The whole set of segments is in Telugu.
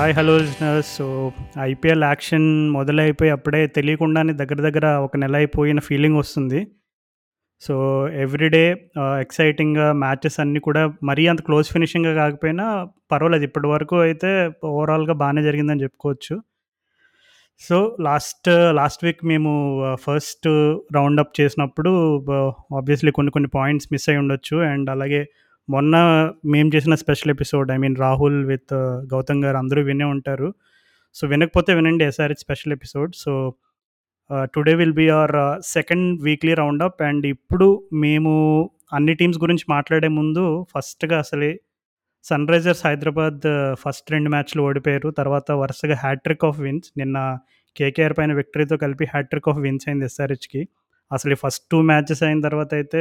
Hi hello listeners. So IPL action మొదలైపోయి అప్పుడే తెలియకుండానే దగ్గర దగ్గర ఒక నెల అయిపోయిన ఫీలింగ్ వస్తుంది. సో ఎవ్రీడే ఎక్సైటింగ్గా మ్యాచెస్ అన్నీ కూడా మరీ అంత క్లోజ్ ఫినిషింగ్గా కాకపోయినా పర్వాలేదు. ఇప్పటి వరకు అయితే ఓవరాల్గా బాగానే జరిగిందని చెప్పుకోవచ్చు. సో లాస్ట్ లాస్ట్ వీక్ మేము ఫస్ట్ రౌండ్ అప్ చేసినప్పుడు ఆబ్వియస్లీ కొన్ని కొన్ని పాయింట్స్ మిస్ అయి ఉండొచ్చు అండ్ అలాగే మొన్న మేము చేసిన special episode I mean Rahul with uh, Gautam garu అందరూ వినే ఉంటారు. సో వినకపోతే వినండి SR special episode. So uh, today will be our uh, second weekly round up. And ఇప్పుడు మేము అన్ని టీమ్స్ గురించి మాట్లాడే ముందు ఫస్ట్గా అసలే సన్ రైజర్స్ హైదరాబాద్ ఫస్ట్ రెండు మ్యాచ్లు ఓడిపోయారు. తర్వాత వరుసగా హ్యాట్రిక్ ఆఫ్ విన్స్. నిన్న కేకేఆర్ పైన విక్టరీతో కలిపి హ్యాట్రిక్ ఆఫ్ విన్స్ అయింది ఎస్ఆర్హెచ్కి. అసలు ఫస్ట్ టూ మ్యాచెస్ అయిన తర్వాత అయితే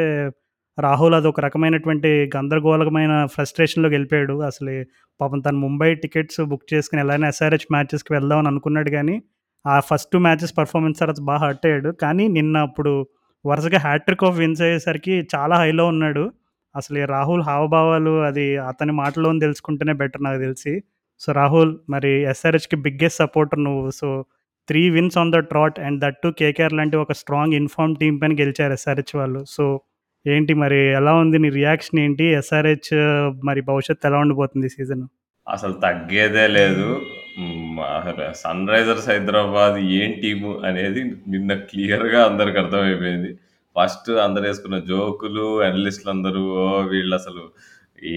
రాహుల్ అది ఒక రకమైనటువంటి గందరగోళమైన ఫ్రస్ట్రేషన్లోకి వెళ్ళిపోయాడు. అసలు పాపం తను ముంబై టికెట్స్ బుక్ చేసుకుని ఎలాగైనా ఎస్ఆర్హెచ్ మ్యాచెస్కి వెళ్దామని అనుకున్నాడు కానీ ఆ ఫస్ట్ టూ మ్యాచెస్ పర్ఫార్మెన్స్ తర్వాత బాగా హర్ట్ అయ్యాడు. కానీ నిన్న అప్పుడు వరుసగా హ్యాట్రిక్ ఆఫ్ విన్స్ అయ్యేసరికి చాలా హైలో ఉన్నాడు. అసలు రాహుల్ హావభావాలు అది అతని మాటలో తెలుసుకుంటేనే బెటర్ నాకు తెలిసి. సో రాహుల్ మరి ఎస్ఆర్హెచ్కి బిగ్గెస్ట్ సపోర్టర్ నువ్వు. So three wins on the trot and that to KKR లాంటి ఒక స్ట్రాంగ్ ఇన్ఫార్మ్ టీం పైన గెలిచారు ఎస్ఆర్హెచ్ వాళ్ళు. సో ఏంటి మరి ఎలా ఉంది నీ రియాక్షన్ ఏంటి? ఎస్ఆర్హెచ్ మరి భవిష్యత్తు ఎలా ఉండిపోతుంది సీజన్ అసలు తగ్గేదే లేదు. సన్ రైజర్స్ హైదరాబాద్ ఏం టీము అనేది నిన్న క్లియర్గా అందరికి అర్థమైపోయింది. ఫస్ట్ అందరు వేసుకున్న జోకులు అనలిస్టులు అందరూ వీళ్ళు అసలు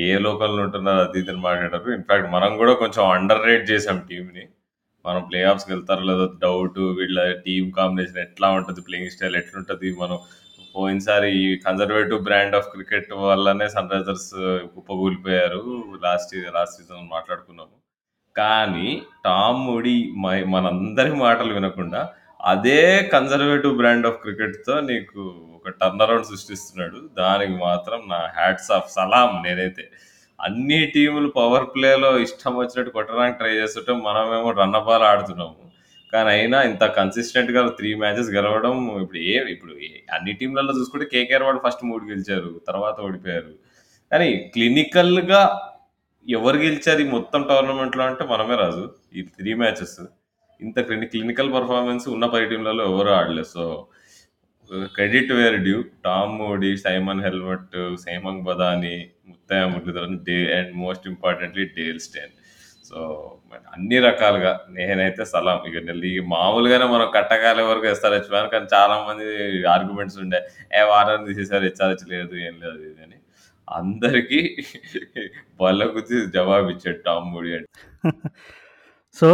ఏ లోకంలో ఉంటున్నారు అది ఇది మాట్లాడారు. ఇన్ఫాక్ట్ మనం కూడా కొంచెం అండర్ రేట్ చేసాం టీంని మనం ప్లే ఆఫ్స్కి వెళ్తారో లేదో డౌట్ వీళ్ళ టీం కాంబినేషన్ ఎట్లా ఉంటుంది ప్లేయింగ్ స్టైల్ ఎట్లుంటుంది మనం పోయినసారి ఈ కన్జర్వేటివ్ బ్రాండ్ ఆఫ్ క్రికెట్ వల్లనే సన్ రైజర్స్ కుప్పగూలిపోయారు లాస్ట్ లాస్ట్ సీజన్ మాట్లాడుకున్నాము. కానీ టామ్ ముడి మనందరి మాటలు వినకుండా అదే కన్జర్వేటివ్ బ్రాండ్ ఆఫ్ క్రికెట్తో నీకు ఒక టర్న్ అరౌండ్ సృష్టిస్తున్నాడు. దానికి మాత్రం నా హ్యాట్స్ ఆఫ్ సలాం నేనైతే. అన్ని టీములు పవర్ ప్లేలో ఇష్టం వచ్చినట్టు కొట్టడానికి ట్రై చేస్తుంటే మనమేమో రన్నబాల్ ఆడుతున్నాము. కానీ అయినా ఇంత కన్సిస్టెంట్గా త్రీ మ్యాచెస్ గెలవడం ఇప్పుడు ఏ ఇప్పుడు అన్ని టీంలలో చూసుకుంటే కేకేఆర్ వాళ్ళు ఫస్ట్ మూడు గెలిచారు తర్వాత ఓడిపోయారు. కానీ క్లినికల్గా ఎవరు గెలిచారు ఈ మొత్తం టోర్నమెంట్లో అంటే మనమే రాజు ఈ త్రీ మ్యాచెస్ ఇంత క్లినికల్ పర్ఫార్మెన్స్ ఉన్న పది టీంలలో ఎవరు ఆడలేదు. So credit where due Tom Moody Simon Helmot Hemang Badani Muttiah Muralitharan day and most importantly Dale Steyn so అన్ని రకాలుగా నేనైతే సలాం. ఇక మామూలుగానే మనం కట్టకాల వరకు ఎస్ఆర్హెచ్ ఫ్యాన్ కానీ చాలా మంది ఆర్గ్యుమెంట్స్ ఉండే ఏ వారాన్ని తీసేసారు హెచ్ఆర్హెచ్ లేదు ఏం లేదు ఇది అని. అందరికీ బల్ల గుర్తి జవాబు ఇచ్చాడు టామ్ మూడీ అంటే. సో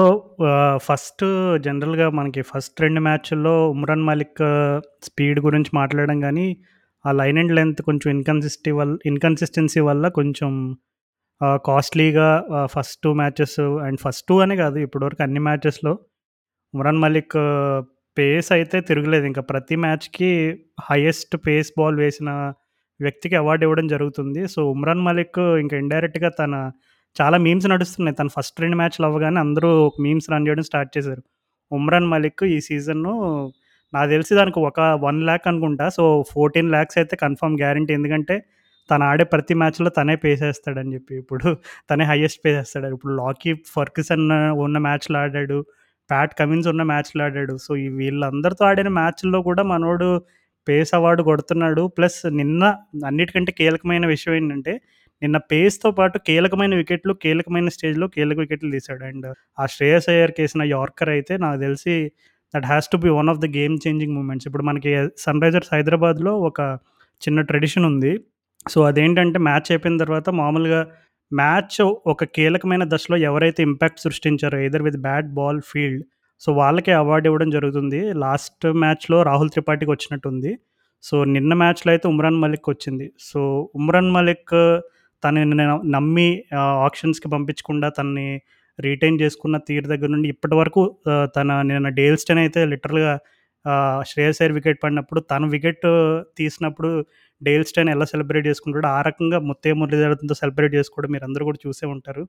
ఫస్ట్ జనరల్గా మనకి ఫస్ట్ రెండు మ్యాచ్ల్లో ఉమ్రాన్ మాలిక్ స్పీడ్ గురించి మాట్లాడడం కానీ ఆ లైన్ అండ్ లెంత్ కొంచెం ఇన్కన్సిస్టి వల్ల ఇన్కన్సిస్టెన్సీ వల్ల కొంచెం కాస్ట్లీగా first two matches and first two అనే కాదు ఇప్పటివరకు అన్ని మ్యాచెస్లో ఉమ్రాన్ మలిక్ పేస్ అయితే తిరగలేదు. ఇంకా ప్రతి మ్యాచ్కి హైయెస్ట్ పేస్ బాల్ వేసిన వ్యక్తికి అవార్డు ఇవ్వడం జరుగుతుంది. సో ఉమ్రాన్ మలిక్ ఇంకా ఇండైరెక్ట్గా తన చాలా మీమ్స్ నడుస్తున్నాయి. తను ఫస్ట్ రెండు మ్యాచ్లు అవ్వగానే అందరూ మీమ్స్ రన్ చేయడం స్టార్ట్ చేశారు. ఉమ్రాన్ మలిక్ ఈ సీజన్ను నాకు తెలిసి దానికి ఒక వన్ ల్యాక్ అనుకుంటా. సో ఫోర్టీన్ ల్యాక్స్ అయితే కన్ఫర్మ్ గ్యారంటీ. ఎందుకంటే తను ఆడే ప్రతి మ్యాచ్లో తనే పేసేస్తాడని చెప్పి ఇప్పుడు తనే హైయెస్ట్ పేసేస్తాడు. ఇప్పుడు లాకీ ఫర్కిసన్ ఉన్న మ్యాచ్లు ఆడాడు ప్యాట్ కమిన్స్ ఉన్న మ్యాచ్లు ఆడాడు. సో ఈ వీళ్ళందరితో ఆడిన మ్యాచ్ల్లో కూడా మనోడు పేస్ అవార్డు కొడుతున్నాడు. ప్లస్ నిన్న అన్నిటికంటే కీలకమైన విషయం ఏంటంటే నిన్న పేస్తో పాటు కీలకమైన వికెట్లు కీలకమైన స్టేజ్లో కీలక వికెట్లు తీశాడు. అండ్ ఆ శ్రేయస్ అయ్యర్కి వేసిన యార్కర్ అయితే నాకు తెలిసి that has to be one of the game changing moments. ఇప్పుడు మనకి సన్ రైజర్స్ హైదరాబాద్లో ఒక చిన్న ట్రెడిషన్ ఉంది. సో అదేంటంటే మ్యాచ్ అయిపోయిన తర్వాత మామూలుగా మ్యాచ్ ఒక కీలకమైన దశలో ఎవరైతే impact సృష్టించారో either with bat ball field so వాళ్ళకే అవార్డు ఇవ్వడం జరుగుతుంది. లాస్ట్ మ్యాచ్లో రాహుల్ త్రిపాఠికి వచ్చినట్టుంది. సో నిన్న మ్యాచ్లో అయితే ఉమ్రాన్ మలిక్ వచ్చింది. సో ఉమ్రాన్ మలిక్ తనని నమ్మి ఆప్షన్స్కి పంపించకుండా తనని రీటైన్ చేసుకున్న తీరు దగ్గర నుండి ఇప్పటి వరకు తన నిన్న డేల్స్టన్ అయితే లిటరల్గా శ్రేయస్ అయ్యర్ వికెట్ పడినప్పుడు తను వికెట్ తీసినప్పుడు డేల్ స్టైన్ ఎలా సెలబ్రేట్ చేసుకుంటాడో ఆ రకంగా ముత్తే మురళీధరన్తో సెలబ్రేట్ చేసుకోవడం మీరు అందరూ కూడా చూసే ఉంటారు.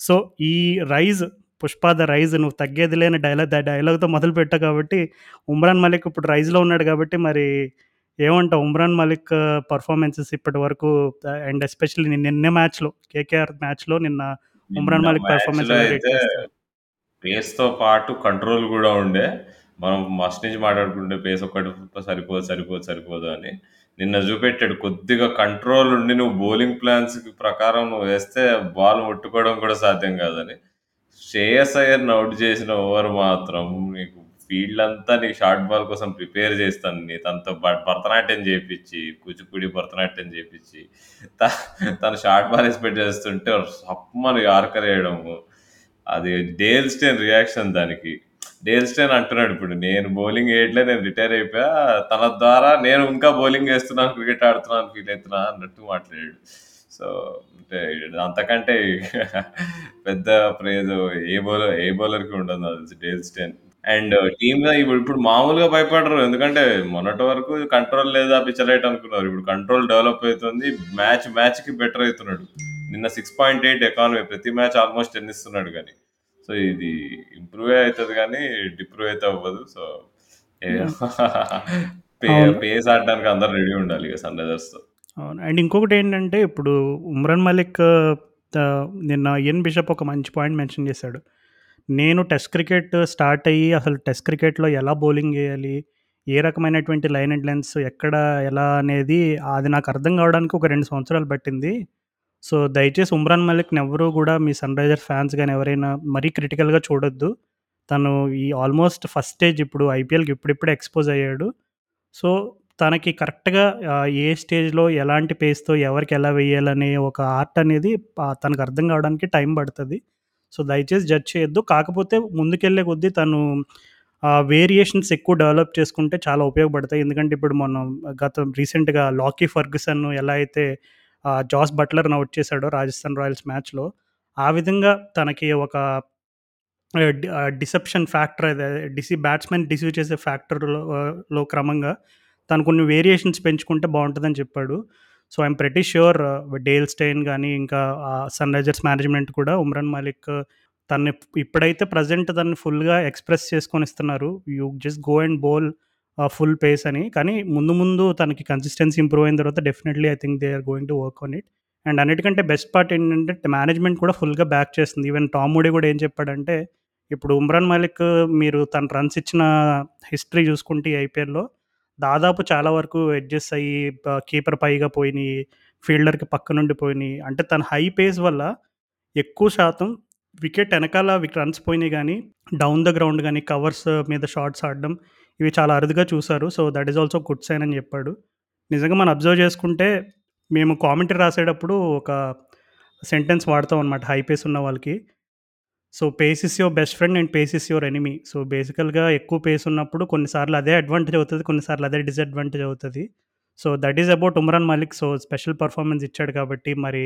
సో ఈ రైజ్ పుష్ప ద రైజ్ నువ్వు తగ్గేది లేని డైలాగ్ డైలాగ్తో మొదలు పెట్టావు కాబట్టి ఉమ్రాన్ మలిక్ ఇప్పుడు రైజ్లో ఉన్నాడు కాబట్టి మరి ఏమంటావు? ఉమ్రాన్ మలిక్ పర్ఫార్మెన్సెస్ ఇప్పటి వరకు అండ్ ఎస్పెషల్లీ నిన్న మ్యాచ్లో కేకేఆర్ మ్యాచ్లో నిన్న ఉమ్రాన్ మలిక్ పర్ఫార్మెన్స్ పేస్‌తో పాటు కంట్రోల్ గూడా ఉండే. మనం ఫస్ట్ నుంచి మాట్లాడుకుంటే పేస్ ఒక్కటి సరిపోదు, సరిపోదు, సరిపోదు అని. నిన్న చూపెట్టాడు కొద్దిగా కంట్రోల్ ఉండి నువ్వు బౌలింగ్ ప్లాన్స్ ప్రకారం నువ్వు వేస్తే బాల్ ముట్టుకోవడం కూడా సాధ్యం కాదని. శ్రేయస్ అయ్యర్‌ని అవుట్ చేసిన ఓవర్ మాత్రం నీకు ఫీల్డ్ అంతా నీకు షార్ట్ బాల్ కోసం ప్రిపేర్ చేస్తాను. నీ తనతో భరతనాట్యం చేపిచ్చి, కూచిపూడి భరతనాట్యం చేపిచ్చి, త తను షార్ట్ బాల్ ఎక్స్‌పెక్ట్ చేస్తుంటే సప్పమని యార్కర్ వేయడము అది డేల్ స్టేన్ రియాక్షన్ దానికి. డేల్ స్టేన్ అంటున్నాడు ఇప్పుడు నేను బౌలింగ్ వేయట్లే నేను రిటైర్ అయిపోయా. తన ద్వారా నేను ఇంకా బౌలింగ్ వేస్తున్నాను క్రికెట్ ఆడుతున్నాను ఫీల్ అవుతున్నా అన్నట్టు మాట్లాడాడు. సో, అంటే అంతకంటే పెద్ద ప్రైజ్ ఏ బౌలర్ ఏ బౌలర్‌కి ఉండదు అది డేల్ స్టేన్. అండ్ టీమ్ ఇప్పుడు ఇప్పుడు మామూలుగా భయపడరు. ఎందుకంటే మొన్నటి వరకు కంట్రోల్ లేదా పిచ్చలైట్ అనుకున్నారు. ఇప్పుడు కంట్రోల్ డెవలప్ అవుతుంది మ్యాచ్ మ్యాచ్‌కి బెటర్ అవుతున్నాడు నిన్న 6.8 ఎకానమీ ప్రతి మ్యాచ్ ఆల్‌మోస్ట్ 10 ఇస్తున్నాడు కానీ సో, ఇది ఇంప్రూవే అయితది గానీ డిప్రూవ్ అయితే అవ్వదు. సో, అవును. పేస్ ఆడడానికి అందరూ రెడీ ఉండాలి సన్ రైజర్స్‌తో. అవును. అండ్ ఇంకొకటేంటంటే ఇప్పుడు ఉమ్రాన్ మలిక్ నిన్న ఇయన్ బిషప్ ఒక మంచి పాయింట్ మెన్షన్ చేశాడు. నేను టెస్ట్ క్రికెట్ స్టార్ట్ అయ్యి అసలు టెస్ట్ క్రికెట్‌లో ఎలా బౌలింగ్ ఎయాలి? ఏ రకమైనటువంటి లైన్ అండ్ లెన్స్ ఎక్కడ ఎలా అనేది అది నాకు అర్థం కావడానికి ఒక 2 సంవత్సరాలు పట్టింది. సో, దయచేసి ఉమ్రాన్ మలిక్‌ని ఎవ్వరు గూడా మీ సన్ రైజర్స్ ఫ్యాన్స్ గాని ఎవరైనా మరీ క్రిటికల్‌గా చూడొద్దు. తను ఈ ఆల్‌మోస్ట్ ఫస్ట్ స్టేజ్ ఇప్పుడు ఐపీఎల్‌కి ఇప్పుడిప్పుడే ఎక్స్‌పోజ్ అయ్యాడు. సో, తనకి కరెక్ట్‌గా ఆహ్, ఏ స్టేజ్‌లో ఎలాంటి పేస్‌తో ఎవరికి ఎలా వేయాలనే ఒక ఆర్ట్ అనేది తనకు అర్థం కావడానికి టైం పడతది. సో, దయచేసి జడ్జ్ చేయొద్దు. కాకపోతే ముందుకెళ్ళే కొద్దీ తను ఆహ్, వేరియేషన్స్ ఎక్కువ డెవలప్ చేసుకుంటే చాలా ఉపయోగపడతాయి. ఎందుకంటే ఇప్పుడు మనం గత రీసెంట్‌గా లాకీ ఫెర్గ్యూసన్ ఎలా అయితే జాస్ బట్లర్‌ని అవుట్ చేసాడో రాజస్థాన్ రాయల్స్ మ్యాచ్‌లో, ఆ విధంగా తనకి ఒక deception factor DC batsmen deceive చేసే ఫ్యాక్టర్‌లో లో క్రమంగా తను కొన్ని వేరియేషన్స్ పెంచుకుంటే బాగుంటుందని చెప్పాడు. So, I'm pretty sure Dale Steyn కానీ ఇంకా సన్ రైజర్స్ మేనేజ్మెంట్ కూడా ఉమ్రాన్ మలిక్ తన్ని ఇప్పుడైతే ప్రజెంట్ తనని ఫుల్‌గా ఎక్స్‌ప్రెస్ చేసుకొని ఇస్తున్నారు you just go and bowl full pace అని. కానీ ముందు ముందు తనకి కన్సిస్టెన్సీ ఇంప్రూవ్ అయిన తర్వాత definitely I think they are going to work on it. And అన్నిటికంటే బెస్ట్ పార్ట్ ఏంటంటే మేనేజ్మెంట్ కూడా ఫుల్‌గా బ్యాక్ చేస్తుంది. ఈవెన్ టామ్ మూడీ కూడా ఏం చెప్పాడంటే, ఇప్పుడు ఉమ్రాన్ మలిక్ మీరు తన రన్స్ ఇచ్చిన హిస్టరీ చూసుకుంటే ఐపీఎల్‌లో దాదాపు చాలా వరకు ఎడ్జెస్ అయ్యి కీపర్ పైగా పోయినాయి ఫీల్డర్‌కి పక్క నుండి పోయినాయి అంటే తన హై పేస్ వల్ల ఎక్కువ శాతం వికెట్ వెనకాల రన్స్ పోయినాయి కానీ డౌన్ ద గ్రౌండ్ కానీ కవర్స్ మీద షార్ట్స్ ఆడడం ఇవి చాలా అరుదుగా చూశారు so, that is also good sign అని చెప్పాడు. నిజంగా మనం అబ్జర్వ్ చేసుకుంటే మేము కామెంటరీ రాసేటప్పుడు ఒక సెంటెన్స్ వాడతాం అనమాట హై పేస్ ఉన్న వాళ్ళకి. So, pace is your best friend and pace is your enemy. So, బేసికల్‌గా ఎక్కువ పేస్ ఉన్నప్పుడు కొన్నిసార్లు అదే అడ్వాంటేజ్ అవుతుంది కొన్నిసార్లు అదే డిసడ్వాంటేజ్ అవుతుంది so, that is about Umran Malik. So, special performance ఇచ్చాడు కాబట్టి మరి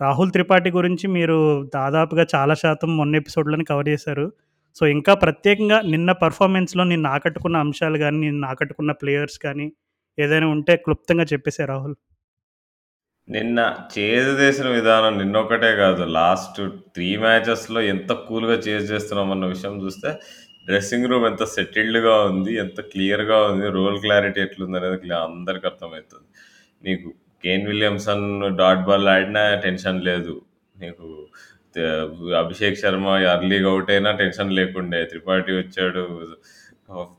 రాహుల్ త్రిపాఠి గురించి మీరు దాదాపుగా చాలా శాతం మొన్న ఎపిసోడ్‌లోనే కవర్ చేశారు. సో, ఇంకా ప్రత్యేకంగా నిన్న పర్ఫార్మెన్స్లో నిన్ను ఆకట్టుకున్న అంశాలు కానీ నిన్ను ఆకట్టుకున్న ప్లేయర్స్ కానీ ఏదైనా ఉంటే క్లుప్తంగా చెప్పేసే రాహుల్. నిన్న చేసేసిన విధానం నిన్నొక్కటే కాదు. లాస్ట్ త్రీ మ్యాచెస్‌లో ఎంత కూల్‌గా చేజ్ చేస్తున్నామన్న విషయం చూస్తే, డ్రెస్సింగ్ రూమ్ ఎంత సెటిల్డ్‌గా ఉంది, ఎంత క్లియర్‌గా ఉంది, రోల్ క్లారిటీ ఎట్లుంది అనేది అందరికి అర్థమవుతుంది నీకు కేన్ విలియమ్సన్ డాట్ బాల్ ఆడినా టెన్షన్ లేదు. నీకు అభిషేక్ శర్మ ఎర్లీగా అవుట్ అయినా టెన్షన్ లేకుండే. త్రిపాఠి వచ్చాడు.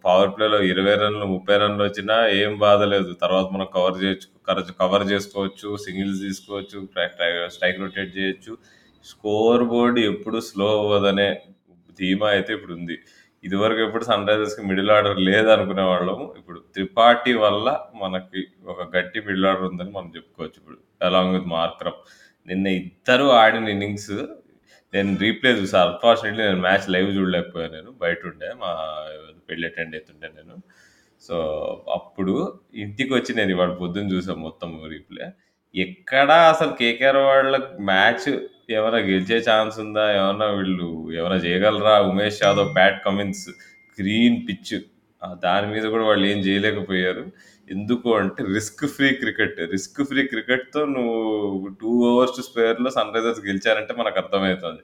పవర్ ప్లేలో 20 రన్‌లు, 30 రన్‌లు వచ్చినా ఏం బాధ లేదు. తర్వాత మనం కవర్ చేయొచ్చు. కవర్ చేసుకోవచ్చు. సింగిల్స్ తీసుకోవచ్చు. స్ట్రైక్ రొటేట్ చేయొచ్చు. స్కోర్ బోర్డ్ ఎప్పుడు స్లో అవ్వదనే ధీమా అయితే ఇప్పుడుంది. ఇదివరకు ఎప్పుడు సన్ రైజర్స్‌కి మిడిల్ ఆర్డర్ లేదనుకునే వాళ్ళము ఇప్పుడు త్రిపాఠి వల్ల మనకి ఒక గట్టి మిడిల్ ఆర్డర్ ఉందని మనం చెప్పుకోవచ్చు ఇప్పుడు. అలాంగ్ విత్ మార్క్రమ్ నిన్న ఇద్దరు ఆడిన ఇన్నింగ్స్ నేను రీప్లే చూసా. అన్‌ఫార్చునేట్‌లీ నేను మ్యాచ్ లైవ్ చూడలేకపోయాను నేను. బయట ఉండే మా పెళ్ళి అటెండ్ అవుతుండే నేను. సో, అప్పుడు ఇంటికి వచ్చి నేను ఇవాళ పొద్దున్న చూసాను మొత్తం రీప్లే. ఎక్కడా అసలు కేకేఆర్ వాళ్ళకి మ్యాచ్ ఏమైనా గెలిచే ఛాన్స్ ఉందా? ఏమైనా వీళ్ళు ఏమైనా చేయగలరా? Umesh Yadav, Pat Cummins green pitch. దాని మీద కూడా వాళ్ళు ఏం చేయలేకపోయారు. ఎందుకు అంటే risk free cricket. Risk free క్రికెట్‌తో నువ్వు టూ ఓవర్స్ స్పేర్‌లో సన్ రైజర్స్ గెలిచారంటే మనకు అర్థమవుతుంది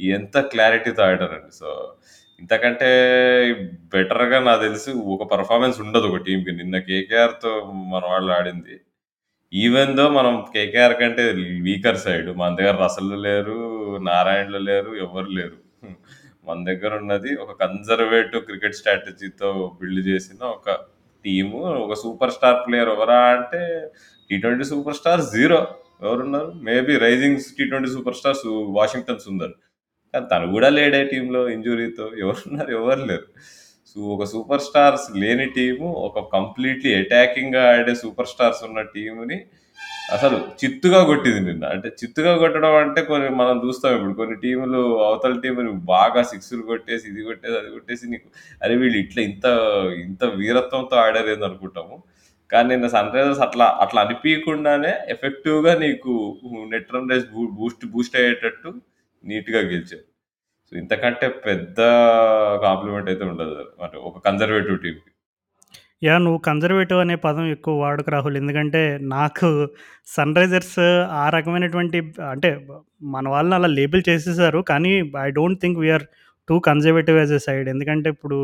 ఎంత క్లారిటీతో ఆడారండి. సో, ఇంతకంటే బెటర్‌గా నాకు తెలిసి ఒక పర్ఫార్మెన్స్ ఉండదు ఒక టీంకి నిన్న కేకేఆర్‌తో మన వాళ్ళు ఆడింది. ఈవెన్ దో మనం కేకేఆర్ కంటే వీకర్ సైడ్. మన దగ్గర రసలు లేరు, నారాయణలు లేరు, ఎవ్వరు లేరు. మన దగ్గర ఉన్నది ఒక కన్జర్వేటివ్ క్రికెట్ స్ట్రాటజీతో బిల్డ్ చేసిన ఒక టీము ఒక సూపర్ స్టార్ ప్లేయర్ ఎవరా అంటే T twenty superstar zero. ఎవరున్నారు? Maybe rising T twenty superstar Washington Sundar. కానీ తను కూడా లేడే టీంలో ఇంజురీతో. ఎవరున్నారు? ఎవరు లేరు. సో ఒక సూపర్ స్టార్స్ లేని టీము ఒక కంప్లీట్లీ అటాకింగ్గా ఆడే సూపర్ స్టార్స్ ఉన్న టీముని అసలు చిత్తుగా కొట్టింది నిన్న. అంటే చిత్తుగా కొట్టడం అంటే కొన్ని మనం చూస్తాం ఇప్పుడు. కొన్ని టీములు అవతల టీములు బాగా సిక్స్లు కొట్టేసి ఇది కొట్టేసి అది కొట్టేసి నీకు అరే వీళ్ళు ఇట్లా ఇంత ఇంత వీరత్వంతో ఆడారేది అనుకుంటాము. కానీ నిన్న సన్ రైజర్స్ అట్లా అట్లా అనిపించకుండానే ఎఫెక్టివ్గా నీకు net run rate boost boost అయ్యేటట్టు నీట్గా గెలిచారు. సో ఇంతకంటే పెద్ద కాంప్లిమెంట్ అయితే ఉండదు. అంటే ఒక కన్జర్వేటివ్ టీంకి యా నువ్వు కన్జర్వేటివ్ అనే పదం ఎక్కువ వాడకు రాహుల్. ఎందుకంటే నాకు సన్ రైజర్స్ ఆ రకమైనటువంటి అంటే మన వాళ్ళని అలా లేబుల్ చేసేసారు. కానీ I don't think we are too conservative as a side. ఎందుకంటే ఇప్పుడు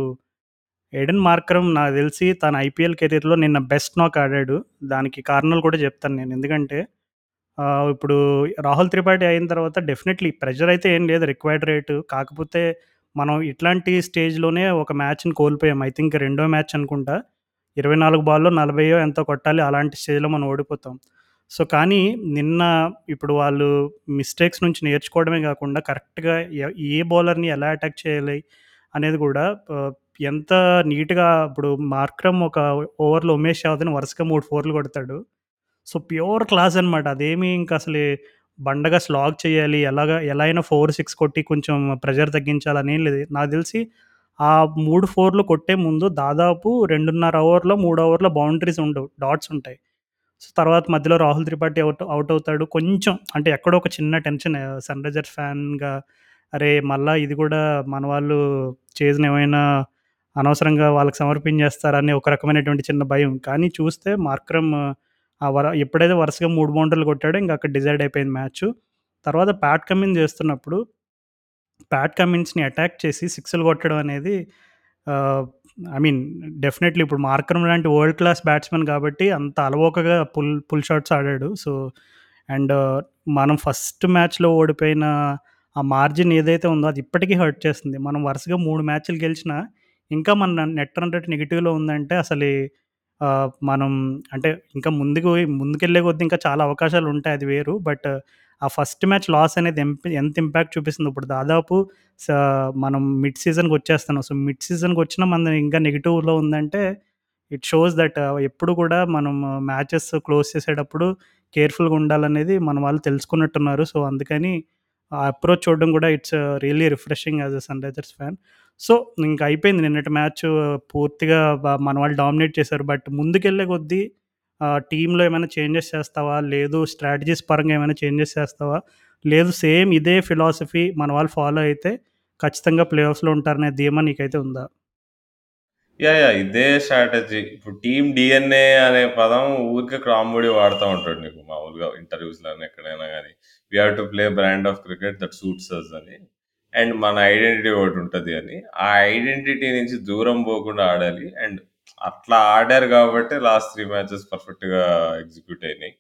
ఎడెన్ మార్క్రమ్ నాకు తెలిసి తన ఐపీఎల్ కెరీర్‌లో నిన్న బెస్ట్ నాక్ ఆడాడు. దానికి కారణాలు కూడా చెప్తాను నేను. ఎందుకంటే ఇప్పుడు రాహుల్ త్రిపాఠి అయిన తర్వాత డెఫినెట్‌లీ ప్రెషర్ అయితే ఏం లేదు రిక్వైర్డ్ రేటు కాకపోతే మనం ఇట్లాంటి స్టేజ్‌లోనే ఒక మ్యాచ్‌ని కోల్పోయాం. ఐ థింక్ రెండో మ్యాచ్ అనుకుంటా. 24 బాల్‌లో 40 ఎంతో కొట్టాలి. అలాంటి స్టేజ్‌లో మనం ఓడిపోతాం. సో, కానీ నిన్న ఇప్పుడు వాళ్ళు మిస్టేక్స్ నుంచి నేర్చుకోవడమే కాకుండా కరెక్ట్‌గా ఏ బౌలర్‌ని ఎలా అటాక్ చేయాలి అనేది కూడా ఎంత నీట్‌గా ఇప్పుడు మార్క్రమ్ ఒక ఓవర్‌లో ఉమేష్ యాదవ్‌ని వరుసగా మూడు ఫోర్‌లు కొడతాడు. సో, ప్యూర్ క్లాస్ అనమాట. అదేమి ఇంకా అసలు బండగా స్లాగ్ చేయాలి. ఎలాగా ఎలా అయినా 4, 6 కొట్టి కొంచెం ప్రెషర్ తగ్గించాలని లేదు. నాకు తెలిసి ఆ మూడు ఫోర్‌లు కొట్టే ముందు దాదాపు 2:30 ఓవర్‌లో, మూడు ఓవర్‌లో బౌండరీస్ ఉండవు. డాట్స్ ఉంటాయి. సో, తర్వాత మధ్యలో రాహుల్ త్రిపాఠి అవుట్ అవుట్ అవుతాడు. కొంచెం అంటే ఎక్కడో ఒక చిన్న టెన్షన్ సన్ రైజర్స్ ఫ్యాన్‌గా అరే! మళ్ళా ఇది కూడా మన వాళ్ళు చేసిన ఏమైనా అనవసరంగా వాళ్ళకి సమర్పించేస్తారని ఒక రకమైనటువంటి చిన్న భయం. కానీ చూస్తే మార్క్రమ్ ఆ వర ఎప్పుడైతే వరుసగా మూడు బౌండరీలు కొట్టాడో ఇంకా అక్కడ డిసైడ్ అయిపోయింది మ్యాచ్ తర్వాత ప్యాట్ కమ్మింగ్ చేస్తున్నప్పుడు ప్యాట్ కమిన్స్‌ని అటాక్ చేసి సిక్స్‌లు కొట్టడం అనేది ఆహ్, ఐ మీన్ డెఫినెట్‌లీ ఇప్పుడు మార్కరం లాంటి వరల్డ్ క్లాస్ బ్యాట్స్‌మెన్ కాబట్టి అంత అలవోకగా పుల్ పుల్ షాట్స్ ఆడాడు. సో, అండ్ మనం ఫస్ట్ మ్యాచ్‌లో ఓడిపోయిన ఆ మార్జిన్ ఏదైతే ఉందో అది ఇప్పటికీ హర్ట్ చేస్తుంది. మనం వరుసగా 3 మ్యాచ్‌లు గెలిచినా ఇంకా మన నెట్ రన్ రేట్ నెగెటివ్‌లో ఉందంటే అసలు మనం అంటే ఇంకా ముందుకు ముందుకెళ్ళే కొద్దీ ఇంకా చాలా అవకాశాలు ఉంటాయి అది వేరు. బట్ ఆ ఫస్ట్ మ్యాచ్ లాస్ అనేది ఎంత ఇంపాక్ట్ చూపిస్తుంది ఇప్పుడు దాదాపు స మనం మిడ్ సీజన్‌కి వచ్చేస్తున్నాం. సో, మిడ్ సీజన్‌కి వచ్చినా మన ఇంకా నెగిటివ్లో ఉందంటే ఇట్ షోస్ దట్ ఎప్పుడు కూడా మనం మ్యాచెస్ క్లోజ్ చేసేటప్పుడు కేర్‌ఫుల్‌గా ఉండాలనేది మన వాళ్ళు తెలుసుకున్నట్టున్నారు. సో, అందుకని ఆ అప్రోచ్ చూడడం కూడా it's really refreshing as a Sunrisers fan. So, ఇంక అయిపోయింది నిన్నటి మ్యాచ్ పూర్తిగా బ మన వాళ్ళు డామినేట్ చేశారు. బట్ ముందుకెళ్ళే కొద్దీ టీంలో ఏమైనా చేంజెస్ చేస్తావా? లేదు స్ట్రాటజీస్ పరంగా ఏమైనా చేంజెస్ చేస్తావా? లేదు సేమ్ ఇదే ఫిలాసఫీ మన వాళ్ళు ఫాలో అయితే ఖచ్చితంగా ప్లే ఆఫ్స్‌లో ఉంటారనే ధీమా నీకైతే ఉందా? యా యా ఇదే స్ట్రాటజీ. ఇప్పుడు టీమ్ డిఎన్ఏ అనే పదం ఊరికే కామెడీ వాడుతూ ఉంటాడు నీకు మామూలుగా ఇంటర్వ్యూస్‌లోని ఎక్కడైనా కానీ we have to play brand of cricket that suits us అని. అండ్ మన ఐడెంటిటీ ఒకటుంటది అని. ఆ ఐడెంటిటీ నుంచి దూరం పోకుండా ఆడాలి. అండ్ అట్లా ఆడారు కాబట్టి లాస్ట్ 3 మ్యాచెస్ పర్ఫెక్ట్‌గా ఎగ్జిక్యూట్ అయినాయి.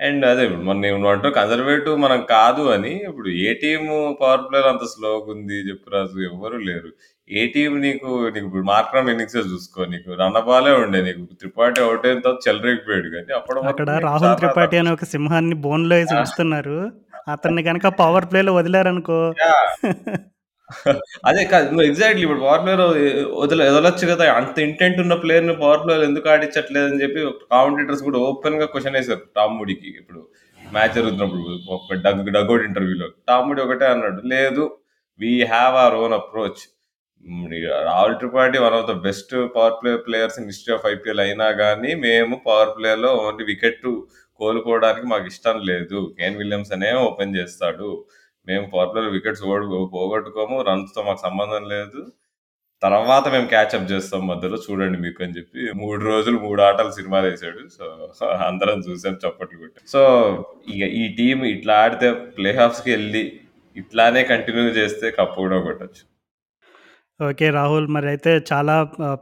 అండ్ అదే ఇప్పుడు మొన్న నువ్వంటావు కన్జర్వేటివ్ మనం కాదు అని. ఇప్పుడు ఏ టీము పవర్ ప్లేలో అంత స్లోగుంది చెప్పు రాజు? ఎవ్వరు లేరు. ఏ టీమ్ నీకు నీకు ఇప్పుడు మార్క్రమ్ ఇన్నింగ్సే చూసుకో. నీకు రన్ బాలే ఉండే. నీకు త్రిపాఠి ఔట్ అయిన తర్వాత చెలరేగిపోయాడు అప్పటి వరకు అక్కడ రాహుల్ త్రిపాఠి అనే ఒక సింహాన్ని బోన్‌లో ఏసి ఆ! ఉంచుతున్నారు. అతన్ని కనుక పవర్ ప్లేలో వదిలారనుకో అదే కాదు. నువ్వు ఎగ్జాక్ట్‌లీ ఇప్పుడు పవర్ ప్లేయర్ ఎ వదలొచ్చు కదా! అంత ఇంటెంట్ ఉన్న ప్లేయర్‌ని పవర్ ప్లేయర్ ఎందుకు ఆడించట్లేదు అని చెప్పి కామెంటేటర్స్ కూడా ఓపెన్‌గా క్వశ్చన్ వేశారు టామ్ మూడీకి. ఇప్పుడు మ్యాచ్ జరుగుతున్నప్పుడు డగ్ డగౌట్ ఇంటర్వ్యూలో. టామ్ మూడీ ఒకటే అన్నాడు. లేదు we have our own approach. Rahul Tripathi one of the best powerplay players in history of IPL అయినా కానీ మేము పవర్ ప్లేయర్లో ఓన్లీ వికెట్ కోలుకోవడానికి మాకు ఇష్టం లేదు. కేన్ విలియమ్స్ అనే ఓపెన్ చేస్తాడు. మేము పాపులర్ వికెట్స్ పోగొట్టుకోము. రన్స్‌తో మాకు సంబంధం లేదు. తర్వాత మేము క్యాచ్ అప్ చేస్తాం మధ్యలో చూడండి మీకు అని చెప్పి మూడు రోజులు మూడు ఆటలు సినిమా తీసాడు. సో, అందరం చూసాం చప్పట్లు కొట్టి సో, ఇక ఈ టీం ఇట్లా ఆడితే ప్లే ఆఫ్స్‌కెళ్ళి ఇట్లానే కంటిన్యూ చేస్తే కప్పు కూడా కొట్టచ్చు ఓకే. రాహుల్ మరి అయితే చాలా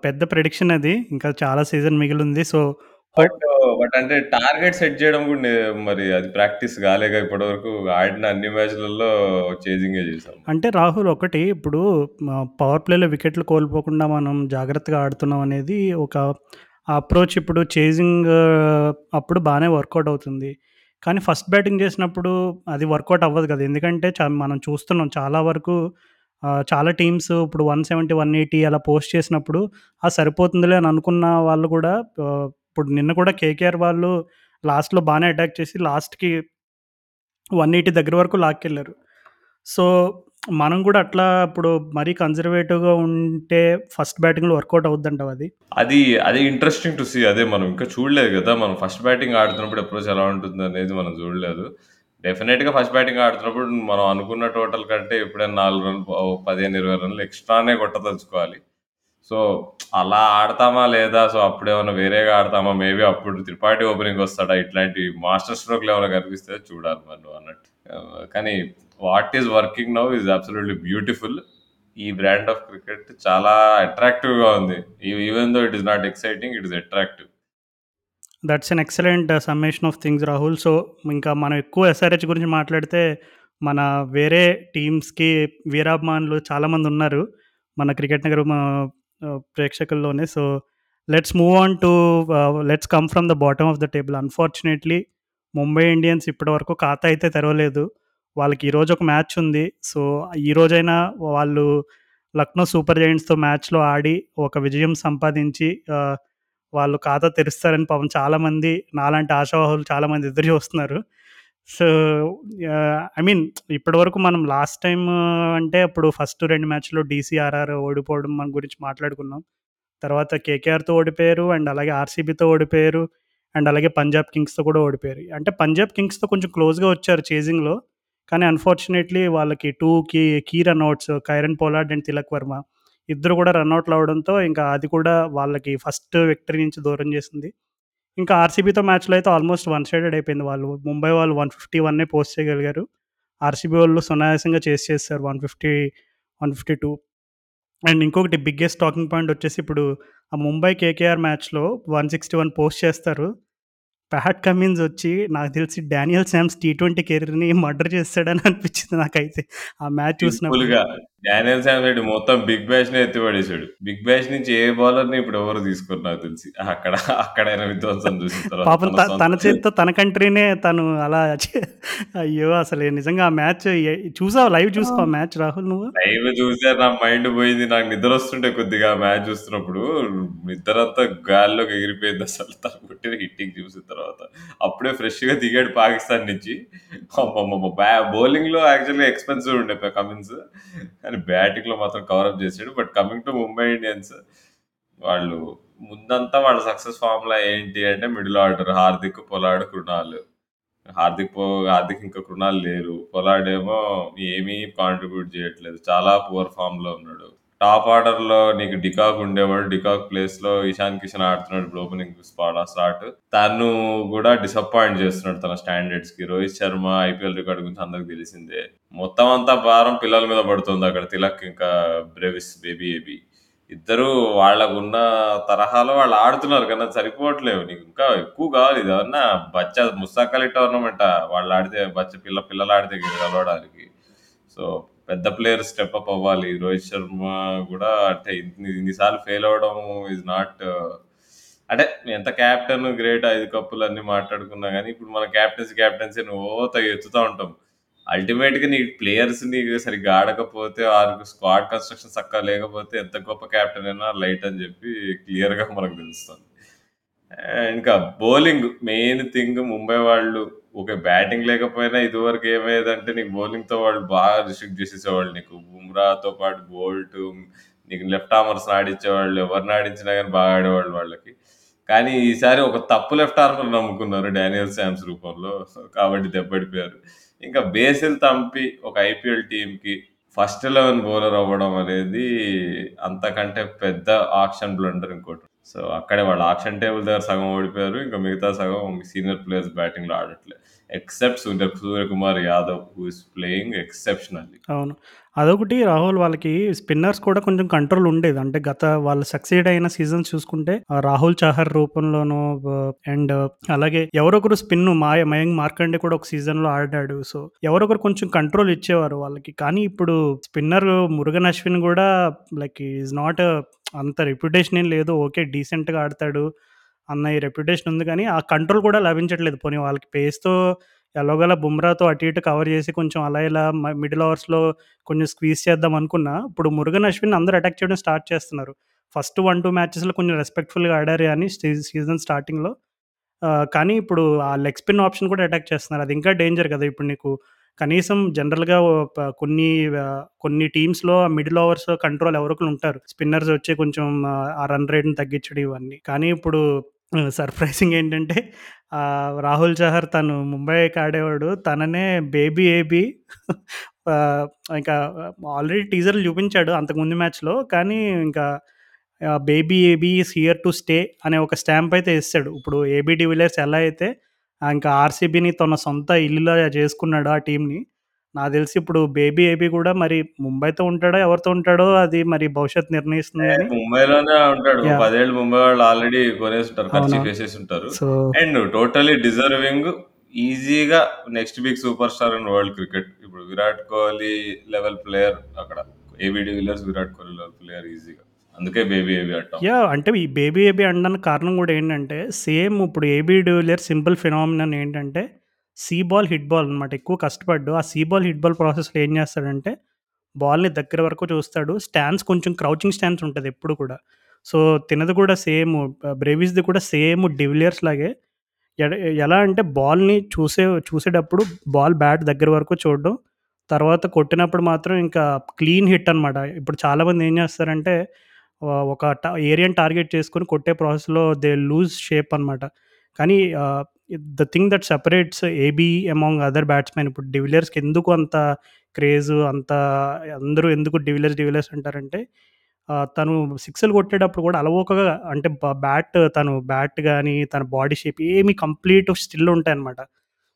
పెద్ద ప్రెడిక్షన్ అది. ఇంకా చాలా సీజన్ మిగిలింది సో, బట్ బట్ అంటే టార్గెట్ సెట్ చేయడం కూడా నే- మరి అది ప్రాక్టీస్ కాలేగా ఇప్పటి వరకు ఆడిన అన్ని మ్యాచ్లలో చేజింగే చేసాం అంటే రాహుల్ ఒకటి ఇప్పుడు పవర్ ప్లేలో వికెట్లు కోల్పోకుండా మనం జాగ్రత్తగా ఆడుతున్నాం అనేది ఒక అప్రోచ్ ఇప్పుడు చేజింగ్ అప్పుడు బాగానే వర్కౌట్ అవుతుంది. కానీ ఫస్ట్ బ్యాటింగ్ చేసినప్పుడు అది వర్కౌట్ అవ్వదు కదా. ఎందుకంటే చా- మనం చూస్తున్నాం చాలా వరకు చాలా టీమ్స్ ఇప్పుడు వన్ సెవెంటీ వన్ ఎయిటీ అలా పోస్ట్ చేసినప్పుడు ఆ సరిపోతుందిలే అని అనుకున్న వాళ్ళు కూడా ఇప్పుడు నిన్న కూడా కేకేఆర్ వాళ్ళు లాస్ట్లో బాగానే అటాక్ చేసి లాస్ట్కి వన్ ఎయిటీ దగ్గర వరకు లాక్కెళ్ళారు. సో మనం కూడా అట్లా ఇప్పుడు మరీ కన్జర్వేటివ్గా ఉంటే ఫస్ట్ బ్యాటింగ్లో వర్కౌట్ అవుద్దంట అది? అది అది ఇంట్రెస్టింగ్ టు సీ. అదే మనం ఇంకా చూడలేదు కదా మనం ఫస్ట్ బ్యాటింగ్ ఆడుతున్నప్పుడు అప్రోచ్ ఎలా ఉంటుంది అనేది మనం చూడలేదు. డెఫినెట్గా ఫస్ట్ బ్యాటింగ్ ఆడుతున్నప్పుడు మనం అనుకున్న టోటల్ కంటే ఎప్పుడైనా నాలుగు రన్లు ఓ పదిహేను ఇరవై రన్లు ఎక్స్ట్రానే కొట్టదలుచుకోవాలి. సో అలా ఆడతామా లేదా? సో అప్పుడేమైనా వేరేగా ఆడతామా? మేబీ అప్పుడు త్రిపాఠి ఓపెనింగ్ వస్తాడా? ఇట్లాంటి మాస్టర్ స్ట్రోక్లు ఏమైనా కనిపిస్తే చూడాలి మనం అన్నట్టు. కానీ what is working now is absolutely beautiful. ఈ బ్రాండ్ ఆఫ్ క్రికెట్ చాలా అట్రాక్టివ్గా ఉంది. Even though it is not exciting it is attractive. That's an excellent summation of things Rahul so ఇంకా మనం ఎక్కువ ఎస్ఆర్హెచ్ గురించి మాట్లాడితే మన వేరే టీమ్స్కి వీరాభిమానులు చాలామంది ఉన్నారు. మన cricket Nagar ప్రేక్షకుల్లోనే. So let's move on to let's come from the bottom of the table unfortunately Mumbai Indians ఇప్పటివరకు ఖాతా అయితే తెరవలేదు. వాళ్ళకి ఈరోజు ఒక మ్యాచ్ ఉంది. సో ఈ రోజైనా వాళ్ళు లక్నో సూపర్ జైంట్స్తో మ్యాచ్లో ఆడి ఒక విజయం సంపాదించి వాళ్ళు ఖాతా తెరుస్తారని పాపం చాలామంది నాలాంటి ఆశావాహులు చాలామంది ఎదురు చూస్తున్నారు. సో ఐ మీన్ ఇప్పటివరకు మనం లాస్ట్ టైం అంటే అప్పుడు ఫస్ట్ రెండు మ్యాచ్లో డీసీఆర్ఆర్ ఓడిపోవడం మన గురించి మాట్లాడుకున్నాం. తర్వాత కేకేఆర్తో ఓడిపోయారు అండ్ అలాగే ఆర్సీబీతో ఓడిపోయారు అండ్ అలాగే పంజాబ్ కింగ్స్తో కూడా ఓడిపోయారు. అంటే పంజాబ్ కింగ్స్తో కొంచెం క్లోజ్గా వచ్చారు చేజింగ్లో కానీ అన్ఫార్చునేట్లీ వాళ్ళకి two key key run outs Kieron Pollard and Tilak Varma ఇద్దరు కూడా రన్అట్లు అవడంతో ఇంకా అది కూడా వాళ్ళకి ఫస్ట్ విక్టరీ నుంచి దూరం చేసింది. ఇంకా ఆర్సీబీతో మ్యాచ్లో అయితే ఆల్మోస్ట్ వన్ సైడెడ్ అయిపోయింది వాళ్ళు. ముంబై వాళ్ళు వన్ ఫిఫ్టీ వన్నే పోస్ట్ చేయగలిగారు. ఆర్సీబీ వాళ్ళు సునాయాసంగా చేసి చేస్తారు one fifty one fifty two. And ఇంకొకటి బిగ్గెస్ట్ టాకింగ్ పాయింట్ వచ్చేసి ఇప్పుడు ఆ ముంబై కేకేఆర్ మ్యాచ్లో వన్ సిక్స్టీ వన్ పోస్ట్ చేస్తారు. ప్యాట్ కమిన్స్ వచ్చి నాకు తెలిసి డానియల్ శామ్స్ టీ ట్వంటీ కెరీర్ని మర్డర్ చేస్తాడని అనిపించింది నాకైతే. ఆ మ్యాచ్ చూసినప్పుడు. డానియల్ శామ్ రెడ్డి మొత్తం బిగ్ బ్యాష్ని ఎత్తిపడేశాడు. బిగ్ బ్యాష్ నుంచి ఏ బౌలర్ని ఇప్పుడు ఎవరు తీసుకున్నారు నాకు తెలిసి? అక్కడ అక్కడైనా విధ్వంసం చూసిన తర్వాత పాపం తన చేతితో తన కంట్రీనే తను అలా అయ్యో అసలు నిజంగా ఆ మ్యాచ్ చూసావు? లైవ్ చూసావు మ్యాచ్ రాహుల్ నువ్వు? లైవ్ చూసే నా మైండ్ పోయింది నాకు నిద్ర వస్తుంటే కొద్దిగా మ్యాచ్ చూస్తున్నప్పుడు నిద్ర అంతా గాల్లోకి ఎగిరిపోయింది అసలు. తను కొట్టిన హిట్టింగ్ చూసిన తర్వాత. అప్పుడే ఫ్రెష్గా దిగాడు పాకిస్తాన్ నుంచి. బౌలింగ్లో యాక్చువల్లీ ఎక్స్పెన్సివ్ ఉండే కమిన్స్. కానీ బ్యాటింగ్లో మాత్రం కవరప్ చేసాడు. But coming to Mumbai Indians వాళ్ళు ముందంతా వాళ్ళ సక్సెస్ ఫార్ములా ఏంటి అంటే middle order Hardik Pollard Krunal. Hardik పో హార్దిక్ ఇంకా కృణాల్ లేరు. పొలాడేమో ఏమో ఏమీ కాంట్రిబ్యూట్ చేయట్లేదు. చాలా పువర్ ఫామ్లో ఉన్నాడు. టాప్ ఆర్డర్లో నీకు డికాక్ ఉండేవాడు. డికాక్ ప్లేస్లో ఇషాన్ కిషన్ ఆడుతున్నాడు ఇప్పుడు ఓపెనింగ్ స్పాట్ స్టార్ట్. తను కూడా డిసప్పాయింట్ చేస్తున్నాడు తన స్టాండర్డ్స్కి రోహిత్ శర్మ ఐపీఎల్ రికార్డు గురించి అందరికి తెలిసిందే. మొత్తం అంతా భారం పిల్లల మీద పడుతుంది అక్కడ తిలక్ ఇంకా బ్రెవిస్ బేబీ ఏబీ. ఇద్దరు వాళ్ళకున్న తరహాలో వాళ్ళు ఆడుతున్నారు కానీ సరిపోవట్లేవు నీకు ఇంకా ఎక్కువ కావాలి. ఇది అన్న బచ్చ ముస్తాకలి టోర్నమెంట్? వాళ్ళు ఆడితే బచ్చ పిల్ల పిల్లలు ఆడితే గెలవడానికి. సో పెద్ద ప్లేయర్ స్టెప్ అప్ అవ్వాలి. రోహిత్ శర్మ కూడా అంటే ఇన్నిసార్లు ఫెయిల్ అవడం ఇస్ నాట్ అంటే ఎంత క్యాప్టెన్ గ్రేట్ ఐదు కప్పులు అన్ని మాట్లాడుకున్నా కానీ ఇప్పుడు మన క్యాప్టెన్సీ క్యాప్టెన్సీ నువ్వు తగ్గ ఎత్తుతూ ఉంటాం. అల్టిమేట్గా నీ ప్లేయర్స్ నీకు సరిగ్గా ఆడకపోతే వారికి స్క్వాడ్ కన్స్ట్రక్షన్ చక్కగా లేకపోతే ఎంత గొప్ప క్యాప్టెన్ అయినా లైట్ అని చెప్పి క్లియర్గా మనకు తెలుస్తుంది. ఇంకా బౌలింగ్ మెయిన్ థింగ్ ముంబై వాళ్ళు ఓకే బ్యాటింగ్ లేకపోయినా ఇదివరకు ఏమయ్యేదంటే నీకు బౌలింగ్తో వాళ్ళు బాగా రిస్ట్రిక్ట్ చేసేసేవాళ్ళు. నీకు బుమ్రాతో పాటు బోల్ట్ నీకు లెఫ్ట్ ఆర్మర్స్ ఆడించేవాళ్ళు ఎవరిని ఆడించినా కానీ బాగా ఆడేవాళ్ళు వాళ్ళకి. కానీ ఈసారి ఒక తప్పు లెఫ్ట్ ఆర్మర్ నమ్ముకున్నారు డానియల్ శామ్స్ రూపంలో. కాబట్టి దెబ్బడిపోయారు. ఇంకా బేసిల్ తంపి ఒక ఐపీఎల్ టీంకి ఫస్ట్ ఎలెవెన్ బౌలర్ అవ్వడం అనేది అంతకంటే పెద్ద ఆప్షన్ బ్లండర్ ఇంకోటి. సో, అక్కడే వాళ్ళు ఆక్షన్ టేబుల్ దగ్గర సగం ఓడిపోయారు. ఇంకా మిగతా సగం సీనియర్ ప్లేయర్స్ బ్యాటింగ్‌లో ఆడట్లే. Except Surya Suryakumar Yadav who is playing exceptionally. అవును. అదొకటి రాహుల్ వాళ్ళకి స్పిన్నర్స్ కూడా కొంచెం కంట్రోల్ ఉండేది. అంటే గత వాళ్ళు సక్సీడ్ అయిన సీజన్స్ చూసుకుంటే రాహుల్ చహర్ రూపంలోనూ అండ్ అలాగే ఎవరొకరు స్పిన్ మాయ మయంగ్ మార్కండే కూడా ఒక సీజన్‌లో ఆడాడు. సో, ఎవరొకరు కొంచెం కంట్రోల్ ఇచ్చేవారు వాళ్ళకి. కానీ ఇప్పుడు స్పిన్నర్ మురుగన్ అశ్విన్ కూడా లైక్ ఈజ్ నాట్ అంత రెప్యుటేషన్ ఏం లేదు. ఓకే. డీసెంట్‌గా ఆడతాడు అన్న ఈ రెప్యుటేషన్ ఉంది కానీ, ఆ కంట్రోల్ కూడా లభించట్లేదు. పోనీ వాళ్ళకి పేస్‌తో ఎలాగోలా బుమ్రాతో అటు ఇటు కవర్ చేసి కొంచెం అలా ఇలా మిడిల్ అవర్స్లో కొంచెం స్క్వీజ్ చేద్దాం అనుకున్నా, ఇప్పుడు మురుగన్ అశ్విన్ అందరూ అటాక్ చేయడం స్టార్ట్ చేస్తున్నారు. ఫస్ట్ 1, 2 మ్యాచెస్‌లో కొంచెం రెస్పెక్ట్‌ఫుల్‌గా ఆడారు కానీ సీజన్ స్టార్టింగ్‌లో. కానీ ఇప్పుడు ఆ లెగ్ స్పిన్ ఆప్షన్ కూడా అటాక్ చేస్తున్నారు. అది ఇంకా డేంజర్ కదా! ఇప్పుడు నీకు కనీసం జనరల్‌గా కొన్ని కొన్ని టీమ్స్‌లో మిడిల్ ఓవర్స్ కంట్రోల్ ఎవరో ఉంటారు. స్పిన్నర్స్ వచ్చి కొంచెం ఆ రన్ రేట్‌ని తగ్గించడం ఇవన్నీ. కానీ ఇప్పుడు సర్ప్రైజింగ్ ఏంటంటే రాహుల్ చహర్ తను ముంబైకి ఆడేవాడు. తననే బేబీ ఏబీ ఇంకా ఆల్రెడీ టీజర్‌లు చూపించాడు అంతకుముందు మ్యాచ్‌లో. కానీ ఇంకా baby AB is here to stay అనే ఒక స్టాంప్ అయితే ఇస్తాడు ఇప్పుడు ఏబీ డివిలియర్స్ ఎలా అయితే ఇంకా ఆర్‌సీబీని తన సొంత ఇల్లులా చేసుకున్నాడు ఆ టీంని నాకు తెలిసి ఇప్పుడు బేబీ ఏబీ కూడా మరి ముంబైతో ఉంటాడో, ఎవరితో ఉంటాడో అది మరి భవిష్యత్తు నిర్ణయిస్తుంది ముంబైలోనే ఉంటాడు. యాహ్! 10 ఏళ్ళు ముంబై వాళ్ళు ఆల్రెడీ. అవునవును. ఖర్చీఫేసేసుంటారు. సో అండ్ టోటల్లీ డిజర్వింగ్ ఈజీగా next big superstar in world cricket. ఇప్పుడు విరాట్ కోహ్లీ లెవెల్ ప్లేయర్ అక్కడ. AB de Villiers, Virat Kohli level player ఈజీగా. అందుకే బేబీ ఏబీ అంటాం. యాహ్! అంటే ఈ బేబీ ఏబీ అనడానికి కారణం కూడా ఏంటంటే, సేమ్ ఇప్పుడు AB de Villiers simple phenomenon ఏంటంటే, సీ బాల్, హిట్ బాల్ అనమాట. ఎక్కువ కష్టపడ్డు. ఆ సీ బాల్, హిట్ బాల్ ప్రాసెస్‌లో ఏం చేస్తాడంటే, బాల్‌ని దగ్గర వరకు చూస్తాడు. స్టాండ్స్ కొంచెం క్రౌచింగ్ స్టాండ్స్ ఉంటుంది ఎప్పుడు కూడా. సో, తినది కూడా సేమ్ ఆహ్, బ్రేవిస్‌ది కూడా సేమ్ డివిలియర్స్ లాగే ఎలా అంటే బాల్‌ని చూసే చూసేటప్పుడు బాల్ బ్యాట్ దగ్గర వరకు చూడడం. తర్వాత కొట్టినప్పుడు మాత్రం ఇంకా క్లీన్ హిట్ అనమాట. ఇప్పుడు చాలామంది ఏం చేస్తారంటే ఒక ట ఏరియాని టార్గెట్ చేసుకొని కొట్టే ప్రాసెస్‌లో దే లూజ్ షేప్ అనమాట. కానీ the thing that separates AB among other batsmen ఇప్పుడు డివిలియర్స్‌కి ఎందుకు అంత క్రేజ్ అంత అందరూ ఎందుకు డివిలియర్స్, డివిలియర్స్ అంటారంటే తను సిక్స్‌లు కొట్టేటప్పుడు కూడా అలవోకగా అంటే బ్యాట్ తను బ్యాట్ కానీ తన బాడీ షేప్ ఏమి కంప్లీట్ స్టిల్ ఉంటాయి అనమాట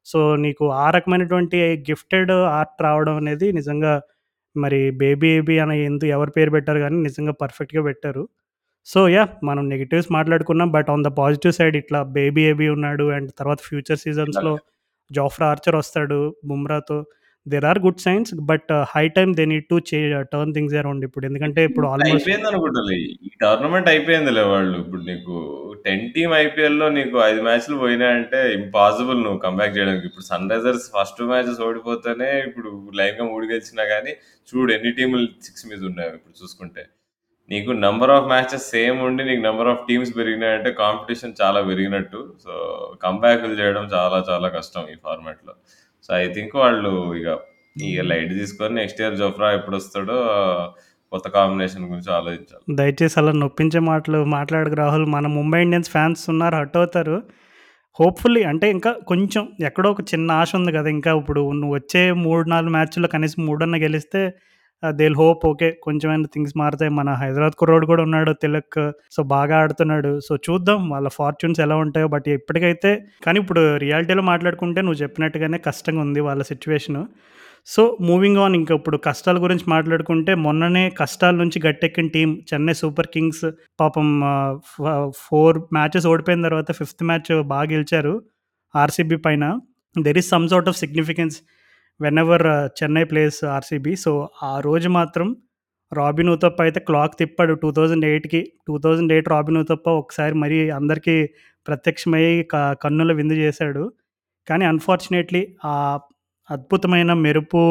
సో, నీకు ఆ రకమైనటువంటి గిఫ్టెడ్ ఆర్ట్ రావడం అనేది నిజంగా మరి బేబీ ఏబీ అని ఎందుకు ఎవరు పేరు పెట్టారు కానీ నిజంగా పర్ఫెక్ట్‌గా పెట్టారు. So, yeah! మనం నెగెటివ్స్ మాట్లాడుకున్నాం. But on the positive side ఇట్లా బేబీ ఏబీ ఉన్నాడు. అండ్ తర్వాత ఫ్యూచర్ సీజన్స్‌లో లక్ జోఫ్రా ఆర్చర్ వస్తాడు బుమ్రాతో. There are good signs. But high time they need to చే టర్న్ థింగ్స్ అరౌండ్ ఇప్పుడు. ఎందుకంటే ఇప్పుడు ఆల్మోస్ట్ అయిపోయిందనుకుంటలే. ఈ టోర్నమెంట్ అయిపోయిందిలే వాళ్ళు. ఇప్పుడు నీకు 10 టీమ్ ఐపీఎల్‌లో నీకు 5 మ్యాచ్‌లు పోయినాయంటే ఇంపాసిబుల్ నువ్వు కమ్‌బ్యాక్ చేయడానికి. ఇప్పుడు సన్ రైజర్స్ ఫస్ట్ 2 మ్యాచెస్ ఓడిపోతేనే ఇప్పుడు లైన్‌గా 3 గెలిచినా గానీ చూడు ఎన్ని టీములు 6 మీద ఉన్నాయో ఇప్పుడు చూసుకుంటే. నీకు నంబర్ ఆఫ్ మ్యాచెస్ సేమ్ ఉండి నీకు నంబర్ ఆఫ్ టీమ్స్ పెరిగినాయంటే కాంపిటీషన్ చాలా పెరిగినట్టు. సో, కమ్‌బ్యాక్‌లు చేయడం చాలా చాలా కష్టం ఈ ఫార్మాట్‌లో. సో, ఐ థింక్ వాళ్ళు ఇగ ఇగ లైట్ తీసుకొని నెక్స్ట్ ఇయర్ జోఫ్రా ఎప్పుడొస్తాడో కొత్త కాంబినేషన్ గురించి ఆలోచించాలి. దయచేసి అలా నొప్పించే మాటలు మాట్లాడకు రాహుల్. మన ముంబై ఇండియన్స్ ఫ్యాన్స్ ఉన్నారు హర్ట్ అవుతారు. హోప్‌ఫుల్లీ అంటే ఇంకా కొంచెం ఎక్కడో ఒక చిన్న ఆశ ఉంది కదా! ఇంకా ఇప్పుడు నువ్వు వచ్చే 3, 4 మ్యాచ్‌ల్లో కనీసం మూడన్నా గెలిస్తే దేల్ హోప్ ఓకే. కొంచెమైనా థింగ్స్ మారుతాయి. మన హైదరాబాద్ కుర్రోడు కూడా ఉన్నాడు తిలక్. సో, బాగా ఆడుతున్నాడు. సో, చూద్దాం వాళ్ళ ఫార్చ్యూన్స్ ఎలా ఉంటాయో. బట్ ఇప్పటికైతే కానీ ఇప్పుడు రియాలిటీలో మాట్లాడుకుంటే నువ్వు చెప్పినట్టుగానే కష్టంగా ఉంది వాళ్ళ సిచ్యువేషను సో, మూవింగ్ ఆన్ ఇంకా ఇప్పుడు కష్టాల గురించి మాట్లాడుకుంటే మొన్ననే కష్టాల నుంచి గట్టెక్కిన టీం చెన్నై సూపర్ కింగ్స్ పాపం uh, ఫోర్ మ్యాచెస్ ఓడిపోయిన తర్వాత ఫిఫ్త్ మ్యాచ్ బాగా గెలిచారు ఆర్‌సీబీ పైన. There is some sort of significance whenever Chennai plays RCB. So, ఆ రోజు మాత్రం రాబిన్ ఉతప్ప అయితే క్లాక్ తిప్పాడు 2008కి. 2008 రాబిన్ ఉతప్ప ఒకసారి మరీ అందరికీ ప్రత్యక్షమై క కన్నుల విందు చేశాడు. కానీ అన్‌ఫార్చునేట్‌లీ ఆ అద్భుతమైన మెరుపు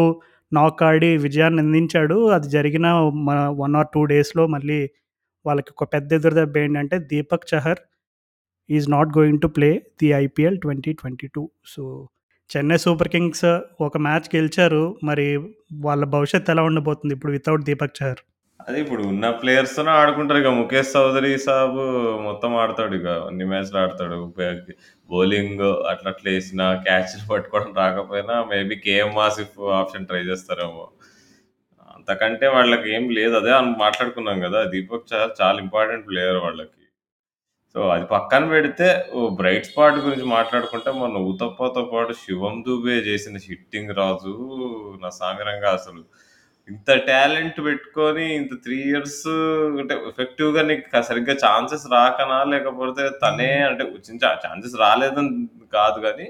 నాక్ ఆడి విజయాన్ని అందించాడు. అది జరిగిన మన వన్ ఆర్ టూ డేస్‌లో మళ్ళీ వాళ్ళకి ఒక పెద్ద ఎదురు దెబ్బ ఏంటంటే Deepak Chahar is not going to play the IPL 2022. So, Chennai super kings ఒక మ్యాచ్ గెలిచారు. మరి వాళ్ళ భవిష్యత్తు ఎలా ఉండబోతుంది ఇప్పుడు వితౌట్ దీపక్ చహర్? అదే ఇప్పుడు ఉన్న ప్లేయర్స్‌తోనే ఆడుకుంటారు. ఇక ముఖేష్ చౌదరి సాబ్ మొత్తం ఆడతాడు ఇక. అన్ని మ్యాచ్‌లు ఆడతాడు. బౌలింగ్ అట్లా అట్లా ఏసినా క్యాచ్‌లు పట్టుకోవడం రాకపోయినా maybe KM Asif option try చేస్తారేమో. అంతకంటే వాళ్ళకి ఏం లేదు. అదే మాట్లాడుకున్నాం కదా! దీపక్ చహర్ చాలా ఇంపార్టెంట్ ప్లేయర్ వాళ్ళకి. సో, అది పక్కన పెడితే ఓ బ్రైట్ స్పాట్ గురించి మాట్లాడుకుంటే మొన్న 'ఉతప్ప'తో పాటు 'శివం దుబే' చేసిన 'హిట్టింగ్ రాజు' నా సామిరంగా అసలు ఇంత టాలెంట్ పెట్టుకొని ఇంత 3 ఇయర్స్ అంటే ఎఫెక్టివ్‌గా నీకు క సరిగ్గా ఛాన్సెస్ రాకనా? లేకపోతే తనే అంటే చిన్న ఛాన్సెస్ రాలేదని కాదు గానీ,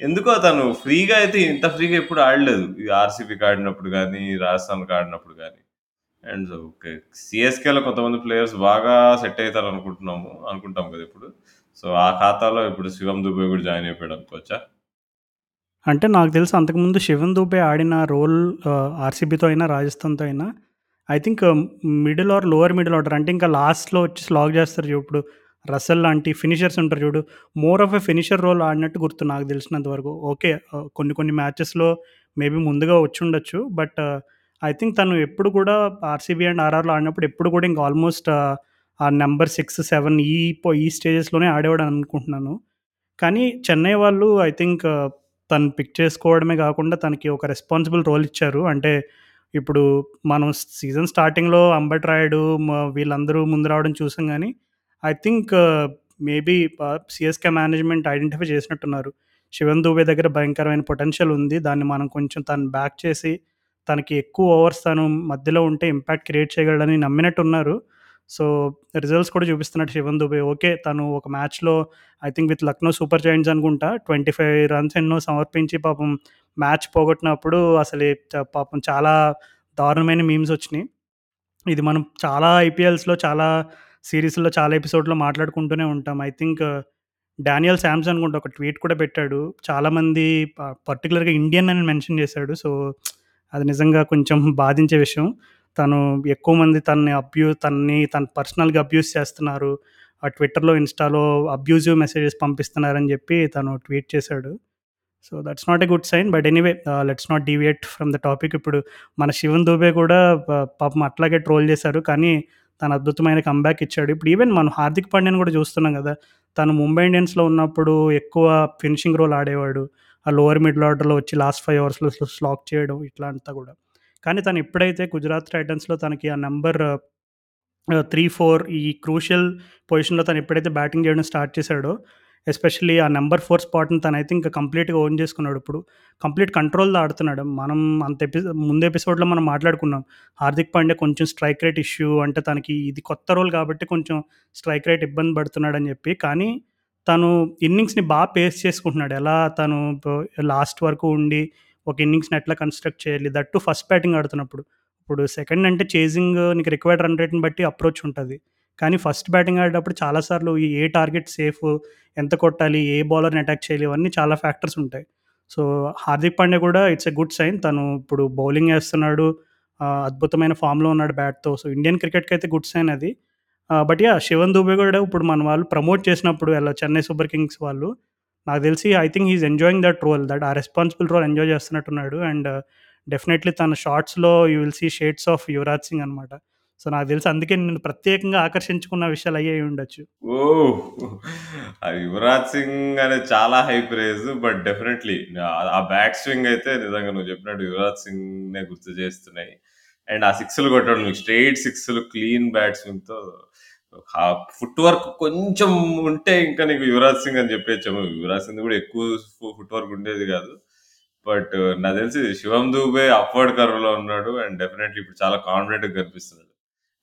ఎందుకో తను ఫ్రీగా అయితే ఇంత ఫ్రీగా ఎప్పుడు ఆడలేదు. ఈ ఆర్‌సీబీకి ఆడినప్పుడు గానీ, రాజస్థాన్‌కి ఆడినప్పుడు గానీ. And okay. సిఎస్కేలో కొంతమంది ప్లేయర్స్ బాగా సెట్ అయితారనుకుంటున్నాము. అనుకుంటాం కదా ఇప్పుడు. సో, ఆ ఖాతాలో ఇప్పుడు 'శివం దుబే' కూడా జాయిన్ అయిపోయాడు అనుకోవచ్చా? అంటే నాకు తెలిసి అంతకుముందు 'శివన్ దుబే' ఆడిన రోల్ ఆర్‌సీబీతో అయినా, రాజస్థాన్‌తో అయినా I think middle or lower middle order అంటే ఇంకా లాస్ట్‌లో వచ్చి స్లాగ్ చేస్తారు చూడు ఇప్పుడు లాంటి ఫినిషర్స్ ఉంటారు చూడు. More of a finisher role ఆడినట్టు గుర్తు నాకు తెలిసినంత వరకు. ఓకే. కొన్ని కొన్ని మ్యాచెస్‌లో మేబీ ముందుగా వచ్చుండొచ్చు. బట్ ఐ థింక్ తను ఎప్పుడు కూడా ఆర్‌సీబీ అండ్ ఆర్ఆర్‌లో ఆడినప్పుడు ఎప్పుడు కూడా ఇంకా ఆల్మోస్ట్ ఆ నెంబర్ సిక్స్ సెవెన్ ఈ ఈ స్టేజెస్‌లోనే ఆడేవాడని అనుకుంటున్నాను. కానీ చెన్నై వాళ్ళు ఐ థింక్ తను పిక్ చేసుకోవడమే కాకుండా తనకి ఒక రెస్పాన్సిబుల్ రోల్ ఇచ్చారు. అంటే ఇప్పుడు మనం సీజన్ స్టార్టింగ్‌లో అంబట్ రాయుడు వీళ్ళందరూ ముందు రావడం చూసాం కానీ I think maybe CSK management identify చేసినట్టున్నారు. 'శివన్ దూబే దగ్గర భయంకరమైన పొటెన్షియల్ ఉంది. దాన్ని మనం కొంచెం తను బ్యాక్ చేసి, తనకి ఎక్కువ ఓవర్స్ తను మధ్యలో ఉంటే ఇంపాక్ట్ క్రియేట్ చేయగలడని నమ్మినట్టు ఉన్నారు సో, రిజల్ట్స్ కూడా చూపిస్తున్నాడు 'శివన్ దుబే.' ఓకే. తను ఒక మ్యాచ్‌లో I think with 'Lucknow super giants అనుకుంటా 25 రన్స్ ఎన్నో సమర్పించి పాపం మ్యాచ్ పోగొట్టినప్పుడు అసలు చ పాపం చాలా దారుణమైన మీమ్స్ వచ్చినాయి ఇది మనం చాలా ఐపీఎల్స్‌లో, చాలా సీరీస్‌లో, చాలా ఎపిసోడ్‌లో మాట్లాడుకుంటూనే ఉంటాం. ఐ థింక్ డానియల్ శామ్స్ అనుకుంటా ఒక ట్వీట్ కూడా పెట్టాడు. చాలామంది ప ఇండియన్ అని మెన్షన్ చేశాడు. సో, అది నిజంగా కొంచెం బాధించే విషయం. తను ఎక్కువ మంది తనని అబ్యూ తనని తన పర్సనల్‌గా అబ్యూస్ చేస్తున్నారు. ఆ ట్విట్టర్‌లో, ఇన్‌స్టాలో అబ్యూజివ్ మెసేజెస్ పంపిస్తున్నారని చెప్పి తను ట్వీట్ చేశాడు. So, that's not a good sign. But anyway let's not deviate from the topic. ఇప్పుడు మన 'శివన్ దుబే' కూడా పాపం అట్లాగే ట్రోల్ చేశారు. కానీ తను అద్భుతమైన కంబ్యాక్ ఇచ్చాడు. ఇప్పుడు ఈవెన్ మనం 'హార్దిక్ పాండ్యా'ని కూడా చూస్తున్నాం కదా! తను ముంబై ఇండియన్స్‌లో ఉన్నప్పుడు ఎక్కువ ఫినిషింగ్ రోల్ ఆడేవాడు. ఆ లోవర్ మిడిల్ ఆర్డర్‌లో వచ్చి లాస్ట్ ఫైవ్ అవర్స్లో స్లాక్ చేయడం ఇట్లా అంతా కూడా. కానీ తను ఎప్పుడైతే గుజరాత్ టైటన్స్‌లో తనకి ఆ నెంబర్ త్రీ ఫోర్ ఈ క్రూషియల్ పొజిషన్‌లో తను ఎప్పుడైతే బ్యాటింగ్ చేయడం స్టార్ట్ చేశాడో, ఎస్పెషల్లీ ఆ నెంబర్ ఫోర్ స్పాట్‌ని తను అయితే ఇంకా కంప్లీట్‌గా ఓన్ చేసుకున్నాడు ఇప్పుడు. కంప్లీట్ కంట్రోల్లో ఆడుతున్నాడు. మనం అంత ఎపి ముందు ఎపిసోడ్‌లో మనం మాట్లాడుకున్నాం. 'హార్దిక్ పాండే కొంచెం స్ట్రైక్ రేట్ ఇష్యూ అంటే తనకి ఇది కొత్త రోల్ కాబట్టి కొంచెం స్ట్రైక్ రేట్ ఇబ్బంది పడుతున్నాడని చెప్పి. కానీ తను ఇన్నింగ్స్‌ని బా పేస్ చేసుకుంటున్నాడు. ఎలా తను లాస్ట్ వరకు ఉండి ఒక ఇన్నింగ్స్‌ని ఎట్లా కన్‌స్ట్రక్ట్ చేయాలి. దట్ టూ ఫస్ట్ బ్యాటింగ్ ఆడుతున్నప్పుడు. ఇప్పుడు సెకండ్ అంటే చేజింగ్ నీకు రిక్వైర్డ్ రన్ రేట్‌ని బట్టి అప్రోచ్ ఉంటది. కానీ ఫస్ట్ బ్యాటింగ్ ఆడేటప్పుడు చాలా సార్లు ఏ టార్గెట్ సేఫ్, ఎంత కొట్టాలి, ఏ బౌలర్‌ని అటాక్ చేయాలి ఇవన్నీ చాలా ఫ్యాక్టర్స్ ఉంటాయి. సో, 'హార్దిక్ పాండ్యా' కూడా ఇట్స్ ఎ గుడ్ సైన్. తను ఇప్పుడు బౌలింగ్ ఏస్తున్నాడు. ఆహ్, అద్భుతమైన ఫామ్‌లో ఉన్నాడు బ్యాట్‌తో. సో, ఇండియన్ క్రికెట్‌కైతే గుడ్ సైన్ అది. బట్ యా 'శివన్ దుబే' కూడా ఇప్పుడు మన వాళ్ళు ప్రమోట్ చేసినప్పుడు ఎలా 'చెన్నై సూపర్ కింగ్స్' వాళ్ళు నాకు తెలిసి I think he's is enjoying that role. That ఆ రెస్పాన్సిబుల్ రోల్ ఎంజాయ్ చేస్తున్నట్టున్నాడు. అండ్ డెఫినెట్లీ uh, తన షార్ట్స్లో you will see shades of Yuvraj Singh అనమాట. సో, నాకు తెలిసి అందుకే నేను ప్రత్యేకంగా ఆకర్షించుకున్న విషయాలు అయ్యే ఉండొచ్చు ఓహ్! ఆ 'యువరాజ్ సింగ్' అనేది చాలా హై ప్రైజ్. బట్ డెఫినెట్లీ ఆ బ్యాక్ స్వింగ్ అయితే నిజంగా నువ్వు చెప్పినట్టు 'యువరాజ్ సింగ్‌నే' గుర్తు చేస్తున్నాయి. అండ్ ఆ సిక్స్‌లు కొట్టడం స్ట్రైట్ సిక్స్‌లు క్లీన్ బ్యాట్ స్వింగ్‌తో ఆ ఫుట్ వర్క్ కొంచెం ఉంటే ఇంకా నీకు 'యువరాజ్ సింగ్' అని చెప్పేచ్చాము 'యువరాజ్ సింగ్' కూడా ఎక్కువ ఫుట్ వర్క్ ఉండేది కాదు. బట్ నాకు తెలిసి 'శివం దూబే అప్‌వర్డ్ కర్వ్‌లో ఉన్నాడు. అండ్ డెఫినెట్లీ ఇప్పుడు చాలా కాన్ఫిడెంట్‌గా కనిపిస్తున్నాడు.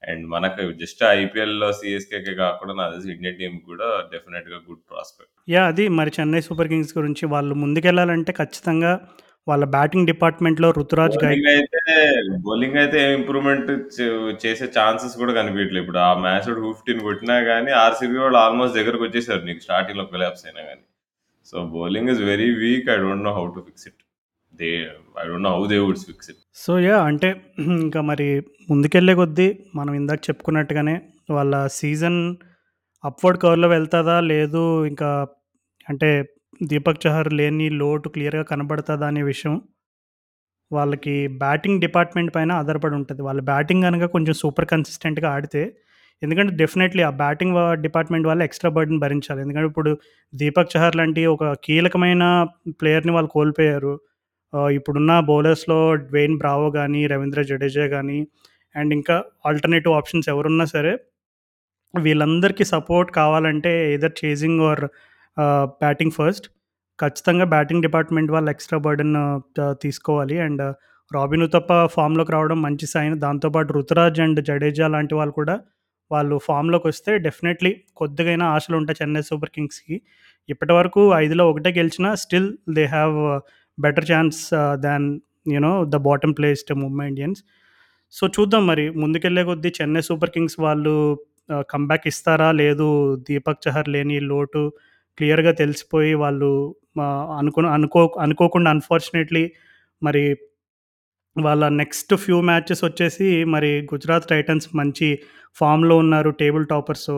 అండ్ మనకు జస్ట్ ఐపీఎల్‌లో సిఎస్కే కాకుండా నాకు తెలిసి ఇండియన్ టీమ్ కూడా డెఫినెట్‌గా గుడ్ ప్రాస్పెక్ట్. యా అది మరి 'చెన్నై సూపర్ కింగ్స్' గురించి వాళ్ళు ముందుకెళ్ళాలంటే ఖచ్చితంగా వాళ్ళ బ్యాటింగ్ డిపార్ట్‌మెంట్‌లో 'రుతురాజ్ గైక్' బౌలింగ్ అయితే బౌలింగ్ అయితే ఇంప్రూవ్‌మెంట్ చేసే ఛాన్సెస్ కూడా కనిపియట్లేదు. ఇప్పుడు ఆ మ్యాచ్‌లో 215 కొట్టినా గాని ఆర్‌సీబీ వాళ్ళు ఆల్మోస్ట్ దగ్గరకొచ్చేసారు నీకు స్టార్టింగ్‌లో కొలాప్స్ అయినా గాని. So, bowling is very weak. I don't know how to fix it. They I don't know how they would fix it. So, yeah! అంటే ఇంకా మరి ముందుకెళ్ళే కొద్దీ మనం ఇందాక చెప్పుకున్నట్టుగానే వాళ్ళ సీజన్ అప్‌వర్డ్ కర్వ్‌లో వెళ్తదా? లేదు ఇంకా అంటే దీపక్ చహర్ లేని లోటు క్లియర్‌గా కనబడతదా అనే విషయం వాళ్ళకి బ్యాటింగ్ డిపార్ట్‌మెంట్ పైన ఆధారపడి ఉంటుంది వాళ్ళ బ్యాటింగ్ కనుక కొంచెం సూపర్ కన్సిస్టెంట్‌గా ఆడితే ఎందుకంటే డెఫినెట్లీ ఆ బ్యాటింగ్ డిపార్ట్‌మెంట్ వాళ్ళు ఎక్స్‌ట్రా బర్డెన్ భరించాలి. ఎందుకంటే ఇప్పుడు దీపక్ చహర్ లాంటి ఒక కీలకమైన ప్లేయర్‌ని వాళ్ళు కోల్పోయారు. ఇప్పుడున్న బౌలర్స్‌లో డ్వెయిన్ బ్రావో కానీ రవీంద్ర జడేజా కానీ అండ్ ఇంకా ఆల్టర్‌నేటివ్ ఆప్షన్స్ ఎవరున్నా సరే వీళ్ళందరికీ సపోర్ట్ కావాలంటే either chasing or batting first. ఖచ్చితంగా బ్యాటింగ్ డిపార్ట్‌మెంట్ వాళ్ళు ఎక్స్‌ట్రా బర్డెన్ తీసుకోవాలి. అండ్ రాబిన్ ఉతప్ప ఫామ్‌లోకి రావడం మంచి సైన్. దాంతోపాటు రుతురాజ్ అండ్ జడేజా లాంటి వాళ్ళు కూడా వాళ్ళు ఫామ్లోకి వస్తే డెఫినెట్‌లీ కొద్దిగైనా ఆశలు ఉంటాయి చెన్నై సూపర్ కింగ్స్‌కి. ఇప్పటివరకు ఐదులో ఒకటే గెలిచినా still they have better chance than you know the bottom placed Mumbai Indians. So, చూద్దాం మరి ముందుకెళ్ళే కొద్దీ చెన్నై సూపర్ కింగ్స్ వాళ్ళు కంబ్యాక్ ఇస్తారా? లేదు దీపక్ చహర్ లేని లోటు క్లియర్‌గా తెలిసిపోయి వాళ్ళు ఆహ్, అనుకో అనుకోకుండా అన్‌ఫార్చునేట్‌లీ మరి వాళ్ళ నెక్స్ట్ ఫ్యూ మ్యాచెస్ వచ్చేసి మరి గుజరాత్ టైటన్స్ మంచి ఫామ్‌లో ఉన్నారు. Table toppers.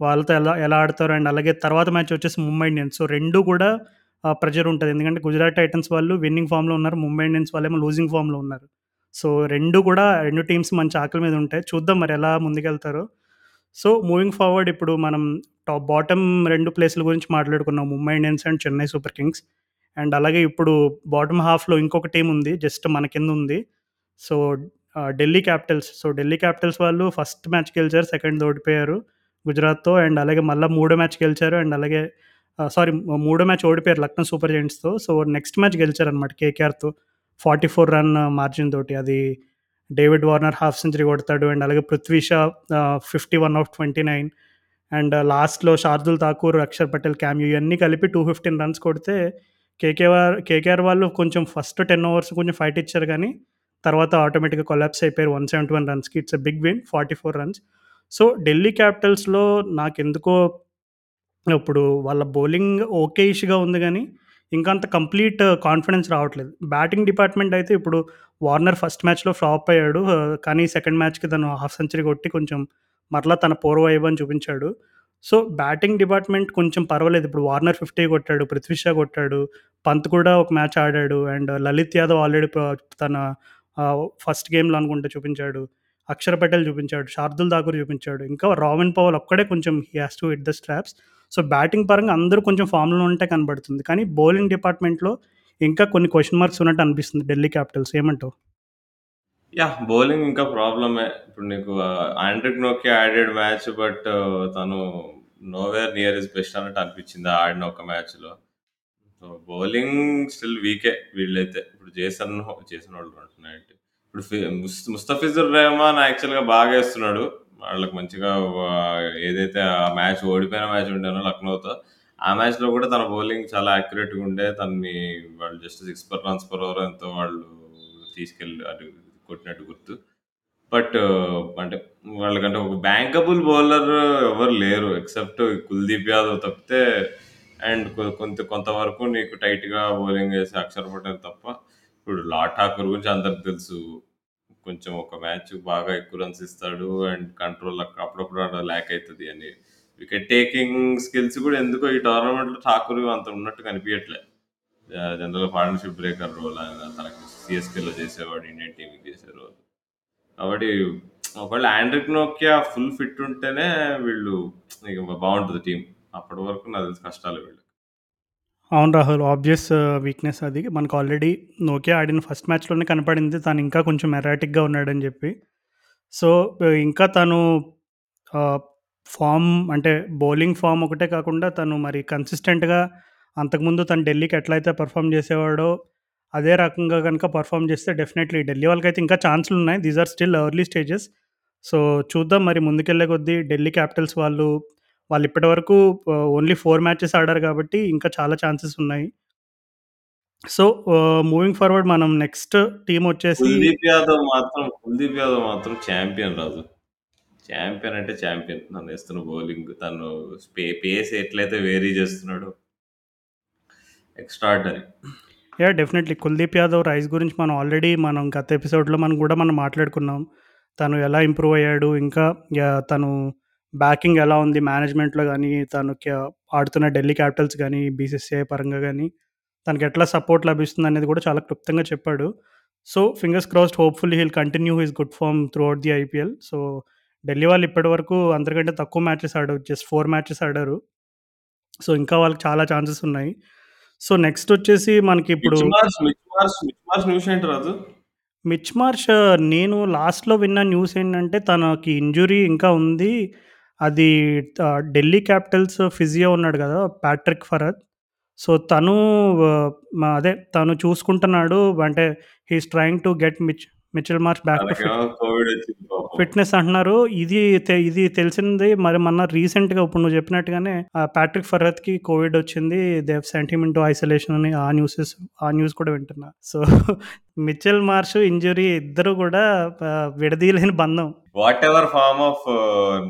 వాళ్ళతో ఎలా ఎలా ఆడతారు అండ్ అలాగే తర్వాత మ్యాచ్ వచ్చేసి ముంబై ఇండియన్స్. సో, రెండు కూడా ప్రెజర్ ఉంటుంది ఎందుకంటే గుజరాత్ టైటన్స్ వాళ్ళు విన్నింగ్ ఫామ్‌లో ఉన్నారు. ముంబై ఇండియన్స్ వాళ్ళేమో లూజింగ్ ఫామ్‌లో ఉన్నారు. సో, రెండు కూడా రెండు టీమ్స్ మంచి ఆకలి మీద ఉంటాయి. చూద్దాం మరి ఎలా ముందుకెళ్తారో. సో, మూవింగ్ ఫార్వర్డ్ ఇప్పుడు మనం టాప్ బాటమ్ రెండు ప్లేస్‌ల గురించి మాట్లాడుకున్నాం. Mumbai Indians and Chennai super kings. And అలాగే ఇప్పుడు బాటమ్ హాఫ్‌లో ఇంకొక టీం ఉంది. జస్ట్ మన కింద ఉంది. So, Delhi capitals. So, Delhi capitals వాళ్ళు ఫస్ట్ మ్యాచ్ గెలిచారు. సెకండ్ ఓడిపోయారు గుజరాత్‌తో. అండ్ అలాగే మళ్ళీ మూడో మ్యాచ్ గెలిచారు. అండ్ అలాగే సారీ మూడో మ్యాచ్ ఓడిపోయారు లక్నో సూపర్ జైంట్స్తో సో, నెక్స్ట్ మ్యాచ్ గెలిచారనమాట కేకేఆర్‌తో 44 రన్ మార్జిన్ తోటి. అది డేవిడ్ వార్నర్ హాఫ్ సెంచరీ కొడతాడు. అండ్ అలాగే Prithvi Shaw fifty one of 29 and లాస్ట్‌లో శార్దుల్ ఠాకూర్, అక్షర్ పటేల్ క్యామ్యూ ఇవన్నీ కలిపి 215 రన్స్ కొడితే కేకేఆర్ కేకేఆర్ వాళ్ళు కొంచెం ఫస్ట్ 10 ఓవర్స్ కొంచెం ఫైట్ ఇచ్చారు కానీ తర్వాత ఆటోమేటిక్‌గా కొలాప్స్ అయిపోయారు 171 రన్స్‌కి. It's a big win 44 runs. So, Delhi క్యాపిటల్స్‌లో నాకు ఎందుకో ఇప్పుడు వాళ్ళ బౌలింగ్ ఓకే ఓకేయిష్‌గా ఉంది కానీ ఇంకా అంత కంప్లీట్ uh, కాన్ఫిడెన్స్ రావట్లేదు. బ్యాటింగ్ డిపార్ట్‌మెంట్ అయితే ఇప్పుడు వార్నర్ ఫస్ట్ మ్యాచ్‌లో ఫ్లాప్ అయ్యాడు. Uh, కానీ సెకండ్ మ్యాచ్‌కి తను హాఫ్ సెంచరీ కొట్టి కొంచెం మరలా తన పూర్వవైభవం చూపించాడు. సో, బ్యాటింగ్ డిపార్ట్‌మెంట్ కొంచెం పర్వాలేదు. ఇప్పుడు వార్నర్ 50 కొట్టాడు. పృథ్వీ షా కొట్టాడు. పంత్ కూడా ఒక మ్యాచ్ ఆడాడు. అండ్ లలిత్ యాదవ్ ఆల్రెడీ తన uh, ఫస్ట్ గేమ్‌లో అనుకుంటే చూపించాడు. అక్షర్ పటేల్ చూపించాడు. శార్దుల్ దాకూర్ చూపించాడు. ఇంకా రావిన్ పవల్ ఒక్కడే కొంచెం he has to hit the straps. So, batting పరంగా అందరూ కొంచెం ఫామ్‌లో ఉంటే కనబడుతుంది. కానీ బౌలింగ్ డిపార్ట్‌మెంట్‌లో ఇంకా కొన్ని క్వశ్చన్ మార్క్స్ ఉన్నట్టు అనిపిస్తుంది ఢిల్లీ క్యాపిటల్స్. ఏమంటావు? యా బౌలింగ్ ఇంకా ప్రాబ్లమే. ఇప్పుడు నీకు ఆండ్రిక్ నోకి ఆడాడు మ్యాచ్. బట్ తను నోవేర్ నియర్ ఇస్ బెస్ట్ అన్నట్టు అనిపించింది ఆడిన ఒక మ్యాచ్‌లో. సో, బౌలింగ్ స్టిల్ వీకే వీళ్ళైతే. ఇప్పుడు జేసన్ జేసన్ వాళ్ళు అంటున్నాయి ఇప్పుడు ముస్తఫిజుర్ రెహమాన్ యాక్చువల్‌గా బాగా వేస్తున్నాడు వాళ్ళకి మంచిగా ఏదైతే ఆ మ్యాచ్ ఓడిపోయిన మ్యాచ్ ఉండేనో లక్నోతో, ఆ మ్యాచ్‌లో కూడా తన బౌలింగ్ చాలా యాక్యురేట్‌గా ఉండే తనని వాళ్ళు just six per runs per over ఎంతో వాళ్ళు తీసుకెళ్ళి అటు కొట్టినట్టు గుర్తు. బట్ అంటే వాళ్ళకంటే ఒక బ్యాంకబుల్ బౌలర్ ఎవరు లేరు. ఎక్సెప్ట్ కుల్దీప్ యాదవ్ తప్పితే అండ్ కొంత కొంతవరకు నీకు టైట్‌గా బౌలింగ్ వేసి అక్షర్ పటేల్ తప్ప, ఇప్పుడు లా ఠాకూర్ గురించి అందరికి తెలుసు. కొంచెం ఒక మ్యాచ్ బాగా ఎక్కువ రన్స్ ఇస్తాడు. అండ్ కంట్రోల్ అప్పుడప్పుడు ల్యాక్ అవుతుంది అని. వికెట్ టేకింగ్ స్కిల్స్ కూడా ఎందుకో ఈ టోర్నమెంట్‌లో ఠాకూర్ అంత ఉన్నట్టు కనిపియట్లే. జనరల్ పార్ట్నర్‌షిప్ బ్రేకర్ రోల్ ఆయన తనకి సిఎస్కేలో చేసేవాడు. ఇండియన్ టీంకి చేసే రోల్. కాబట్టి ఒకవేళ ఆండ్రిక్ నోకియా ఫుల్ ఫిట్ ఉంటేనే వీళ్ళు ఇక టీం అప్పటి వరకు నాకు తెలిసి కష్టాలు వీళ్ళు అవును రాహుల్. ఆబ్వియస్ వీక్‌నెస్ uh, అది. మనకు ఆల్రెడీ నోకియా ఆడిన ఫస్ట్ మ్యాచ్‌లోనే కనపడింది. తను ఇంకా కొంచెం ఎరాటిక్‌గా ఉన్నాడని చెప్పి. సో, uh, ఇంకా తను uh, ఫామ్ అంటే బౌలింగ్ ఫామ్ ఒకటే కాకుండా తను మరి కన్సిస్టెంట్‌గా అంతకుముందు తను ఢిల్లీకి ఎట్లయితే పర్ఫామ్ చేసేవాడో, అదే రకంగా కనుక పర్ఫామ్ చేస్తే డెఫినెట్‌లీ ఢిల్లీ వాళ్ళకైతే ఇంకా ఛాన్స్‌లున్నాయి. These are still early stages. So, చూద్దాం మరి ముందుకెళ్ళే కొద్దీ ఢిల్లీ క్యాపిటల్స్ వాళ్ళు, వాళ్ళు ఇప్పటివరకు ఆహ్, ఓన్లీ 4 మ్యాచెస్ ఆడారు కాబట్టి ఇంకా చాలా ఛాన్సెస్ ఉన్నాయి. సో, మూవింగ్ ఫార్వర్డ్ మనం నెక్స్ట్ టీమ్ వచ్చేసి కుల్దీప్ యాదవ్ మాత్రం కుల్దీప్ యాదవ్ మాత్రం చాంపియన్ రాజు. చాంపియన్ అంటే చాంపియన్. తనేస్తున్న బౌలింగ్ తను పేస్ ఎట్లయితే వేరీ చేస్తున్నాడో extraordinary. Yeah! Definitely. Kuldeep Yadav rise గురించి మనం ఆల్రెడీ మనం గత ఎపిసోడ్‌లో మనం కూడా మనం మాట్లాడుకున్నాం. తను ఎలా ఇంప్రూవ్ అయ్యాడు. ఇంకా! తను బ్యాకింగ్ ఎలా ఉంది మేనేజ్మెంట్‌లో గానీ, తను ఆడుతున్న ఢిల్లీ క్యాపిటల్స్ గానీ, బీసీసీఐ పరంగా గానీ, తనకి ఎట్లా సపోర్ట్ లభిస్తుందనేది కూడా చాలా క్లుప్తంగా చెప్పాడు. So, fingers crossed hopefully he will continue his good form throughout the IPL. So, Delhi వాళ్ళు ఇప్పటివరకు అందరికంటే తక్కువ మ్యాచెస్ ఆడారు. జస్ట్ 4 మ్యాచెస్ ఆడారు. సో, ఇంకా వాళ్ళకి చాలా ఛాన్సెస్ ఉన్నాయి. సో, నెక్స్ట్ వచ్చేసి మనకి ఇప్పుడు మిచ్ మార్ష్, నేను లాస్ట్‌లో విన్న న్యూస్ ఏంటంటే తనకి ఇంజ్యూరీ ఇంకా ఉంది. అది ఢిల్లీ క్యాపిటల్స్ ఫిజియో ఉన్నాడు కదా ప్యాట్రిక్ ఫరద్ సో, తను అదే తను చూసుకుంటున్నాడు. అంటే he's trying to get Mitch Mitchell Marsh back to. Fitness అంటున్నారు. ఇది ఇది తెలిసింది మరి మొన్న రీసెంట్‌గా ఇప్పుడు నువ్వు చెప్పినట్టుగానే ప్యాట్రిక్ ఫరత్‌కి కోవిడ్ వచ్చింది. They have sent him into isolation అని ఆ న్యూసెస్ ఆ న్యూస్ కూడా వింటున్నా. సో, మిచెల్ మార్ష్, ఇంజ్యూరీ ఇద్దరు కూడా విడదీయలేని బంధం. Whatever form of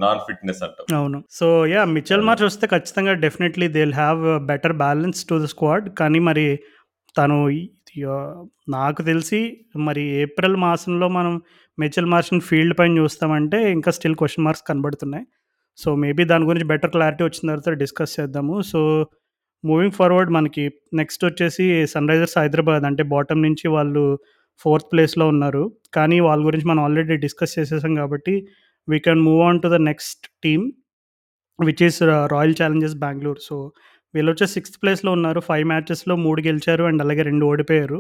non fitness అంటావు. అవును. So, yeah! మిచెల్. మార్ష్ వస్తే ఖచ్చితంగా definitely they will have better balance to the squad. కానీ మరి తను యో నాకు తెలిసి మరి ఏప్రిల్ మాసంలో మనం మిచెల్ మార్షన్ ఫీల్డ్ పైన చూస్తామంటే ఇంకా స్టిల్ క్వశ్చన్ మార్క్స్ కనబడుతున్నాయి. సో, మేబీ దాని గురించి బెటర్ క్లారిటీ వచ్చిన తర్వాత డిస్కస్ చేద్దాము. సో, మూవింగ్ ఫార్వర్డ్ మనకి నెక్స్ట్ వచ్చేసి సన్‌రైజర్స్ హైదరాబాద్ అంటే బాటమ్ నుంచి వాళ్ళు ఫోర్త్ ప్లేస్‌లో ఉన్నారు. కానీ వాళ్ళ గురించి మనం ఆల్రెడీ డిస్కస్ చేసేసాం కాబట్టి we can move on to the next team which is royal challengers Bengaluru so, వీళ్ళొచ్చేసి sixth ప్లేస్‌లో ఉన్నారు. 5 మ్యాచెస్‌లో 3 గెలిచారు అండ్ అలాగే 2 ఓడిపోయారు.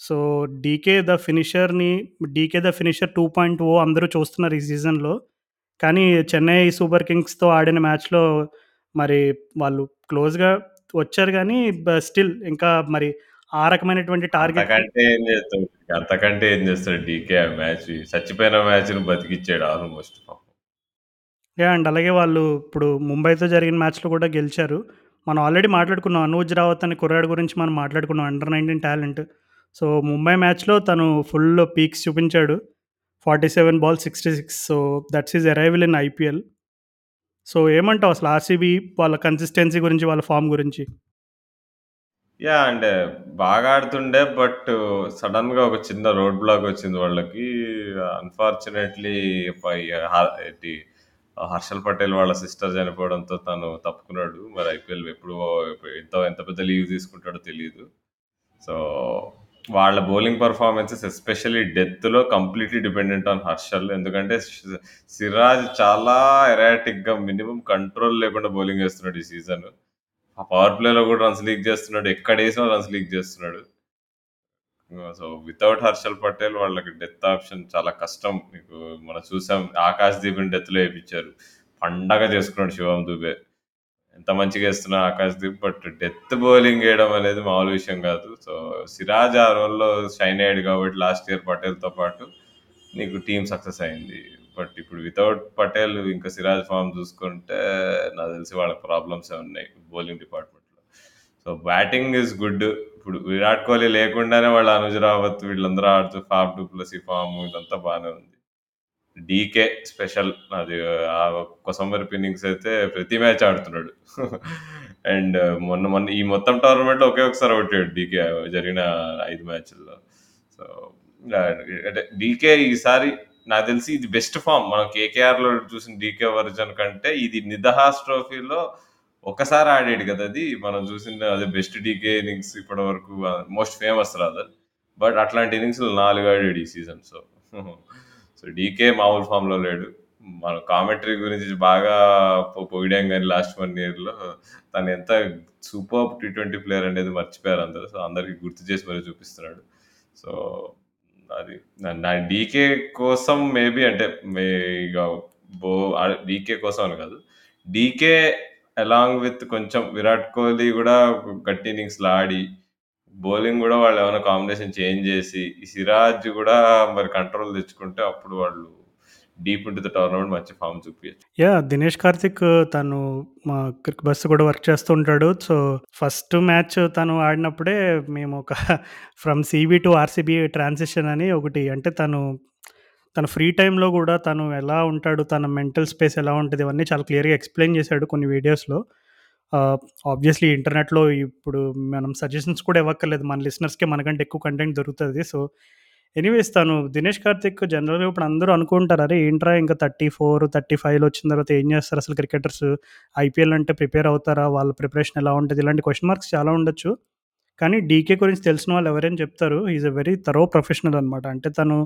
సో, డీకే ద ఫినిషర్‌ని డీకే ద ఫినిషర్ 2.0 అందరూ చూస్తున్నారు ఈ సీజన్‌లో. కానీ చెన్నై సూపర్ కింగ్స్‌తో ఆడిన మ్యాచ్‌లో మరి వాళ్ళు క్లోజ్‌గా వచ్చారు బ స్టిల్ ఇంకా మరి ఆ రకమైనటువంటి టార్గెట్ అంతకంటే ఏం చేస్తాడు? అంతకంటే ఏం చేస్తాడు డీకే మ్యాచ్. చచ్చిపోయిన మ్యాచ్‌ని బతికిచ్చాడు ఆల్మోస్ట్! అండ్ అలాగే వాళ్ళు ఇప్పుడు ముంబైతో జరిగిన మ్యాచ్‌లో కూడా గెలిచారు. మనం ఆల్రెడీ మాట్లాడుకున్నాం. అనూజ్ రావత్ అనే కుర్రాడు గురించి మనం మాట్లాడుకున్నాం. Under 19 talent. సో, ముంబై మ్యాచ్‌లో తను ఫుల్ పీక్స్ చూపించాడు. 47 ball 66 so, that's is arrival in IPL. So, ఏమంటావు అసలు ఆర్‌సీబీ వాళ్ళ కన్సిస్టెన్సీ గురించి, వాళ్ళ ఫామ్ గురించి? యా అంటే బాగా ఆడుతుండే. బట్ సడన్గా ఒక చిన్న రోడ్ బ్లాక్ వచ్చింది వాళ్ళకి. అన్‌ఫార్చునేట్‌లీ హర్షల్ పటేల్ వాళ్ళ సిస్టర్ చనిపోవడంతో తను తప్పుకున్నాడు. మరి ఐపీఎల్ ఎప్పుడు ఎంత ఎంత పెద్ద లీవ్ తీసుకుంటాడో తెలియదు సో, వాళ్ళ బౌలింగ్ పర్ఫార్మెన్సెస్ ఎస్పెషల్లీ డెత్‌లో కంప్లీట్‌లీ డిపెండెంట్ ఆన్ హర్షల్. ఎందుకంటే సిరాజ్ చాలా ఎరాటిక్‌గా మినిమం కంట్రోల్ లేకుండా బౌలింగ్ చేస్తున్నాడు ఈ సీజన్. ఆ పవర్ ప్లేలో కూడా రన్స్ లీక్ చేస్తున్నాడు. ఎక్కడ వేసినా రన్స్ లీక్ చేస్తున్నాడు. సో, వితౌట్ హర్షల్ పటేల్ వాళ్ళకి డెత్ ఆప్షన్ చాలా కష్టం. మీకు మనం చూసాం ఆకాశ్ దీప్‌ని డెత్‌లో వేయించారు పండగ చేసుకున్నాడు శివం దుబే. ఎంత మంచిగా వేస్తున్నా Akash Deep. But death bowling వేయడం అనేది మామూలు విషయం కాదు. సో, సిరాజ్ ఆ రోల్‌లో షైన్ అయ్యాడు కాబట్టి లాస్ట్ ఇయర్ పటేల్‌తో పాటు నీకు టీం సక్సెస్ అయింది. బట్ ఇప్పుడు వితౌట్ పటేల్ ఇంకా సిరాజ్ ఫామ్ చూసుకుంటే నాకు తెలిసి వాళ్ళకి ప్రాబ్లమ్స్ ఉన్నాయి bowling department so, batting is good. ఇప్పుడు విరాట్ కోహ్లీ లేకుండానే వాళ్ళు అనుజ్ రావత్ వీళ్ళందరూ ఆడుతూ ఫాఫ్ డు ప్లెసీ ఫామ్ ఇదంతా బాగానే ఉంది. డీకే స్పెషల్ అది ఆ ఒక్క సమ్మర్ ఇన్నింగ్స్ అయితే ప్రతి మ్యాచ్ ఆడుతున్నాడు. అండ్ మొన్న మొన్న ఈ మొత్తం టోర్నమెంట్‌లో ఒకే ఒకసారి అవుట్ డీకే జరిగిన ఐదు మ్యాచ్‌ల్లో. సో, అంటే డీకే ఈసారి నాకు తెలిసి ఇది బెస్ట్ ఫామ్ మనం కేకేఆర్‌లో చూసిన డీకే వర్జన్ కంటే ఇది నిదహాస్ ట్రోఫీలో ఒకసారి ఆడాడు కదా! అది మనం చూసిన అదే బెస్ట్ డీకే ఇన్నింగ్స్ ఇప్పటివరకు మోస్ట్ ఫేమస్ రాదర్. బట్ అట్లాంటి ఇన్నింగ్స్ నాలుగు ఆడాడు ఈ సీజన్. సో, సో డీకే మామూలు ఫామ్‌లో లేడు. మన కామెంటరీ గురించి బాగా పొగిడాం కానీ లాస్ట్ వన్ ఇయర్‌లో తను ఎంత సూపర్ టీ ట్వంటీ ప్లేయర్ అనేది మర్చిపోయారు అందరూ. సో, అందరికి గుర్తు చేసి మరీ చూపిస్తున్నాడు. సో, అది నా డీకే కోసం మేబీ అంటే మే ఇక బో డీకే కోసం అని కాదు. డీకే అలాంగ్ విత్ కొంచెం విరాట్ కోహ్లీ కూడా గట్టి ఇన్నింగ్స్లో ఆడి, బౌలింగ్ కూడా వాళ్ళు ఏమైనా కాంబినేషన్ చేంజ్ చేసి, ఈ సిరాజ్ కూడా మరి కంట్రోల్ తెచ్చుకుంటే అప్పుడు వాళ్ళు డీప్ ఇంటూ ద టోర్నమెంట్ మంచి ఫార్మ్ చూపించారు యాహ్! దినేష్ కార్తిక్ తను మా క్రిక్ బస్ కూడా వర్క్ చేస్తూ ఉంటాడు. సో, ఫస్ట్ మ్యాచ్ తను ఆడినప్పుడే మేము ఒక from CB to RCB transition అని ఒకటి అంటే తను తన ఫ్రీ టైంలో కూడా తను ఎలా ఉంటాడు, తన మెంటల్ స్పేస్ ఎలా ఉంటుంది ఇవన్నీ చాలా క్లియర్‌గా ఎక్స్‌ప్లెయిన్ చేశాడు కొన్ని వీడియోస్‌లో. ఆబ్వియస్‌లీ ఇంటర్నెట్‌లో ఇప్పుడు మనం సజెషన్స్ కూడా ఇవ్వక్కర్లేదు. మన లిసనర్స్‌కే మనకంటే ఎక్కువ కంటెంట్ దొరుకుతుంది సో, ఎనీవేస్ తను దినేష్ కార్తిక్ జనరల్‌గా ఇప్పుడు అందరూ అనుకుంటారు. అరే! ఏంట్రా ఇంకా 34, 35లో వచ్చిన తర్వాత ఏం చేస్తారు అసలు క్రికెటర్స్? ఐపీఎల్ అంటే ప్రిపేర్ అవుతారా? వాళ్ళ ప్రిపరేషన్ ఎలా ఉంటుంది ఇలాంటి క్వశ్చన్ మార్క్స్ చాలా ఉండొచ్చు. కానీ డీకే గురించి తెలిసిన వాళ్ళు ఎవరైనా చెప్తారు. Is a a very thorough professional అనమాట. అంటే తను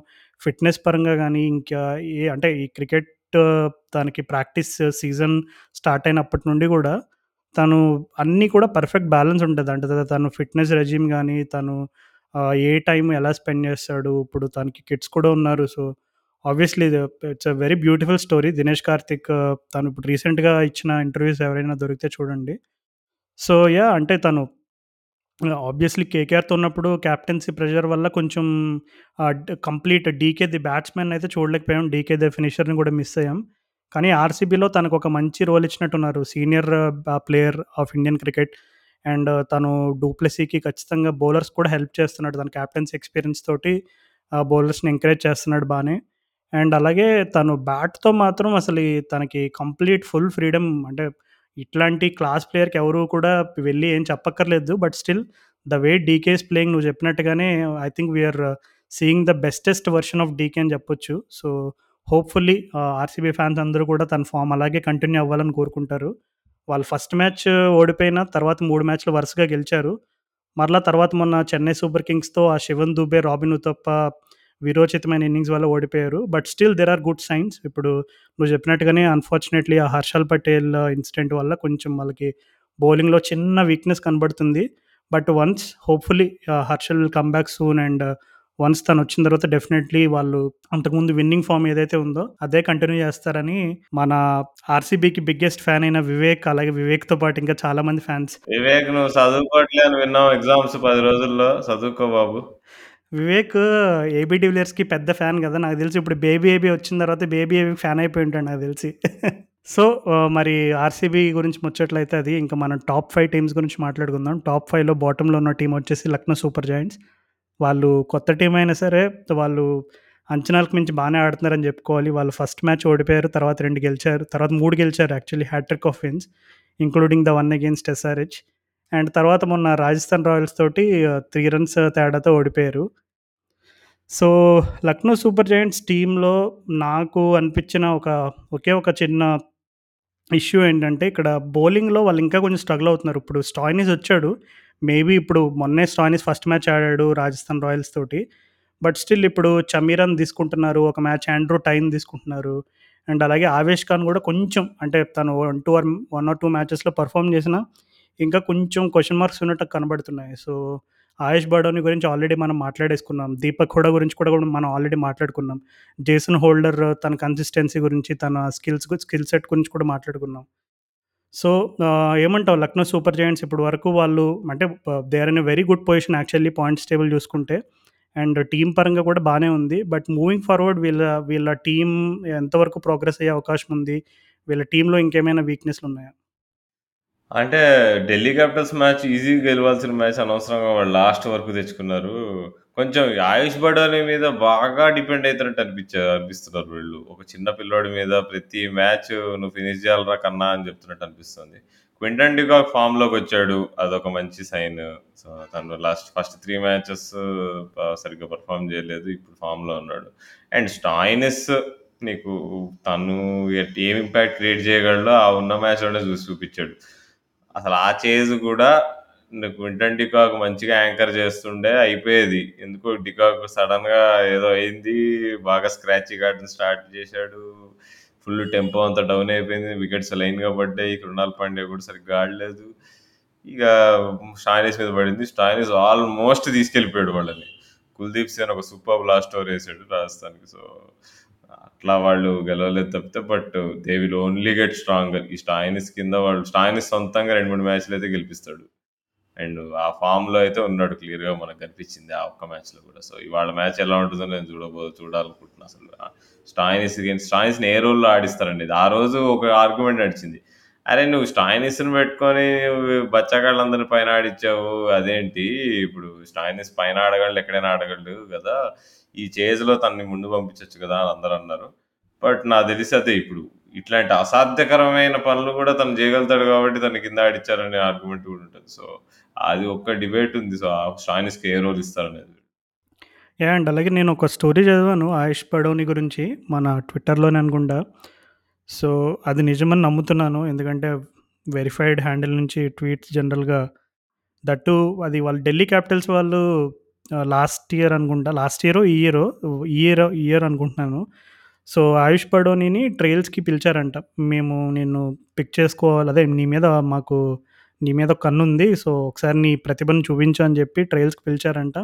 ఫిట్‌నెస్ పరంగా కానీ ఇంకా ఏ అంటే ఈ క్రికెట్ తనకి ప్రాక్టీస్ సీజన్ స్టార్ట్ అయినప్పటి నుండి కూడా తను అన్నీ కూడా పర్ఫెక్ట్ బ్యాలెన్స్ ఉంటుంది అంటే తను ఫిట్‌నెస్ రెజ్యూమ్ కానీ తను ఏ టైం ఎలా స్పెండ్ చేస్తాడు. ఇప్పుడు తనకి కిడ్స్ కూడా ఉన్నారు. So, obviously it's a very beautiful story. 'Dinesh Karthik' తను ఇప్పుడు రీసెంట్‌గా ఇచ్చిన ఇంటర్వ్యూస్ ఎవరైనా దొరికితే చూడండి. సో, యా అంటే తను ఆబ్వియస్లీ కేకేఆర్‌తో ఉన్నప్పుడు క్యాప్టెన్సీ ప్రెషర్ వల్ల కొంచెం కంప్లీట్ డీకే ది బ్యాట్స్‌మెన్ అయితే చూడలేకపోయాం. డీకే ది ఫినిషర్‌ని కూడా మిస్ అయ్యాం. కానీ ఆర్‌సీబీలో ఒక మంచి role ఇచ్చినట్టున్నారు. Senior player of Indian cricket and తను డూప్లెసీకి ఖచ్చితంగా బౌలర్స్ కూడా హెల్ప్ చేస్తున్నాడు. తన క్యాప్టెన్సీ ఎక్స్‌పీరియన్స్ తోటి ఆ బౌలర్స్‌ని ఎంకరేజ్ చేస్తున్నాడు బాగానే అండ్ అలాగే తను బ్యాట్‌తో మాత్రం అసలు ఈ తనకి కంప్లీట్ ఫుల్ ఫ్రీడమ్ అంటే ఇట్లాంటి క్లాస్ ప్లేయర్‌కి ఎవరు కూడా వెళ్ళి ఏం చెప్పక్కర్లేదు. But still the way DK's playing నువ్వు చెప్పినట్టుగానే I think we are seeing the bestest version of DK అని చెప్పొచ్చు. సో, హోప్‌ఫుల్లీ ఆర్‌సీబీ ఫ్యాన్స్ అందరూ కూడా తన ఫార్మ్ అలాగే కంటిన్యూ అవ్వాలని కోరుకుంటారు. వాళ్ళు ఫస్ట్ మ్యాచ్ ఓడిపోయిన తర్వాత మూడు మ్యాచ్‌లు వరుసగా గెలిచారు. మరలా తర్వాత మొన్న చెన్నై సూపర్ కింగ్స్‌తో ఆ శివన్ దుబే, రాబిన్ ఉతప్ప విరోచితమైన ఇన్నింగ్స్ వల్ల ఓడిపోయారు. But still there are good signs. ఇప్పుడు నువ్వు చెప్పినట్టుగానే అన్‌ఫార్చునేట్‌లీ ఆ హర్షల్ పటేల్ ఇన్సిడెంట్ వల్ల కొంచెం వాళ్ళకి బౌలింగ్‌లో చిన్న వీక్‌నెస్ కనబడుతుంది. But once hopefully Harshal comeback soon and once తనొచ్చిన తర్వాత డెఫినెట్‌లీ వాళ్ళు అంతకుముందు విన్నింగ్ ఫార్మ్ ఏదైతే ఉందో అదే కంటిన్యూ చేస్తారని మన ఆర్‌సీబీకి బిగ్గెస్ట్ ఫ్యాన్ అయిన వివేక్, అలాగే వివేక్‌తో పాటు ఇంకా చాలామంది ఫ్యాన్స్ వివేక్ నువ్వు చదువుకోవట్లే అని ఎగ్జామ్స్ పది రోజుల్లో. చదువుకో బాబు. వివేక్ ఏబీ డివిలియర్స్‌కి పెద్ద ఫ్యాన్ కదా నాకు తెలిసి ఇప్పుడు బేబీ ఏబీ వచ్చిన తర్వాత బేబీ ఏబీ ఫ్యాన్ అయిపోయి ఉంటాడు నాకు తెలిసి. సో, మరి ఆర్‌సీబీ గురించి ముచ్చట్లయితే అది. ఇంకా మనం టాప్ ఫైవ్ టీమ్స్ గురించి మాట్లాడుకుందాం. టాప్ ఫైవ్లో బాటంలో ఉన్న టీం వచ్చేసి లక్నో సూపర్ జాయింట్స్ వాళ్ళు కొత్త టీం అయినా సరే వాళ్ళు అంచనాలకు మించి బాగానే ఆడుతున్నారని చెప్పుకోవాలి. వాళ్ళు ఫస్ట్ మ్యాచ్ ఓడిపోయారు. తర్వాత రెండు గెలిచారు. తర్వాత మూడు గెలిచారు actually hattrick of wins including the one against SRH. And తర్వాత మొన్న రాజస్థాన్ రాయల్స్ తోటి త్రీ రన్స్ తేడాతో ఓడిపోయారు. సో, లక్నో సూపర్ జాయింట్స్ టీంలో నాకు అనిపించిన ఒక ఒకే ఒక చిన్న ఇష్యూ ఏంటంటే ఇక్కడ బౌలింగ్‌లో వాళ్ళు ఇంకా కొంచెం స్ట్రగుల్ అవుతున్నారు. ఇప్పుడు స్టాయినిస్ వచ్చాడు. మేబీ ఇప్పుడు మొన్నే స్టాయినిస్ ఫస్ట్ మ్యాచ్ ఆడాడు రాజస్థాన్ రాయల్స్ తోటి. బట్ స్టిల్ ఇప్పుడు చమీరన్ తీసుకుంటున్నారు. ఒక మ్యాచ్ ఆండ్రూ టైన్ తీసుకుంటున్నారు. అండ్ అలాగే ఆవేష్ ఖాన్ కూడా కొంచెం అంటే తను 1, 2 ఆర్ వన్ ఆర్ టూ మ్యాచెస్‌లో పర్ఫామ్ చేసినా ఇంకా కొంచెం క్వశ్చన్ మార్క్స్ ఉన్నట్టు కనబడుతున్నాయి. సో, ఆయుష్ బాడోని గురించి ఆల్రెడీ మనం మాట్లాడేసుకున్నాం. దీపక్ హోడా గురించి కూడా మనం ఆల్రెడీ మాట్లాడుకున్నాం. జేసన్ హోల్డర్ తన కన్సిస్టెన్సీ గురించి, తన స్కిల్స్ స్కిల్ సెట్ గురించి కూడా మాట్లాడుకున్నాం. సో, ఏమంటావు లక్నో సూపర్ జయింట్స్ ఇప్పటి వరకు వాళ్ళు అంటే they are in very good position actually points table చూసుకుంటే. అండ్ టీం పరంగా కూడా బాగానే ఉంది. బట్ మూవింగ్ ఫార్వర్డ్ వీళ్ళ వీళ్ళ టీం ఎంతవరకు ప్రోగ్రెస్ అయ్యే అవకాశం ఉంది? వీళ్ళ టీంలో ఇంకేమైనా వీక్నెస్లు ఉన్నాయా అంటే ఢిల్లీ క్యాపిటల్స్ మ్యాచ్ ఈజీగా గెలవాల్సిన మ్యాచ్ అనవసరంగా వాళ్ళు లాస్ట్ వరకు తెచ్చుకున్నారు. కొంచెం ఆయుష్ బడోని మీద బాగా డిపెండ్ అయితున్నట్టు అనిపించా అనిపిస్తున్నారు వీళ్ళు. ఒక చిన్న పిల్లోడి మీద ప్రతి మ్యాచ్ నువ్వు ఫినిష్ చేయాలిరా కన్నా అని చెప్తున్నట్టు అనిపిస్తుంది. క్వింటన్ డికాక్ ఫామ్‌లోకొచ్చాడు. అదొక మంచి సైన్. సో, తను లాస్ట్ ఫస్ట్ 3 మ్యాచెస్ సరిగ్గా పెర్ఫార్మ్ చేయలేదు. ఇప్పుడు ఫామ్‌లో ఉన్నాడు. అండ్ స్టాయినిస్ నీకు తను ఎట్ ఏం ఇంపాక్ట్ క్రియేట్ చేయగలడో ఆ ఉన్న మ్యాచ్‌లోనే చూసి చూపించాడు. అసలు ఆ చేజ్ కూడా వింటన్ డికాక్ మంచిగా యాంకర్ చేస్తుండే అయిపోయేది. ఎందుకో డికాక్ సడెన్‌గా ఏదో అయింది. బాగా స్క్రాచ్ కాటం స్టార్ట్ చేశాడు. ఫుల్ టెంపో అంతా డౌన్ అయిపోయింది. వికెట్స్ లైన్‌గా పడ్డాయి. కృణాల్ పాండే కూడా సరిగ్గా ఆడలేదు. ఇక స్టాయినిస్ మీద పడింది. స్టాయినిస్ ఆల్మోస్ట్ తీసుకెళ్ళిపోయాడు వాళ్ళని. కుల్దీప్ సేన్ ఒక సూపర్ లాస్ట్ ఓవర్ వేసాడు రాజస్థాన్‌కి. సో, అట్లా వాళ్ళు గెలవలేదు తప్పితే but they will only get stronger. ఈ స్టాయినిస్ కింద వాళ్ళు స్టాయినిస్ సొంతంగా 2, 3 మ్యాచ్‌లు అయితే గెలిపిస్తాడు. అండ్ ఆ ఫామ్లో అయితే ఉన్నాడు క్లియర్గా మనకు కనిపించింది ఆ ఒక్క మ్యాచ్లో కూడా. సో, ఇవాళ మ్యాచ్ ఎలా ఉంటుందో నేను చూడబో చూడాలనుకుంటున్నా అసలు. స్టాయినిస్ అగైన్స్ స్టాయినిస్‌ని ఏ రోల్‌లో ఆడిస్తారండి? ఆ రోజు ఒక ఆర్గ్యుమెంట్ నడిచింది. అరే! నువ్వు స్టాయినిస్‌ని పెట్టుకొని బచ్చాగాళ్ళందరిని పైన ఆడిచ్చావు. అదేంటి ఇప్పుడు స్టాయినిస్ పైన ఆడగాళ్ళు ఎక్కడైనా ఆడగలడు కదా! ఈ చేజ్‌లో తనని ముందు పంపించొచ్చు కదా! అని అందరూ అన్నారు. బట్ నాకు తెలిసి అదే ఇప్పుడు ఇట్లాంటి అసాధ్యకరమైన పనులు కూడా తను చేయగలుగుతాడు కాబట్టి తనని కింద ఆడిచ్చారనే ఆర్గ్యుమెంట్ కూడా ఉంటది. సో, అది ఒక్క డిబేట్ ఉంది. సో, ఆ స్టాయినిస్‌కి ఏ రోల్ ఇస్తారనేది. యాహ్! అండ్ అలాగే నేను ఒక స్టోరీ చదివాను ఆయుష్ పడోని గురించి మన ట్విట్టర్‌లోనే అనుకుంటా. సో, అది నిజమని నమ్ముతున్నాను. ఎందుకంటే వెరిఫైడ్ హ్యాండిల్ నుంచి ట్వీట్స్ జనరల్‌గా దట్ టూ అది వాళ్ళు ఢిల్లీ క్యాపిటల్స్ వాళ్ళు ఆహ్, లాస్ట్ ఇయర్ అనుకుంటా. లాస్ట్ ఇయరో, ఈ ఇయరో ఈ ఇయర్ ఈ ఇయర్ అనుకుంటున్నాను. సో, ఆయుష్ బడోనిని ట్రైల్స్కి పిలిచారంట. మేము నిన్ను పిక్ చేసుకోవాలి అదే నీ మీద మాకు నీ మీద కన్నుంది. సో, ఒకసారి నీ ప్రతిభను చూపించు అని చెప్పి ట్రైల్స్కి పిలిచారంట.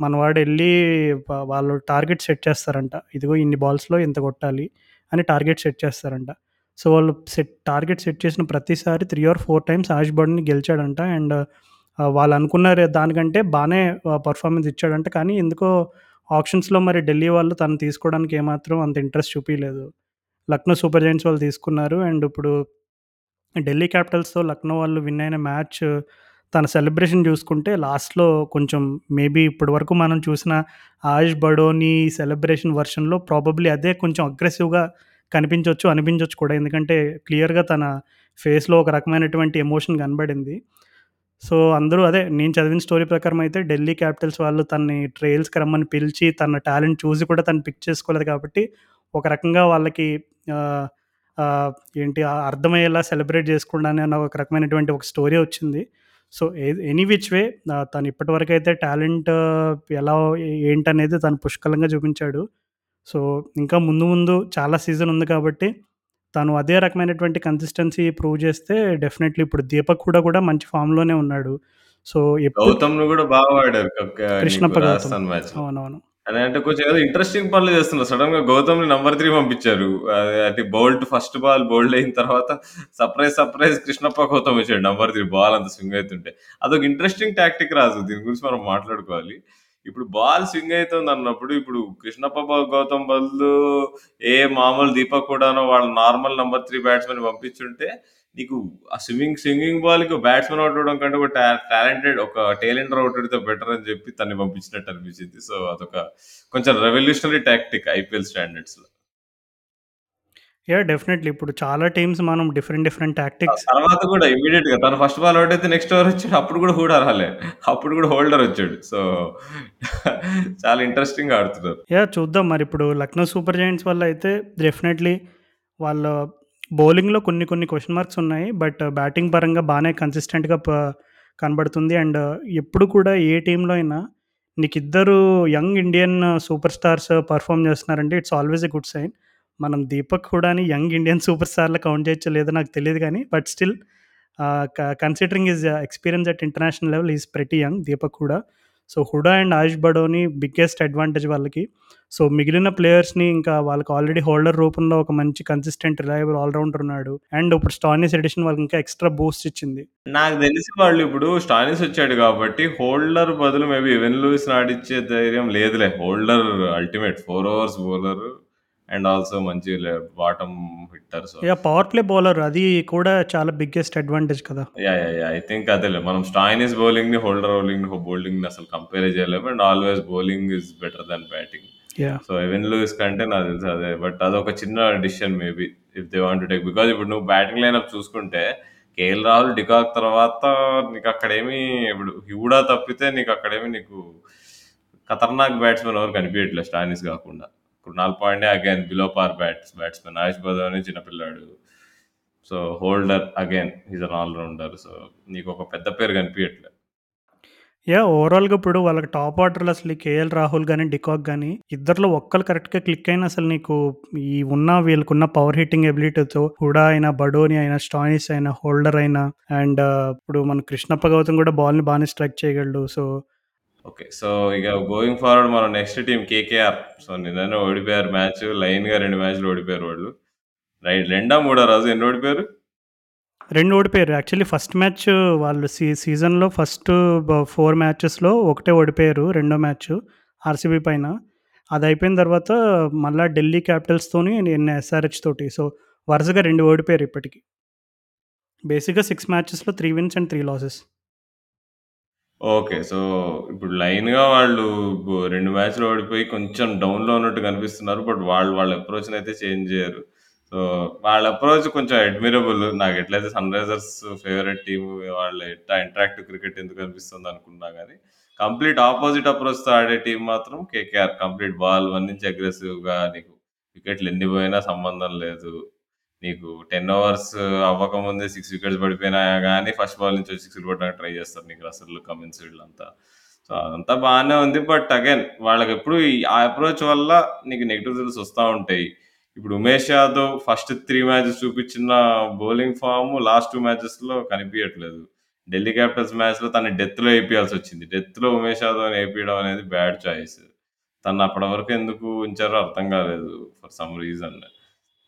మనవాడెళ్ళి వ వాళ్ళు టార్గెట్ సెట్ చేస్తారంట. ఇదిగో ఇన్ని బాల్స్‌లో ఇంత కొట్టాలి అని టార్గెట్ సెట్ చేస్తారంట. సో, వాళ్ళు సెట్ టార్గెట్ సెట్ చేసిన ప్రతిసారి త్రీ ఆర్ ఫోర్ టైమ్స్ ఆష్ బర్డ్‌ని గెలిచాడంట. అండ్ వాళ్ళు అనుకున్న దానికంటే బాగానే పర్ఫార్మెన్స్ ఇచ్చాడంట. కానీ ఎందుకో ఆప్షన్స్లో మరి ఢిల్లీ వాళ్ళు తను తీసుకోవడానికి ఏమాత్రం అంత ఇంట్రెస్ట్ చూపించలేదు లక్నో సూపర్ జెయింట్స్ వాళ్ళు తీసుకున్నారు. అండ్ ఇప్పుడు ఢిల్లీ క్యాపిటల్స్‌తో లక్నో వాళ్ళు విన్ అయిన మ్యాచ్ తన సెలబ్రేషన్ చూసుకుంటే లాస్ట్‌లో కొంచెం మేబీ ఇప్పటి వరకు మనం చూసిన ఆయుష్ బడోని సెలబ్రేషన్ వర్షన్‌లో ప్రాబబ్లీ అదే కొంచెం అగ్రెసివ్‌గా కనిపించవచ్చు అనిపించవచ్చు కూడా. ఎందుకంటే క్లియర్‌గా తన ఫేస్‌లో ఒక రకమైనటువంటి ఎమోషన్ కనబడింది. సో, అందరూ అదే నేను చదివిన స్టోరీ ప్రకారం అయితే ఢిల్లీ క్యాపిటల్స్ వాళ్ళు తనని ట్రయల్స్‌కి రమ్మని పిలిచి తన టాలెంట్ చూసి కూడా తను పిక్ చేసుకోలేదు కాబట్టి, ఒక రకంగా వాళ్ళకి ఏంటి అర్థమయ్యేలా సెలబ్రేట్ చేసుకుండానే అన్న ఒక రకమైనటువంటి ఒక స్టోరీ వచ్చింది. సో, ఎనీ విచ్ వే తను ఇప్పటివరకైతే టాలెంట్ ఎలా ఏంటనేది తను పుష్కలంగా చూపించాడు. సో, ఇంకా ముందు ముందు చాలా సీజన్ ఉంది కాబట్టి, తను అదే రకమైనటువంటి కన్సిస్టెన్సీ ప్రూవ్ చేస్తే డెఫినెట్‌లీ ఇప్పుడు దీపక్ హూడా కూడా మంచి ఫామ్‌లోనే ఉన్నాడు. సో, ఎప్పుడు గౌతమ్‌ని కూడా బాగా కృష్ణప్ప గౌతమ్. అవునవును. అని అంటే కొంచెం ఏదో ఇంట్రెస్టింగ్ పనులు చేస్తున్నారు. సడెన్‌గా గౌతమ్‌ని నంబర్ 3 పంపించారు. అది అది బౌల్డ్ ఫస్ట్ బాల్ బౌల్డ్ అయిన తర్వాత సర్ప్రైజ్ సర్ప్రైజ్ కృష్ణప్ప గౌతమ్ వచ్చాడు నంబర్ 3 బాల్ అంత స్వింగ్ అవుతుంటే. అదొక ఇంట్రెస్టింగ్ టాక్టిక్ రాజు. దీని గురించి మనం మాట్లాడుకోవాలి. ఇప్పుడు బాల్ స్వింగ్ అవుతుంది అన్నప్పుడు ఇప్పుడు కృష్ణప్ప బ గౌతమ్ బదులు ఏ మామూలు దీపక్ కూడానో వాళ్ళ నార్మల్ నంబర్ 3 బ్యాట్స్‌మెన్ పంపించుంటే నీకు ఆ స్వింగింగ్ స్వింగింగ్ బాల్‌కి బ్యాట్స్‌మెన్ అవుట్ అవ్వడం కంటే ఒక టాలెంటెడ్ ఒక టైలెండర్ అవుట్ అయితే బెటర్ అని చెప్పి తనని పంపించినట్టు అనిపించింది. సో, అదొక కొంచెం రెవల్యూషనరీ టాక్టిక్ ఐపీఎల్ స్టాండర్డ్స్‌లో. యాహ్! డెఫినెట్‌లీ. ఇప్పుడు చాలా టీమ్స్ మనం డిఫరెంట్ డిఫరెంట్ టాక్టిక్స్ తర్వాత కూడా ఇమ్మీడియేట్‌గా తను ఫస్ట్ బాల్ ఔట్ అయితే నెక్స్ట్ ఓవర్ వచ్చాడు. అప్పుడు కూడా హూడా రాలే. అప్పుడు కూడా హోల్డర్ వచ్చాడు. సో, చాలా ఇంట్రెస్టింగ్‌గా ఆడుతున్నారు. యాహ్! చూద్దాం మరిప్పుడు లక్నో సూపర్ జెయింట్స్ వల్లయితే డెఫినెట్‌లీ వాళ్ళ బౌలింగ్‌లో కొన్ని కొన్ని క్వశ్చన్ మార్క్స్ ఉన్నాయి. బట్ బ్యాటింగ్ పరంగా బాగానే కన్సిస్టెంట్‌గా కనబడుతుంది. అండ్ ఎప్పుడు కూడా ఏ టీంలో అయినా నీకిద్దరు young Indian super stars perform చేస్తున్నారంటే it's always a good sign. మనం దీపక్ కూడాని యంగ్ ఇండియన్ సూపర్ స్టార్‌లో కౌంట్ చేయొచ్చు లేదో నాకు తెలియదు కానీ బట్ స్టిల్ క considering is experience at international level is is pretty young Deepak కూడా so, Hooda and Ayush Badoni biggest advantage వాళ్ళకి. సో, మిగిలిన ప్లేయర్స్‌ని ఇంకా వాళ్ళకి ఆల్రెడీ హోల్డర్ రూపంలో ఒక మంచి కన్సిస్టెంట్ రిలయబుల్ ఆల్ రౌండర్ ఉన్నాడు. అండ్ ఇప్పుడు స్టానిస్ ఎడిషన్ వాళ్ళకి ఇంకా ఎక్స్‌ట్రా బూస్ట్ ఇచ్చింది. నాకు తెలిసి వాళ్ళు ఇప్పుడు స్టానిస్ వచ్చాడు కాబట్టి హోల్డర్ బదులు మేబీ ఎవెన్ లూయిస్ ఆడిచ్చే ధైర్యం లేదులే. Holder ultimate four overs bowler and also మంచి bottom hitter. Yeah! Power play bowler అది కూడా చాలా బిగ్గెస్ట్ అడ్వాంటేజ్ కదా! యాహ్! యాహ్! ఐ థింక్ అదేలే. మనం స్టాయినిస్ బౌలింగ్‌ని, హోల్డర్ బౌలింగ్ బౌలింగ్‌ని అసలు కంపేరే చేయలేము. And always bowling is better than batting. So, even Lewis కంటే నాకు తెలిసి అదే. బట్ అదొక చిన్న decision maybe if they want to take. Because ఇప్పుడు నువ్వు బ్యాటింగ్ లైనప్ చూసుకుంటే కేఎల్ రాహుల్, డికాక్ తర్వాత నీకక్కడేమి ఇప్పుడు హూడా తప్పితే నీకక్కడేమి నీకు ఖతర్నాక్ బ్యాట్స్‌మెన్ ఎవరు కనిపియట్లే స్టాయినిస్ కాకుండా. Krunal Pandya again below par bats batsmen. Ayush Badoni చిన్న పిల్లాడు. So, Holder again is is an all rounder so నీకు ఒక పెద్ద పేరు కనిపియట్లే. యా ఓవరాల్‌గా ఇప్పుడు వాళ్ళకి టాప్ ఆర్డర్లు అసలు కేఎల్ రాహుల్ కానీ డికాక్ కానీ ఇద్దరిలో ఒక్కళ్ళు కరెక్ట్‌గా క్లిక్ అయినా అసలు నీకు ఈ ఉన్న వీళ్ళకున్న పవర్ హిట్టింగ్ ఎబిలిటీతో హుడా అయినా, బడోని అయినా, స్టాయినిస్ అయినా, హోల్డర్ అయినా అండ్ uh, ఇప్పుడు మన కృష్ణప్ప గౌతమ్ కూడా బాల్‌ని బాగానే స్ట్రైక్ చేయగలడు. So okay. సో, ఇక గోయింగ్ ఫార్వర్డ్ మనం నెక్స్ట్ టీమ్ కేకేఆర్. సో, నిన్ననే ఓడిపోయారు మ్యాచ్. లైన్‌గా 2 మ్యాచ్‌లు ఓడిపోయారు వాళ్ళు. రైట్ రెండా, మూడా రాజు ఎన్ని ఓడిపోయారు? 2 ఓడిపోయారు. యాక్చువల్లీ ఫస్ట్ మ్యాచ్ వాళ్ళు సీ సీజన్‌లో ఫస్ట్ బ 4 మ్యాచెస్‌లో ఒకటే ఓడిపోయారు. రెండో మ్యాచ్ ఆర్‌సీబీ పైన. అదయిపోయిన తర్వాత మళ్ళా ఢిల్లీ క్యాపిటల్స్‌తోని నిన్న ఎస్ఆర్‌హెచ్ తోటి. సో, వరుసగా 2 ఓడిపోయారు ఇప్పటికి. బేసిక్‌గా 6 మ్యాచెస్‌లో 3 wins and 3 losses. Okay. So, ఇప్పుడు లైన్‌గా వాళ్ళు బొ 2 మ్యాచ్‌లు ఓడిపోయి కొంచెం డౌన్‌లో ఉన్నట్టు కనిపిస్తున్నారు. బట్ వాళ్ళు వాళ్ళ అప్రోచ్‌నయితే చేంజ్ చేయరు సో, వాళ్ళ అప్రోచ్ కొంచెం అడ్మిరబుల్. నాకెట్లయితే సన్‌రైజర్స్ ఫేవరెట్ టీమ్ వాళ్ళ ఎట్టా ఇంటరాక్టివ్ క్రికెట్ ఎందుకు అనిపిస్తుంది అనుకున్నా గానీ, కంప్లీట్ అపోజిట్ అప్రోచ్‌తో ఆడే టీమ్ మాత్రం కేకేఆర్. కంప్లీట్ బాల్ 1 నుంచి అగ్రెసివ్‌గా నీకు వికెట్లు ఎన్ని పోయినా సంబంధం లేదు. నీకు 10 ఓవర్స్ అవ్వకముందే సిక్స్ వికెట్స్ పడిపోయినా కానీ ఫస్ట్ బాల్ నుంచి సిక్స్ సిక్స్‌లు కొట్టడానికి ట్రై చేస్తారు నీకు అసలు కమిన్స్ వీళ్ళంతా. సో, అదంతా బాగానే ఉంది. బట్ అగైన్ వాళ్ళకెప్పుడు ఈ ఆ అప్రోచ్ వల్ల నీకు నెగిటివ్ రిజల్ట్స్ వస్తూ ఉంటాయి. ఇప్పుడు Umesh Yadav first three matches చూపించిన బౌలింగ్ ఫార్మ్ లాస్ట్ టూ మ్యాచెస్‌లో కనిపియట్లేదు. ఢిల్లీ క్యాపిటల్స్ మ్యాచ్‌లో తన డెత్‌లో ఏపియాల్సి వచ్చింది. డెత్‌లో ఉమేష్ యాదవ్‌ని ఏపియడం అనేది బ్యాడ్ చాయిస్. తను అప్పటి వరకు ఎందుకు ఉంచారో అర్థం కాలేదు for some reason.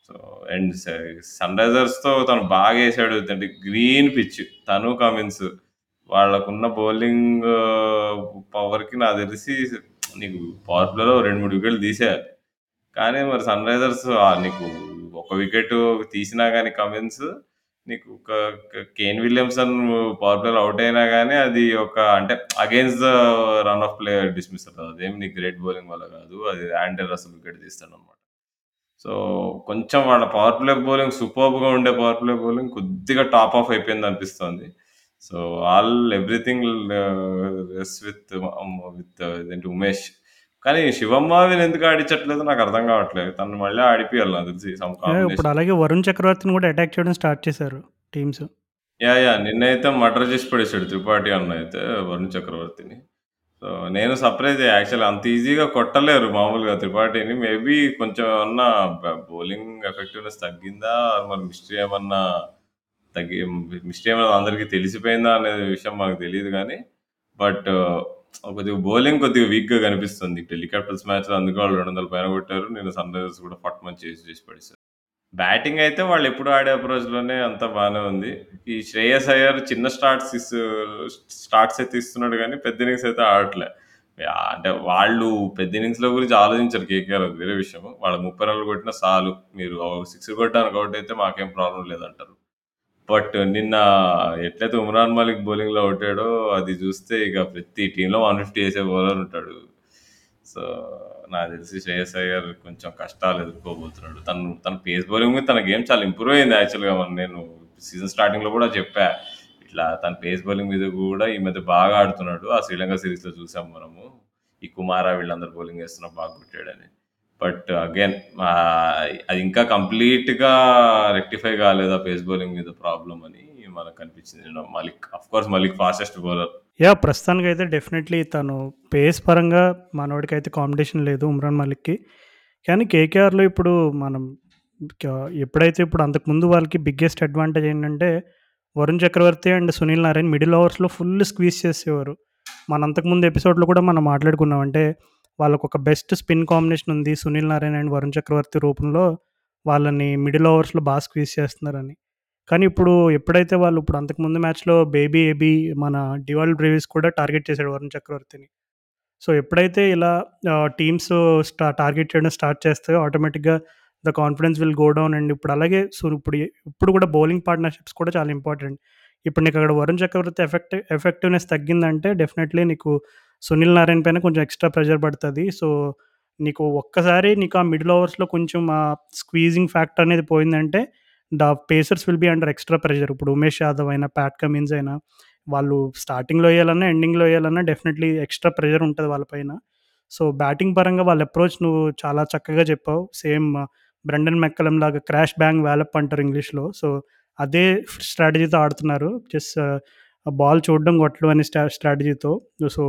So and sun రైజర్స్‌తో తను బాగా వేసాడు అంటే గ్రీన్ పిచ్ తను కమిన్స్ వాళ్ళకున్న బౌలింగ్ పవర్‌కి నాకు తెలిసి నీకు పవర్ ప్లేలో 2, 3 వికెట్లు తీసేయాలి. కానీ మరి సన్ రైజర్స్ నీకు ఒక వికెట్ తీసినా కానీ కమిన్స్ నీకు ఒక కేన్ విలియమ్సన్ పవర్ ప్లేలో అవుట్ అయినా కానీ అది ఒక అంటే against the run of play అవుతుంది అదేమి నీకు గ్రేట్ బౌలింగ్ వల్ల కాదు. అది ఆండ్రే రసెల్ వికెట్ తీస్తాడనమాట. సో, కొంచెం వాళ్ళ పవర్ ప్లే బౌలింగ్ సూపర్బ్‌గా ఉండే పవర్ ప్లే బౌలింగ్ కొద్దిగా top off అయిపోయిందనిపిస్తోంది. So, all everything rest with with ఇదేంటి ఉమేష్. కానీ శివం మావిని ఎందుకు ఆడించట్లేదో నాకు అర్థం కావట్లేదు. తనని మళ్ళీ ఆడిపియాలి నాకు తెలిసి సమ్ యాహ్! ఇప్పుడు కాంబినేషన్. అలాగే వరుణ్ చక్రవర్తిని కూడా అటాక్ చేయడం స్టార్ట్ చేశారు టీమ్స్. యాహ్! యాహ్! నిన్నైతే మర్డర్ చేసి పడేసాడు త్రిపాఠి అన్న అయితే వరుణ్ చక్రవర్తిని. సో, నేను సర్ప్రైజే యాక్చువల్ అంత ఈజీగా కొట్టలేరు మామూలుగా త్రిపాఠిని. మేబీ కొంచెం ఏమన్నా బ బౌలింగ్ ఎఫెక్టివ్‌నెస్ తగ్గిందా? మరి మిస్టరీ ఏమన్నా తగ్గి మిస్టరీ ఏమన్నా అందరికీ తెలిసిపోయిందా అనే విషయం మనకు తెలీదు గానీ, బట్ కొద్దిగా బౌలింగ్ కొద్దిగా వీక్‌గా కనిపిస్తుంది. ఢిల్లీ క్యాపిటల్స్ మ్యాచ్‌లో అందుకే వాళ్ళు 200 పైన కొట్టారు. నిన్న సన్ రైజర్స్ కూడా ఫట్మని చేసి చేసి పడేసారు. బ్యాటింగ్ అయితే వాళ్ళు ఎప్పుడు ఆడే అప్రోచ్‌లోనే అంతా బానే ఉంది. ఈ శ్రేయస్ అయ్యర్ చిన్న స్టార్ట్స్ ఇస్ స్టార్ట్స్ అయితే ఇస్తున్నాడు గానీ, పెద్ద ఇన్నింగ్స్ అయితే ఆడట్లే. యాహ్! అంటే వాళ్ళు పెద్ద ఇన్నింగ్స్‌ల గురించి ఆలోచించరు కేకేఆర్ అది వేరే విషయం. వాళ్ళు 30 రన్‌లు కొట్టినా సాలు. మీరు సిక్స్ కొట్టడానికి ఒకటి అయితే మాకేం ప్రాబ్లమ్ లేదంటారు. బట్ నిన్న ఎట్లయితే ఉమ్రాన్ మలిక్ బౌలింగ్‌లో కొట్టాడో అది చూస్తే ఇక ప్రతి టీమ్‌లో 150 ఏసే బౌలర్ ఉంటాడు. సో, నాకు తెలిసి శ్రేయస్ అయ్యర్ కొంచెం కష్టాలు ఎదుర్కోబోతున్నాడు. తను తన పేస్ బౌలింగ్ మీద తన గేమ్ చాలా ఇంప్రూవ్ అయింది యాక్చువల్‌గా మొన్న నేను సీజన్ స్టార్టింగ్‌లో కూడా చెప్పా. ఇట్లా తన పేస్ బౌలింగ్ మీద కూడా ఈ మధ్య బాగా ఆడుతున్నాడు. ఆ శ్రీలంక సిరీస్‌లో చూసాం మనము. ఈ కుమారా వీళ్ళందరూ బౌలింగ్ వేస్తున్నా బాగా కొట్టాడని. బట్ అగైన్ అది ఇంకా కంప్లీట్‌గా రెక్టిఫై కాలేదు ఆ పేస్ బౌలింగ్ మీద ప్రాబ్లం అని మనకు అనిపించింది. Malik of of course Malik fastest bowler. Yeah ప్రస్తుతానికి అయితే డెఫినెట్‌లీ తను పేస్ పరంగా మనోడికైతే కాంపిటీషన్ లేదు ఉమ్రాన్ మలిక్‌కి. కానీ కేకేఆర్‌లో ఇప్పుడు మనం క ఎప్పుడైతే ఇప్పుడు అంతకుముందు వాళ్ళకి బిగ్గెస్ట్ అడ్వాంటేజ్ ఏంటంటే, వరుణ్ చక్రవర్తి అండ్ సునీల్ నారాయణ్ మిడిల్ ఓవర్స్‌లో ఫుల్ స్క్వీజ్ చేసేవారు. మన అంతకుముందు ఎపిసోడ్‌లో కూడా మనం మాట్లాడుకున్నాం. అంటే వాళ్ళకు ఒక బెస్ట్ స్పిన్ కాంబినేషన్ ఉంది. సునీల్ నారాయణ్ అండ్ వరుణ్ చక్రవర్తి రూపంలో వాళ్ళని మిడిల్ ఓవర్స్‌లో బాగా స్క్వీజ్ చేస్తున్నారని. కానీ ఇప్పుడు ఎప్పుడైతే వాళ్ళు ఇప్పుడు అంతకుముందు మ్యాచ్‌లో బేబీ ఏబీ మన డివాల్ బ్రేవిస్ కూడా టార్గెట్ చేశాడు వరుణ్ చక్రవర్తిని. సో, ఎప్పుడైతే ఇలా ఆహ్, టీమ్స్ స్టా టార్గెట్ చేయడం స్టార్ట్ చేస్తాయో ఆటోమేటిక్‌గా the confidence will go down and ఇప్పుడు అలాగే సో, ఇప్పుడు ఇప్పుడు కూడా బౌలింగ్ పార్ట్నర్‌షిప్స్ కూడా చాలా ఇంపార్టెంట్. ఇప్పుడు నీకు అక్కడ వరుణ్ చక్రవర్తి ఎఫెక్ట్ ఎఫెక్టివ్‌నెస్ తగ్గిందంటే డెఫినెట్‌లీ నీకు సునీల్ నారాయణ్ పైన కొంచెం ఎక్స్‌ట్రా ప్రెషర్ పడతది. సో, నీకు ఒక్కసారి నీకు ఆ మిడిల్ ఓవర్స్‌లో కొంచెం ఆ స్క్వీజింగ్ ఫ్యాక్టర్ అనేది పోయిందంటే the pacers will be under extra pressure. ఇప్పుడు ఉమేష్ యాదవ్ అయినా, ప్యాట్ కమిన్స్ అయినా వాళ్ళు స్టార్టింగ్‌లో వేయాలన్నా ఎండింగ్‌లో వేయాలన్నా డెఫినెట్‌లీ ఎక్స్‌ట్రా ప్రెషర్ ఉంటుంది వాళ్ళపైన సో, బ్యాటింగ్ పరంగా వాళ్ళ అప్రోచ్ నువ్వు చాలా చక్కగా చెప్పావు. సేమ్ బ్రెండన్ మెక్కలమ్ లాగా క్రాష్ బ్యాంగ్ వ్యాలప్ అంటారు ఇంగ్లీష్‌లో. సో, అదే స్ట్రాటజీతో ఆడుతున్నారు. జస్ట్ బాల్ చూడడం, కొట్టడం అనే స్ట్రా స్ట్రాటజీతో. సో,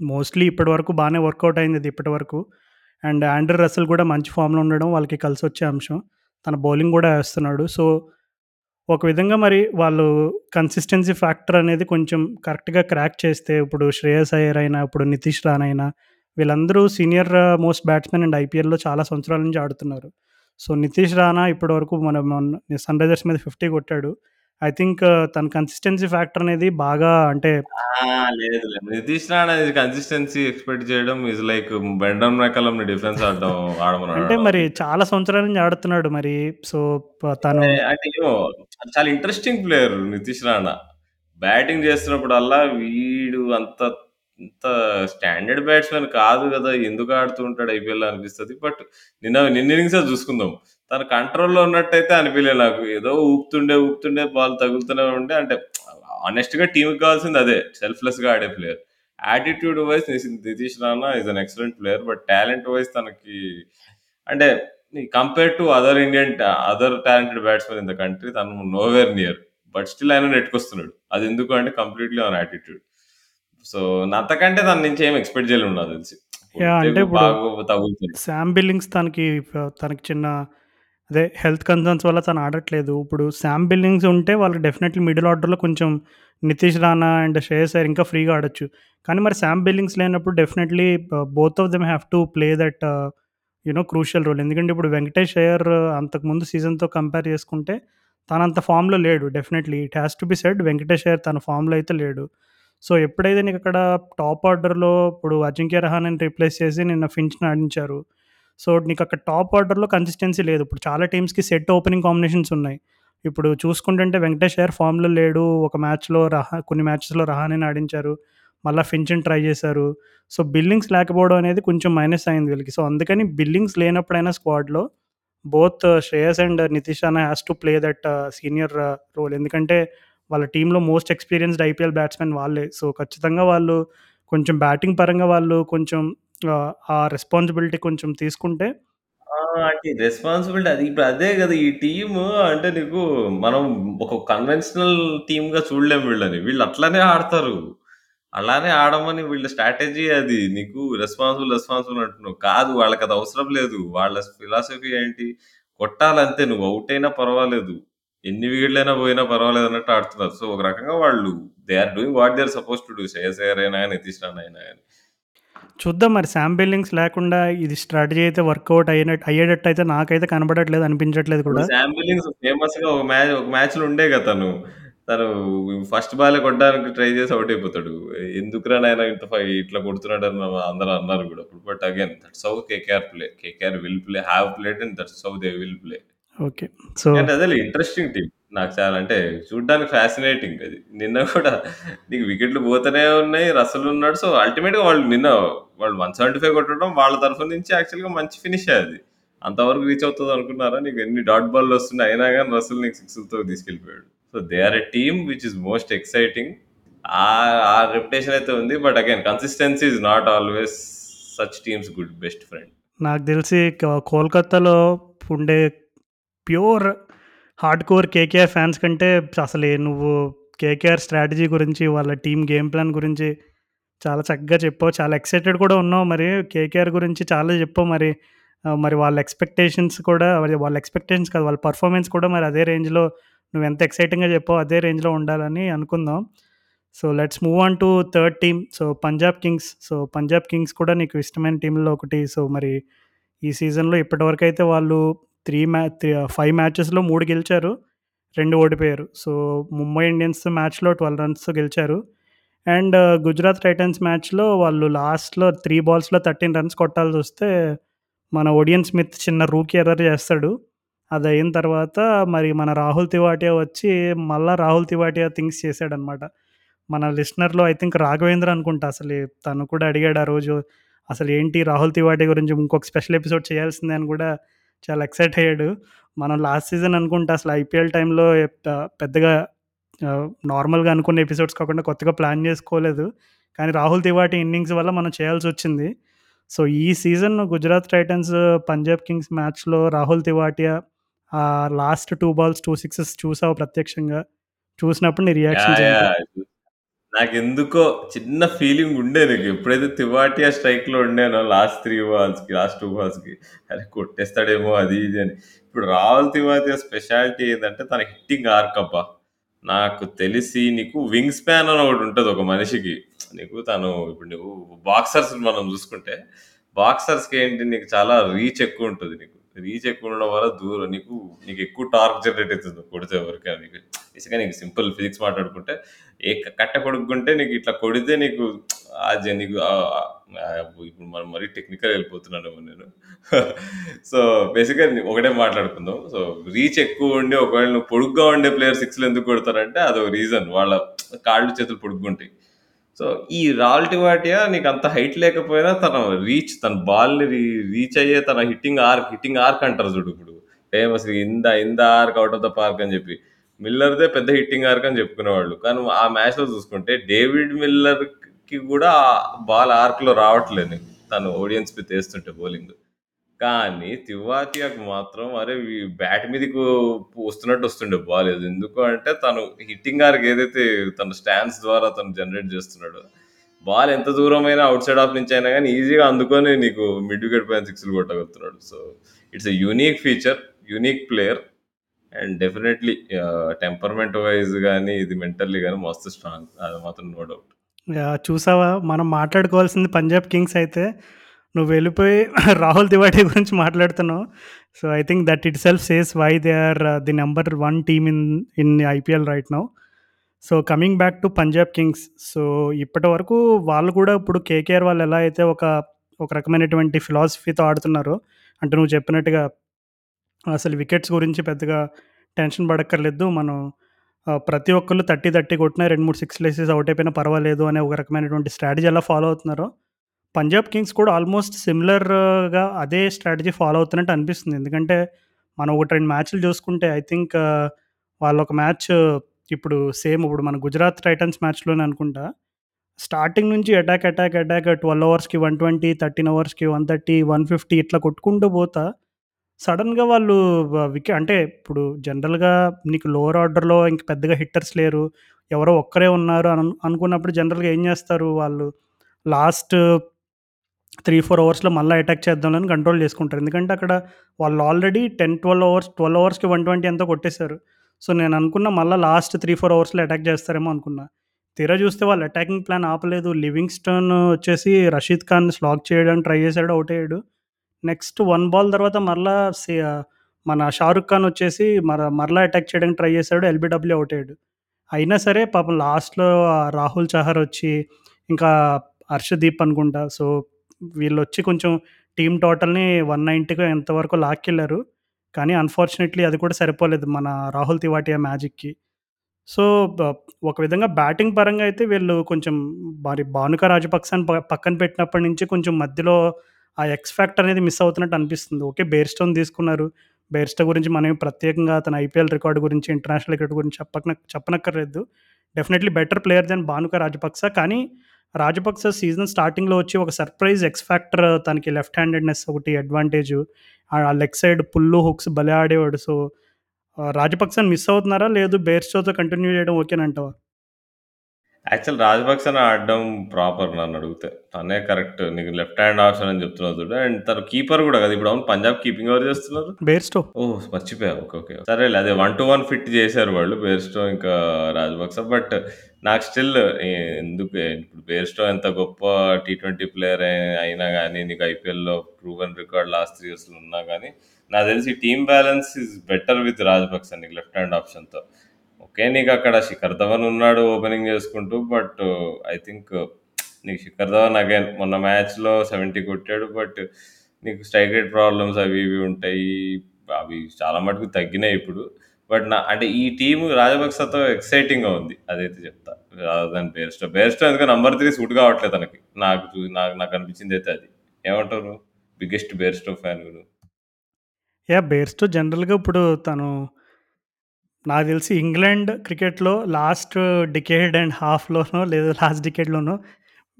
మోస్ట్‌లీ ఇప్పటి వరకు బాగానే వర్కౌట్ అయింది ఇది ఇప్పటి వరకు. అండ్ ఆండ్రూ రసల్ కూడా మంచి ఫామ్‌లో ఉండడం వాళ్ళకి కలిసి వచ్చే అంశం. తన బౌలింగ్ కూడా వేస్తున్నాడు సో, ఒక విధంగా మరి వాళ్ళు కన్సిస్టెన్సీ ఫ్యాక్టర్ అనేది కొంచెం కరెక్ట్‌గా క్రాక్ చేస్తే ఇప్పుడు శ్రేయస్ అయ్యర్ అయినా, ఇప్పుడు నితీష్ రాణా అయినా వీళ్ళందరూ సీనియర్ మోస్ట్ బ్యాట్స్‌మెన్ అండ్ ఐపీఎల్‌లో చాలా సంవత్సరాల నుంచి ఆడుతున్నారు. సో, నితీష్ రాణా ఇప్పటివరకు మన సన్ రైజర్స్ మీద 50 కొట్టాడు. ఐ థింక్ తన కన్సిస్టెన్సీ ఫ్యాక్టర్ అనేది బాగా అంటే ఆ! లేదు లేదు. నితీష్ రాణా కన్సిస్టెన్సీ ఎక్స్‌పెక్ట్ చేయడం ఈస్ లైక్ బ్రెండన్ మెక్కలమ్‌ని డిఫెన్స్ ఆడడం ఆడమని అంటే. మరి చాలా సంవత్సరాల నుంచి ఆడుతున్నాడు మరి. సో, ప తను అంటే అంటే ఏమో చాలా interesting player Nitish Rana. Batting చేస్తున్నప్పుడల్లా వీడు అంత అంత స్టాండర్డ్ బ్యాట్స్‌మెన్ కాదు గదా! ఎందుకు ఆడుతూ ఉంటాడు ఐపీఎల్‌లో అనిపిస్తది. బట్ నిన్న నిన్న ఇన్నింగ్సే చూసుకుందాం. తన కంట్రోల్‌లో ఉన్నట్టయితే అనిపియలే నాకు. ఏదో ఊపుతుండే, ఊపుతుండే బాల్ తగులుతూనే ఉండే అంటే హానెస్ట్‌గా టీమ్‌కి కావాల్సింది అదే. సెల్ఫ్‌లెస్‌గా ఆడే player. Attitude నిస్ Nitish Rana is an excellent player. But talent wise తనకి అంటే compare to other Indian other talented batsmen in the country తను నోవేర్ నియర్. బట్ స్టిల్ ఆయన నెట్టుకొస్తున్నాడు. అది ఎందుకు అంటే కంప్లీట్‌లీ ఆన్ యాటిట్యూడ్. సో, అంతకంటే దాని నుంచి ఏమి ఎక్స్‌పెక్ట్ చేయలేము నాకు తెలిసి. అంటే. సామ్ బిల్లింగ్స్ తనకి తనకి చిన్న అదే హెల్త్ కన్సర్న్స్ వల్ల తను ఆడట్లేదు. ఇప్పుడు శామ్ బిల్లింగ్స్ ఉంటే వాళ్ళు డెఫినెట్‌లీ మిడిల్ ఆర్డర్‌లో కొంచెం నితీష్ రాణా అండ్ శ్రేయస్ అయ్యర్ ఇంకా ఫ్రీగా ఆడొచ్చు. కానీ మరి శామ్ బిల్లింగ్స్ లేనప్పుడు definitely both of them have to play that you know crucial role. ఎందుకంటే ఇప్పుడు వెంకటేష్ అయ్యర్ uh, అంతకుముందు సీజన్‌తో కంపేర్ చేసుకుంటే తనంత ఫామ్‌లో లేడు. Definitely it has to be said Venkatesh Iyer తన ఫామ్‌లో అయితే లేడు. సో, ఎప్పుడైతే నీకు అక్కడ టాప్ ఆర్డర్‌లో ఇప్పుడు అజింక్య రహానెని రీప్లేస్ చేసి నిన్న ఫించ్‌ని ఆడించారు. సో, నీకు అక్కడ టాప్ ఆర్డర్‌లో కన్సిస్టెన్సీ లేదు. ఇప్పుడు చాలా టీమ్స్‌కి సెట్ ఓపెనింగ్ కాంబినేషన్స్ ఉన్నాయి. ఇప్పుడు చూసుకుంటుంటే వెంకటేష్ అయ్యర్ ఫామ్‌లో లేడు. ఒక మ్యాచ్‌లో రహా కొన్ని మ్యాచెస్‌లో రహానేని ఆడించారు. మళ్ళీ ఫించ్‌ని ట్రై చేశారు. సో, బిల్లింగ్స్ లేకపోవడం అనేది కొంచెం మైనస్ అయింది వీళ్ళకి. సో, అందుకని బిల్లింగ్స్ లేనప్పుడైనా స్క్వాడ్‌లో both Shreyas and Nitish Rana has to play that senior role. ఎందుకంటే వాళ్ళ టీంలో మోస్ట్ ఎక్స్‌పీరియన్స్‌డ్ ఐపీఎల్ బ్యాట్స్‌మెన్ వాళ్ళే. సో, ఖచ్చితంగా వాళ్ళు కొంచెం బ్యాటింగ్ పరంగా వాళ్ళు కొంచెం ఆ రెస్పాన్సిబిలిటీ కొంచెం తీసుకుంటే ఆ! అంటే రెస్పాన్సిబిలిటీ అది ఇప్పుడు అదే కదా ఈ టీము అంటే నీకు మనం ఒక కన్వెన్షనల్ టీమ్‌గా చూడలేము వీళ్ళని. వీళ్ళు అట్లనే ఆడతారు. అలానే ఆడమని వీళ్ళ స్ట్రాటజీ అది. నీకు రెస్పాన్సిబుల్, రెస్పాన్సిబుల్ అంటున్నావు. కాదు వాళ్ళకది అవసరం లేదు. వాళ్ళ ఫిలాసఫీ ఏంటి? కొట్టాలంతే నువ్వు ఔట్ అయినా పర్వాలేదు. ఎన్ని వికెట్లైనా పోయినా పర్వాలేదు అన్నట్టు ఆడుతున్నారు. సో, ఒక రకంగా వాళ్ళు they are doing what they are supposed to do. Shreyas Iyer అయినా గాని, నితీష్ రాణా అయినా గాని. చూద్దాం మరి శామ్ బిల్లింగ్స్ లేకుండా ఇది స్ట్రాటజీ అయితే వర్కౌట్ అయినట్టు అయ్యేటట్టయితే నాకైతే కనపడట్లేదు, అనిపించట్లేదు ఇప్పుడు కూడా. శామ్ బిల్లింగ్స్ ఫేమస్‌గా ఒక మ్యాచ్ ఒక మ్యాచ్‌లో ఉండే గదా! తను. తను ఫస్ట్ బాలే కొట్టడానికి ట్రై చేసి ఔట్ అయిపోతాడు. ఎందుకురా నాయనా ఇంత ఇట్లా కొడుతున్నాడని అందరూ అన్నారు గూడా. But again that's how KKR play. KKR will play, have played and that's how they will play. Okay. So కానీ అదేలే ఇంట్రెస్టింగ్ టీమ్. నాకు చాలా అంటే చూడ్డానికి ఫ్యాసినేటింగ్ అది. నిన్న కూడా నీకు వికెట్లు పోతూనే ఉన్నాయి. రసల్ ఉన్నాడు. సో, అల్టిమేట్‌గా వాళ్ళు నిన్న వాళ్ళు 175 కొట్టడం వాళ్ళ తరఫు నుంచి యాక్చువల్‌గా మంచి ఫినిషే అది. అంతవరకు రీచ్ అవుతుంది అనుకున్నారా? నీకు ఎన్ని డాట్ బాల్‌లు వస్తున్నాయి. అయినా గాని రసల్ నీకు సిక్స్‌లతో తీసుకెళ్ళిపోయాడు. So, they are a team which is most exciting. ఆ ఆ రెప్యుటేషన్ అయితే ఉంది. But again consistency is not always such teams good best friend. నాకు తెలిసి క కోల్‌కత్తాలో ఉండే pure hard core KKR fans కంటే అసలే నువ్వు కేకేఆర్ స్ట్రాటజీ గురించి, వాళ్ళ టీం గేమ్ ప్లాన్ గురించి చాలా చక్కగా చెప్పావు. చాలా ఎక్సైటెడ్ కూడా ఉన్నావు మరి. కేకేఆర్ గురించి చాలా చెప్పావు మరి. మరి వాళ్ళ ఎక్స్‌పెక్టేషన్స్ కూడా వాళ్ళ ఎక్స్‌పెక్టేషన్స్ కాదు. వాళ్ళ పర్ఫార్మెన్స్ కూడా మరి అదే రేంజ్‌లో నువ్వు ఎంత ఎక్సైటింగ్‌గా చెప్పావు అదే రేంజ్‌లో ఉండాలని అనుకుందాం. So, let's move on to third team. So, Punjab Kings. So, Punjab Kings కూడా నీకు ఇష్టమైన టీంలో ఒకటి. సో, మరి ఈ సీజన్‌లో ఇప్పటివరకైతే వాళ్ళు త్రీ మ్యా త్రీ 5 మ్యాచెస్‌లో మూడు గెలిచారు. రెండు ఓడిపోయారు. సో, ముంబై ఇండియన్స్ మ్యాచ్‌లో 12 రన్స్‌తో గెలిచారు. అండ్ గుజరాత్ టైటన్స్ మ్యాచ్‌లో వాళ్ళు లాస్ట్‌లో త్రీ బాల్స్‌లో 13 రన్స్ కొట్టాల్సి వస్తే మన ఒడియన్ స్మిత్ చిన్న రూకీ ఎర్రర్ చేస్తాడు. అది అయిన తర్వాత మరి మన రాహుల్ తివాటియా వచ్చి మళ్ళీ రాహుల్ తివాటియా థింగ్స్ చేశాడనమాట. మన లిస్టనర్‌లో ఐ థింక్ రాఘవేంద్ర అనుకుంటా అసలు తను కూడా అడిగాడు ఆ రోజు. అసలు ఏంటి రాహుల్ తివాటి గురించి ఇంకొక స్పెషల్ ఎపిసోడ్ చేయాల్సిందే అని కూడా చాలా ఎక్సైట్ అయ్యాడు. మనం లాస్ట్ సీజన్ అనుకుంటా అసలు ఐపీఎల్ టైమ్‌లో పె పెద్దగా నార్మల్‌గా అనుకున్న ఎపిసోడ్స్ కాకుండా కొత్తగా ప్లాన్ చేసుకోలేదు. కానీ రాహుల్ తివాటి ఇన్నింగ్స్ వల్ల మనం చేయాల్సొచ్చింది. సో, ఈ season Gujarat Titans, Punjab Kings మ్యాచ్‌లో Rahul Tewatia last 2 balls 2 sixes చూసావా ప్రత్యక్షంగా? చూసినప్పుడు నీ? యాహ్! నాకెందుకో చిన్న ఫీలింగ్ ఉండే నీకు. ఎప్పుడైతే తివాటియా స్ట్రైక్‌లో ఉండేనో లాస్ట్ 3 బాల్స్‌కి, లాస్ట్ 2 బాల్స్‌కి అరే కొట్టేస్తాడేమో అది ఇది అని. ఇప్పుడు రాహుల్ తివాటియా స్పెషాలిటీ ఏందంటే తన హిట్టింగ్ ఆర్క్ అబ్బా! నాకు తెలిసి నీకు వింగ్ స్పాన్ అని ఒకటుంటది ఒక మనిషికి. నీకు తను ఇప్పుడు నువ్వు బాక్సర్స్ మనం చూసుకుంటే, బాక్సర్స్‌కి ఏంటి నీకు చాలా రీచ్ ఎక్కువుంటది నీకు. రీచ్ ఎక్కువ ఉండడం వల్ల దూరం నీకు నీకు ఎక్కువ టార్క్ జనరేట్ అవుతుంది కొడితే ఎవరికైనా నీకు. బేసిక్‌గా నీకు సింపుల్ ఫిజిక్స్ మాట్లాడుకుంటే ఏ కట్ట కొడుక్కుంటే నీకు ఇట్లా కొడితే నీకు ఆ నీకు ఇప్పుడు మనం మరీ టెక్నికల్ వెళ్ళిపోతున్నాను నేను. సో, బేసిక్‌గా ఒకటే మాట్లాడుకుందాం. సో, రీచ్ ఎక్కువ ఉండి ఒకవేళ నువ్వు పొడుగ్గా ఉండే ప్లేయర్ సిక్స్‌లు ఎందుకు కొడతారంటే అదో రీజన్. వాళ్ళ కాళ్ళు, చేతులు పొడుగ్గుంటాయి. సో, ఈ రాల్టి వాటియా నీకు అంత హైట్ లేకపోయినా తన రీచ్ తన బాల్‌ని రీ రీచ్ అయ్యే తన హిట్టింగ్ ఆర్క్, హిట్టింగ్ ఆర్క్ అంటారు చూడు ఇప్పుడు. ఫేమస్ ఇంద ఇంద arc, out of the park అని చెప్పి. మిల్లర్‌దే పెద్ద హిట్టింగ్ ఆర్క్ అని చెప్పుకునేవాళ్ళు. కానీ ఆ మ్యాచ్‌లో చూసుకుంటే డేవిడ్ మిల్లర్‌కి కూడా బాల్ ఆర్క్‌లో రావట్లేదు తను ఓడియన్స్ మీద తెస్తుంటే బౌలింగ్. కానీ తివాతియాకు మాత్రం అరే బ్యాట్ మీదకు వస్తున్నట్టు వస్తుండే బాల్. ఎందుకు అంటే తను హిట్టింగ్ గారికి ఏదైతే తన స్టాండ్స్ ద్వారా తను జనరేట్ చేస్తున్నాడో, బాల్ ఎంత దూరమైనా అవుట్ సైడ్ ఆఫ్ నుంచి అయినా కానీ ఈజీగా అందుకొని నీకు మిడ్ వికెట్ పైన సిక్స్‌లు కొట్టగలుగుతున్నాడు. So, it's a unique feature. Unique player and definitely temperament wise కానీ ఇది మెంటల్లీ కానీ మస్తు స్ట్రాంగ్ అది మాత్రం నో డౌట్ చూసావా? మనం మాట్లాడుకోవాల్సింది పంజాబ్ కింగ్స్ అయితే, నువ్వు వెళ్ళిపోయి రాహుల్ తివారీ గురించి మాట్లాడుతున్నావు. So, I think that itself says why they are the number one team in in IPL right now. So, coming back to Punjab Kings. So, ఇప్పటి వరకు వాళ్ళు కూడా ఇప్పుడు కేకేఆర్ వాళ్ళు ఎలా అయితే ఒక, ఒక రకమైనటువంటి ఫిలాసఫీతో ఆడుతున్నారో, అంటే నువ్వు చెప్పినట్టుగా అసలు వికెట్స్ గురించి పెద్దగా టెన్షన్ పడక్కర్లేదు. మనం uh, ప్రతి ఒక్కళ్ళు 30, 30 కొట్టినా 2, 3 సిక్స్‌లేసేసి ఔట్ అయిపోయినా పర్వాలేదు అనే ఒక రకమైనటువంటి స్ట్రాటజీ ఎలా ఫాలో అవుతున్నారో, పంజాబ్ కింగ్స్ కూడా ఆల్మోస్ట్ సిమిలర్‌గా అదే స్ట్రాటజీ ఫాలో అవుతున్నట్టు అనిపిస్తుంది. ఎందుకంటే, మనం ఒకటి రెండు మ్యాచ్‌లు చూసుకుంటే ఐ థింక్ వాళ్ళొక మ్యాచ్ ఇప్పుడు సేమ్ ఇప్పుడు మన గుజరాత్ టైటన్స్ మ్యాచ్‌లోనే అనుకుంటా. స్టార్టింగ్ నుంచి అటాక్, అటాక్, అటాక్ ట్వెల్వ్ అవర్స్కి వన్ ట్వంటీ థర్టీన్ అవర్స్కి వన్ థర్టీ వన్ ఫిఫ్టీ ఇట్లా కొట్టుకుంటూ పోతా, సడన్గా వాళ్ళు వికె అంటే ఇప్పుడు జనరల్‌గా నీకు లోవర్ ఆర్డర్‌లో ఇంక పెద్దగా హిట్టర్స్ లేరు. ఎవరో ఒక్కరే ఉన్నారు అను అనుకున్నప్పుడు జనరల్‌గా ఏం చేస్తారు వాళ్ళు లాస్ట్ త్రీ ఫోర్ అవర్స్లో మళ్ళీ అటాక్ చేద్దామని కంట్రోల్ చేసుకుంటారు. ఎందుకంటే, అక్కడ వాళ్ళు already ten twelve overs twelve అవర్స్కి వన్ ట్వంటీ ఎంతో కొట్టేశారు సో, నేను అనుకున్న మళ్ళీ లాస్ట్ త్రీ ఫోర్ అవర్స్లో అటాక్ చేస్తారేమో అనుకున్నా. తీరా చూస్తే వాళ్ళు అటాకింగ్ ప్లాన్ ఆపలేదు. లివింగ్‌స్టోన్ వచ్చేసి రషీద్ ఖాన్ స్లాగ్ చేయడానికి ట్రై చేశాడు అవుట్ అయ్యాడు. నెక్స్ట్ వన్ బాల్ తర్వాత మరలా మన షారుఖ్ ఖాన్ వచ్చేసి మర మరలా అటాక్ చేయడానికి ట్రై చేశాడు ఎల్బిడబ్ల్యూ అవుట్ అయ్యాడు. అయినా సరే పాపం లాస్ట్‌లో రాహుల్ చహర్ వచ్చి, ఇంకా హర్షదీప్ అనుకుంటా. సో, వీళ్ళొచ్చి కొంచెం టీమ్ టోటల్‌ని వన్ నైంటీకి ఎంతవరకు లాక్కెళ్ళారు కానీ అన్‌ఫార్చునేట్‌లీ అది కూడా సరిపోలేదు మన రాహుల్ తివాటియా మ్యాజిక్‌కి. సో, ఒక విధంగా బ్యాటింగ్ పరంగా అయితే వీళ్ళు కొంచెం మరి భానుక రాజపక్సాన్ని పక్కన పెట్టినప్పటి నుంచి కొంచెం మధ్యలో ఆ ఎక్స్ ఫ్యాక్టర్ అనేది మిస్ అవుతున్నట్టు అనిపిస్తుంది. ఓకే. బేర్స్టోన్ తీసుకున్నారు. బెయిర్‌స్టో గురించి మనం ప్రత్యేకంగా అతను ఐపీఎల్ రికార్డ్ గురించి, ఇంటర్నేషనల్ క్రికెట్ గురించి చెప్పక చెప్పనక్కర్లేదు. Definitely better player than Bhanuka Rajapaksa. కానీ రాజపక్స సీజన్ స్టార్టింగ్‌లో వచ్చి ఒక సర్ప్రైజ్ ఎక్స్ ఫ్యాక్టర్ తనకి లెఫ్ట్ హ్యాండెడ్‌నెస్ ఒకటి అడ్వాంటేజు. ఆ లెగ్ సైడ్ పుల్లు, హుక్స్ భలే ఆడేవాడు. సో, ఆహ్, రాజపక్సని మిస్ అవుతున్నారా? లేదు బెయిర్‌స్టోతో కంటిన్యూ చేయడం ఓకేనంటావా? యాక్చువల్ రాజపక్సెని ఆడడం ప్రాపర్ నన్నడిగితే. తనే కరెక్ట్. నీకు లెఫ్ట్ హ్యాండ్ ఆప్షన్ అని చెప్తున్నావు చూడు. అండ్ తను కీపర్ గూడా కదా! ఇప్పుడు అవును పంజాబ్ కీపింగ్ ఎవరు చేస్తున్నారు? బెయిర్‌స్టో. ఓహ్! మర్చిపోయా. ఓకే. ఓకే. సరేలే అదే 1-1 ఫిట్ చేశారు వాళ్ళు బెయిర్‌స్టో ఇంకా రాజపక్స. బట్ నాకు స్టిల్ ఎందుకు ఇప్పుడు బేర్స్టో ఎంత గొప్ప టీ20 ప్లేయర్ అయినా కానీ నీకు ఐపీఎల్‌లో ప్రూవెన్ రికార్డ్ లాస్ట్ త్రీ ఇయర్స్‌లో ఉన్నా కానీ నాకు తెలిసి team balance is better with Rajapaksa నీకు లెఫ్ట్ హ్యాండ్ ఆప్షన్‌తో. ఓకే. నీకు అక్కడ శిఖర్ ధవన్ ఉన్నాడు ఓపెనింగ్ చేసుకుంటూ. బట్ ఐ థింక్ నీకు శిఖర్ ధవన్ అగైన్ మొన్న మ్యాచ్‌లో 70 కొట్టాడు. బట్ నీకు స్ట్రైక్ రేట్ ప్రాబ్లమ్స్ అవి ఇవి ఉంటాయి. అవి చాలా మటుకు తగ్గినాయి ఇప్పుడు. బట్ నా అంటే ఈ టీమ్ రాజపక్సతో ఎక్సైటింగ్‌గా ఉంది. అదైతే చెప్తా. దాని దాన్ Bairstow Bairstow number three suit కావట్లేదు తనకి. నాకు నాకు నాకు అనిపించింది అయితే అది. ఏమంటారు బిగ్గెస్ట్ బేర్స్టో ఫ్యాన్ నువ్వు. యా బెయిర్‌స్టో జనరల్‌గా ఇప్పుడు తను నాకు తెలిసి ఇంగ్లాండ్ క్రికెట్‌లో లాస్ట్ డికేడ్ అండ్ హాఫ్‌లోనో లేదా లాస్ట్ డికేడ్‌లోనో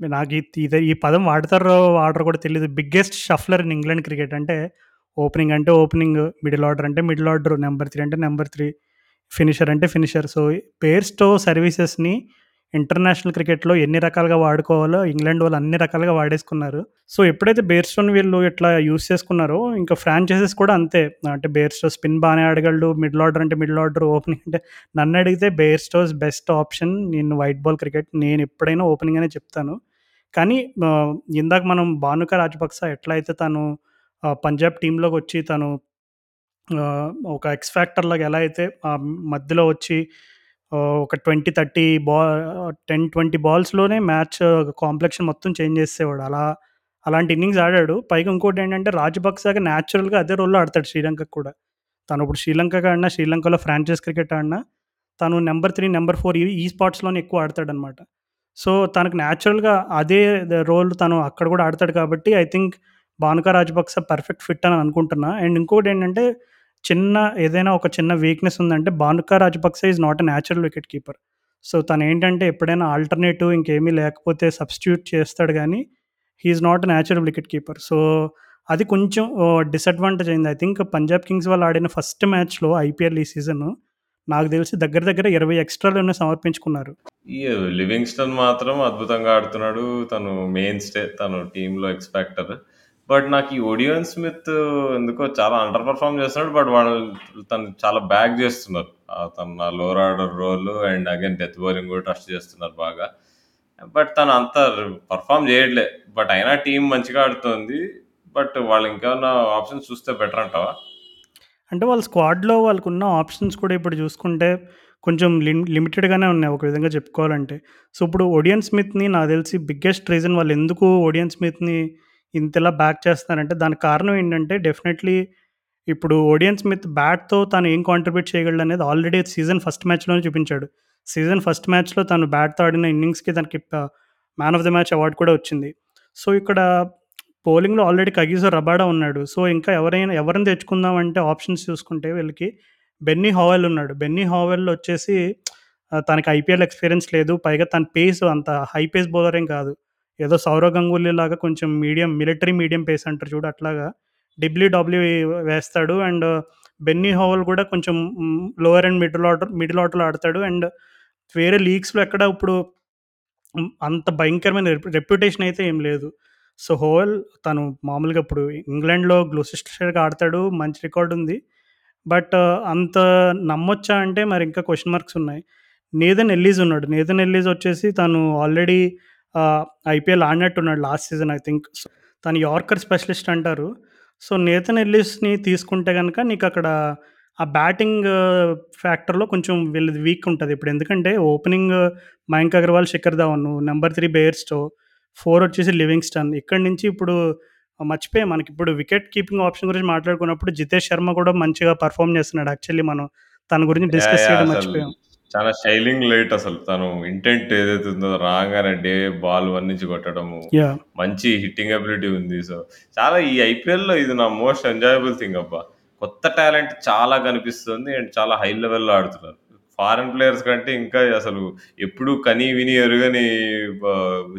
నాకు ఈ ఇది ఈ పదం వాడతారో వాడరో కూడా తెలియదు biggest shuffler in England cricket. అంటే ఓపెనింగ్ అంటే ఓపెనింగ్, మిడిల్ ఆర్డర్ అంటే మిడిల్ ఆర్డర్, నెంబర్ త్రీ అంటే నెంబర్ త్రీ ఫినిషర్ అంటే ఫినిషర్. సో, బెయిర్‌స్టో సర్వీసెస్‌ని ఇంటర్నేషనల్ క్రికెట్‌లో ఎన్ని రకాలుగా వాడుకోవాలో ఇంగ్లాండ్ వాళ్ళు అన్ని రకాలుగా వాడేసుకున్నారు. సో, ఎప్పుడైతే బేర్స్టోన్ వీళ్ళు ఇట్లా యూస్ చేసుకున్నారో ఇంకా ఫ్రాంచైజెస్ కూడా అంతే. అంటే బేర్స్టో స్పిన్ బాగానే ఆడగలడు. మిడిల్ ఆర్డర్ అంటే మిడిల్ ఆర్డర్, ఓపెనింగ్ అంటే నన్ను అడిగితే బేర్స్టోస్ బెస్ట్ ఆప్షన్ నేను వైట్ బాల్ క్రికెట్. నేను ఎప్పుడైనా ఓపెనింగ్ అనే చెప్తాను. కానీ ఇందాక మనం భానుక రాజపక్స ఎట్లయితే తను పంజాబ్ టీంలోకి వచ్చి తను ఒక ఎక్స్ ఫ్యాక్టర్ లాగా ఎలా అయితే మధ్యలో వచ్చి ఒక 20, 30 బా 10, 20 బాల్స్‌లోనే మ్యాచ్ కాంప్లెక్షన్ మొత్తం చేంజ్ చేసేవాడు. అలా అలాంటి ఇన్నింగ్స్ ఆడాడు. పైగా ఇంకోటి ఏంటంటే రాజపక్సాగా న్యాచురల్‌గా అదే రోల్‌లో ఆడతాడు శ్రీలంక కూడా. తను ఇప్పుడు శ్రీలంక ఆడినా, శ్రీలంకలో ఫ్రాంచైజ్ క్రికెట్ ఆడినా తను నెంబర్ త్రీ నెంబర్ ఫోర్ ఈ ఈ స్పాట్స్‌లోనే ఎక్కువ ఆడతాడనమాట. సో, తనకు న్యాచురల్‌గా అదే రోల్ తను అక్కడ కూడా ఆడతాడు కాబట్టి I think Bhanuka Rajapaksa perfect fit అని అనుకుంటున్నా. అండ్ ఇంకోటేంటంటే చిన్న ఏదైనా ఒక చిన్న వీక్‌నెస్ ఉందంటే Bhanuka Rajapaksa is not a natural wicket keeper. So, తను ఏంటంటే ఎప్పుడైనా ఆల్టర్‌నేటివ్ ఇంకేమీ లేకపోతే సబ్‌స్టిట్యూట్ చేస్తాడు కానీ he's not a natural wicket keeper. So, అది కొంచెం డిసడ్వాంటేజ్ అయింది. ఐ థింక్ పంజాబ్ కింగ్స్ వాళ్ళు ఆడిన ఫస్ట్ మ్యాచ్‌లో ఐపీఎల్ ఈ సీజన్ నాకు తెలిసి దగ్గర దగ్గర ఇరవై ఎక్స్ట్రాలు సమర్పించుకున్నారు. లివింగ్‌స్టన్ మాత్రం అద్భుతంగా ఆడుతున్నాడు. తను మెయిన్ స్టే తను టీంలో ఎక్స్పెక్టర్ బట్ నాకు ఈ ఒడియన్ స్మిత్ ఎందుకో చాలా అండర్ పర్ఫార్మ్ చేస్తున్నాడు బట్ వాళ్ళు తను చాలా బ్యాక్ చేస్తున్నారు. తన lower order role and again death bowling కూడా ట్రస్ట్ చేస్తున్నారు బాగా. బట్ తను అంత పర్ఫామ్ చేయట్లే. బట్ అయినా టీం మంచిగా ఆడుతుంది. బట్ వాళ్ళు ఇంకేమైనా ఆప్షన్స్ చూస్తే బెటర్ అంటావా? అంటే వాళ్ళ స్క్వాడ్లో వాళ్ళకున్న ఆప్షన్స్ కూడా ఇప్పుడు చూసుకుంటే కొంచెం లిమ్ లిమిటెడ్గానే ఉన్నాయి ఒక విధంగా చెప్పుకోవాలంటే. సో ఇప్పుడు ఒడియన్ స్మిత్ని నాకు తెలిసి బిగ్గెస్ట్ రీజన్ వాళ్ళు ఎందుకు ఒడియన్ స్మిత్ని ఇంతలా బ్యాక్ చేస్తున్నారంటే దానికి కారణం ఏంటంటే డెఫినెట్లీ ఇప్పుడు ఓడియన్స్ స్మిత్ బ్యాట్తో తను ఏం కాంట్రిబ్యూట్ చేయగలడు అనేది ఆల్రెడీ సీజన్ ఫస్ట్ మ్యాచ్లోనే చూపించాడు. సీజన్ ఫస్ట్ మ్యాచ్లో తను బ్యాట్తో ఆడిన ఇన్నింగ్స్కి తనకి man of the match award కూడా వచ్చింది. సో ఇక్కడ బౌలింగ్లో ఆల్రెడీ కగీసో రబాడా ఉన్నాడు. సో ఇంకా ఎవరైనా ఎవరిని తెచ్చుకుందాం అంటే ఆప్షన్స్ చూసుకుంటే వీళ్ళకి బెన్నీ హావెల్ ఉన్నాడు. బెన్నీ హావెల్ వచ్చేసి తనకి ఐపీఎల్ ఎక్స్పీరియన్స్ లేదు. పైగా తన పేస్ అంత హై పేస్ బౌలర్ ఏం కాదు. ఏదో సౌరవ్ గంగూలీ లాగా కొంచెం మీడియం మిలిటరీ మీడియం పేస్ అంటారు చూడు అట్లాగా. డబ్ల్యూడబ్ల్యూ వేస్తాడు అండ్ బెన్నీ హోవల్ కూడా కొంచెం lower and middle order middle ఆర్డర్లో ఆడతాడు అండ్ వేరే లీగ్స్లో ఎక్కడ ఇప్పుడు అంత భయంకరమైన రెప్యుటేషన్ అయితే ఏం లేదు. సో హోవల్ తను మామూలుగా ఇప్పుడు ఇంగ్లాండ్లో గ్లూసిస్టర్గా ఆడతాడు మంచి రికార్డ్ ఉంది. బట్ అంత నమ్మొచ్చా అంటే మరి ఇంకా క్వశ్చన్ మార్క్స్ ఉన్నాయి. నేదన్ ఎల్లీజ్ ఉన్నాడు. నేదన్ ఎల్లీజ్ వచ్చేసి తను already IPL ఆడినట్టున్నాడు last season I think. So తను యార్కర్ స్పెషలిస్ట్ అంటారు. సో నేతన్ ఎల్లిస్ని తీసుకుంటే కనుక నీకు అక్కడ ఆ బ్యాటింగ్ ఫ్యాక్టర్లో కొంచెం వీళ్ళది వీక్ ఉంటుంది. ఇప్పుడు ఎందుకంటే opening Mayank Agarwal Shikhar Dhawan number three Bairstow four వచ్చేసి లివింగ్స్టన్. ఇక్కడి నుంచి ఇప్పుడు మర్చిపోయి. మనకి ఇప్పుడు వికెట్ కీపింగ్ ఆప్షన్ గురించి మాట్లాడుకున్నప్పుడు జితేష్ శర్మ కూడా మంచిగా పర్ఫామ్ చేస్తున్నాడు. యాక్చువల్లీ మనం తన గురించి డిస్కస్ చేయడం మర్చిపోయాం. చాలా షైలింగ్ లైట్ అసలు. తను ఇంటెంట్ ఏదైతే ఉందో రాగానే డే బాల్ వన్ నుంచి కొట్టడము. యా మంచి హిట్టింగ్ అబిలిటీ ఉంది. సో చాలా ఈ ఐపీఎల్లో ఇది నా మోస్ట్ ఎంజాయబుల్ థింగ్ అబ్బా. కొత్త టాలెంట్ చాలా కనిపిస్తుంది అండ్ చాలా హై లెవెల్లో ఆడుతున్నారు. ఫారెన్ ప్లేయర్స్ కంటే ఇంకా అసలు ఎప్పుడు కని విని ఎరుగని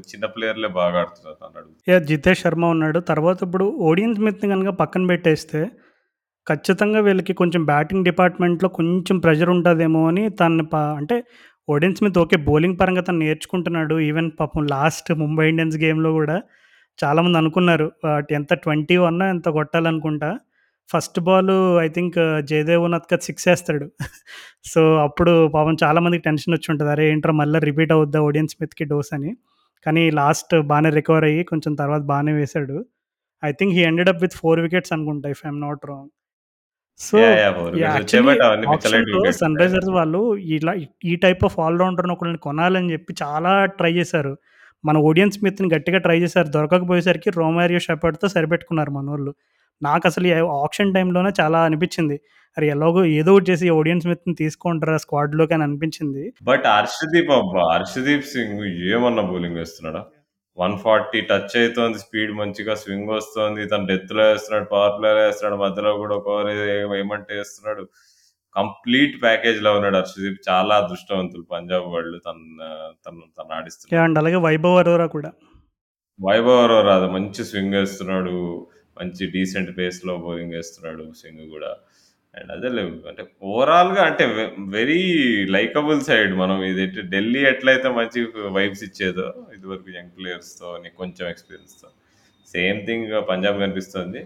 చిన్న ప్లేయర్లే బాగా ఆడుతున్నారు అన్నాడు యా జితేష్ శర్మ ఉన్నాడు. తర్వాత ఇప్పుడు ఓడియన్ స్మిత్ని కనుక పక్కన పెట్టేస్తే ఖచ్చితంగా వీళ్ళకి కొంచెం బ్యాటింగ్ డిపార్ట్మెంట్లో కొంచెం ప్రెషర్ ఉంటుందేమో అని తను అంటే ఓడియన్ స్మిత్ ఓకే బౌలింగ్ పరంగా తను నేర్చుకుంటున్నాడు. ఈవెన్ పాపం లాస్ట్ ముంబై ఇండియన్స్ గేమ్లో కూడా చాలామంది అనుకున్నారు. ఎంత ట్వంటీ వన్ ఎంత కొట్టాలనుకుంటా. First ball I think Jaydev Unadkat six వేస్తాడు. సో అప్పుడు పాపం చాలామందికి టెన్షన్ వచ్చి ఉంటుంది. అరే ఏంట్రా మళ్ళీ రిపీట్ అవుద్దా ఓడియన్ స్మిత్కి డోస్ అని. కానీ లాస్ట్ బాగానే రికవర్ అయ్యి కొంచెం తర్వాత బాగానే వేశాడు. I think he ended up with four wickets అనుకుంటా if I'm not wrong. So Sunrisers వాళ్ళు ఇలా ఈ టైప్ ఆఫ్ ఆల్రౌండర్ని ఒకరిని కొనాలని చెప్పి చాలా ట్రై చేశారు. మన ఓడియన్ స్మిత్ని గట్టిగా ట్రై చేశారు. దొరకకపోయేసరికి రోమారియో షెపర్డ్తో సరిపెట్టుకున్నారు మన వాళ్ళు నాకు అసలు ఆప్షన్ టైంలోనే చాలా అనిపించింది. అరే ఎలాగో ఏదో ఒకటి చేసి ఓడియన్ స్మిత్ని తీసుకుంటారా స్క్వాడ్లోకి అని అనిపించింది. బట్ హర్షదీప్ అబ్బా హర్షదీప్ సింగ్ ఏమన్నా బౌలింగ్ వేస్తున్నాడా? వన్ ఫార్టీ టచ్ అవుతోంది స్పీడ్ మంచిగా స్వింగ్ వస్తుంది. తను డెత్లో వేస్తున్నాడు పవర్ ప్లేయర్ వేస్తున్నాడు మధ్యలో కూడా ఒక ఏమంటే వేస్తున్నాడు. కంప్లీట్ ప్యాకేజ్లో ఉన్నాడు హర్షదీప్. చాలా అదృష్టవంతులు పంజాబ్ వాళ్ళు తన తను తను ఆడిస్తున్నారు అండ్ అలాగే వైభవ్ అరోరా కూడా. వైభవ్ రాదు మంచి స్వింగ్ వేస్తున్నాడు. మంచి డీసెంట్ పేస్లో బౌలింగ్ వేస్తున్నాడు స్వింగ్ కూడా. అండ్ అదే లేవు అంటే ఓవరాల్‌గా అంటే అంటే వెరీ లైకబుల్ సైడ్ మనం ఇది ఢిల్లీ ఎట్లయితే మంచి వైబ్స్ ఇచ్చేదో ఇదివరకు యంగ్ ప్లేయర్స్తో నీకు కొంచెం ఎక్స్పీరియన్స్తో. సేమ్ థింగ్ పంజాబ్ కనిపిస్తుంది.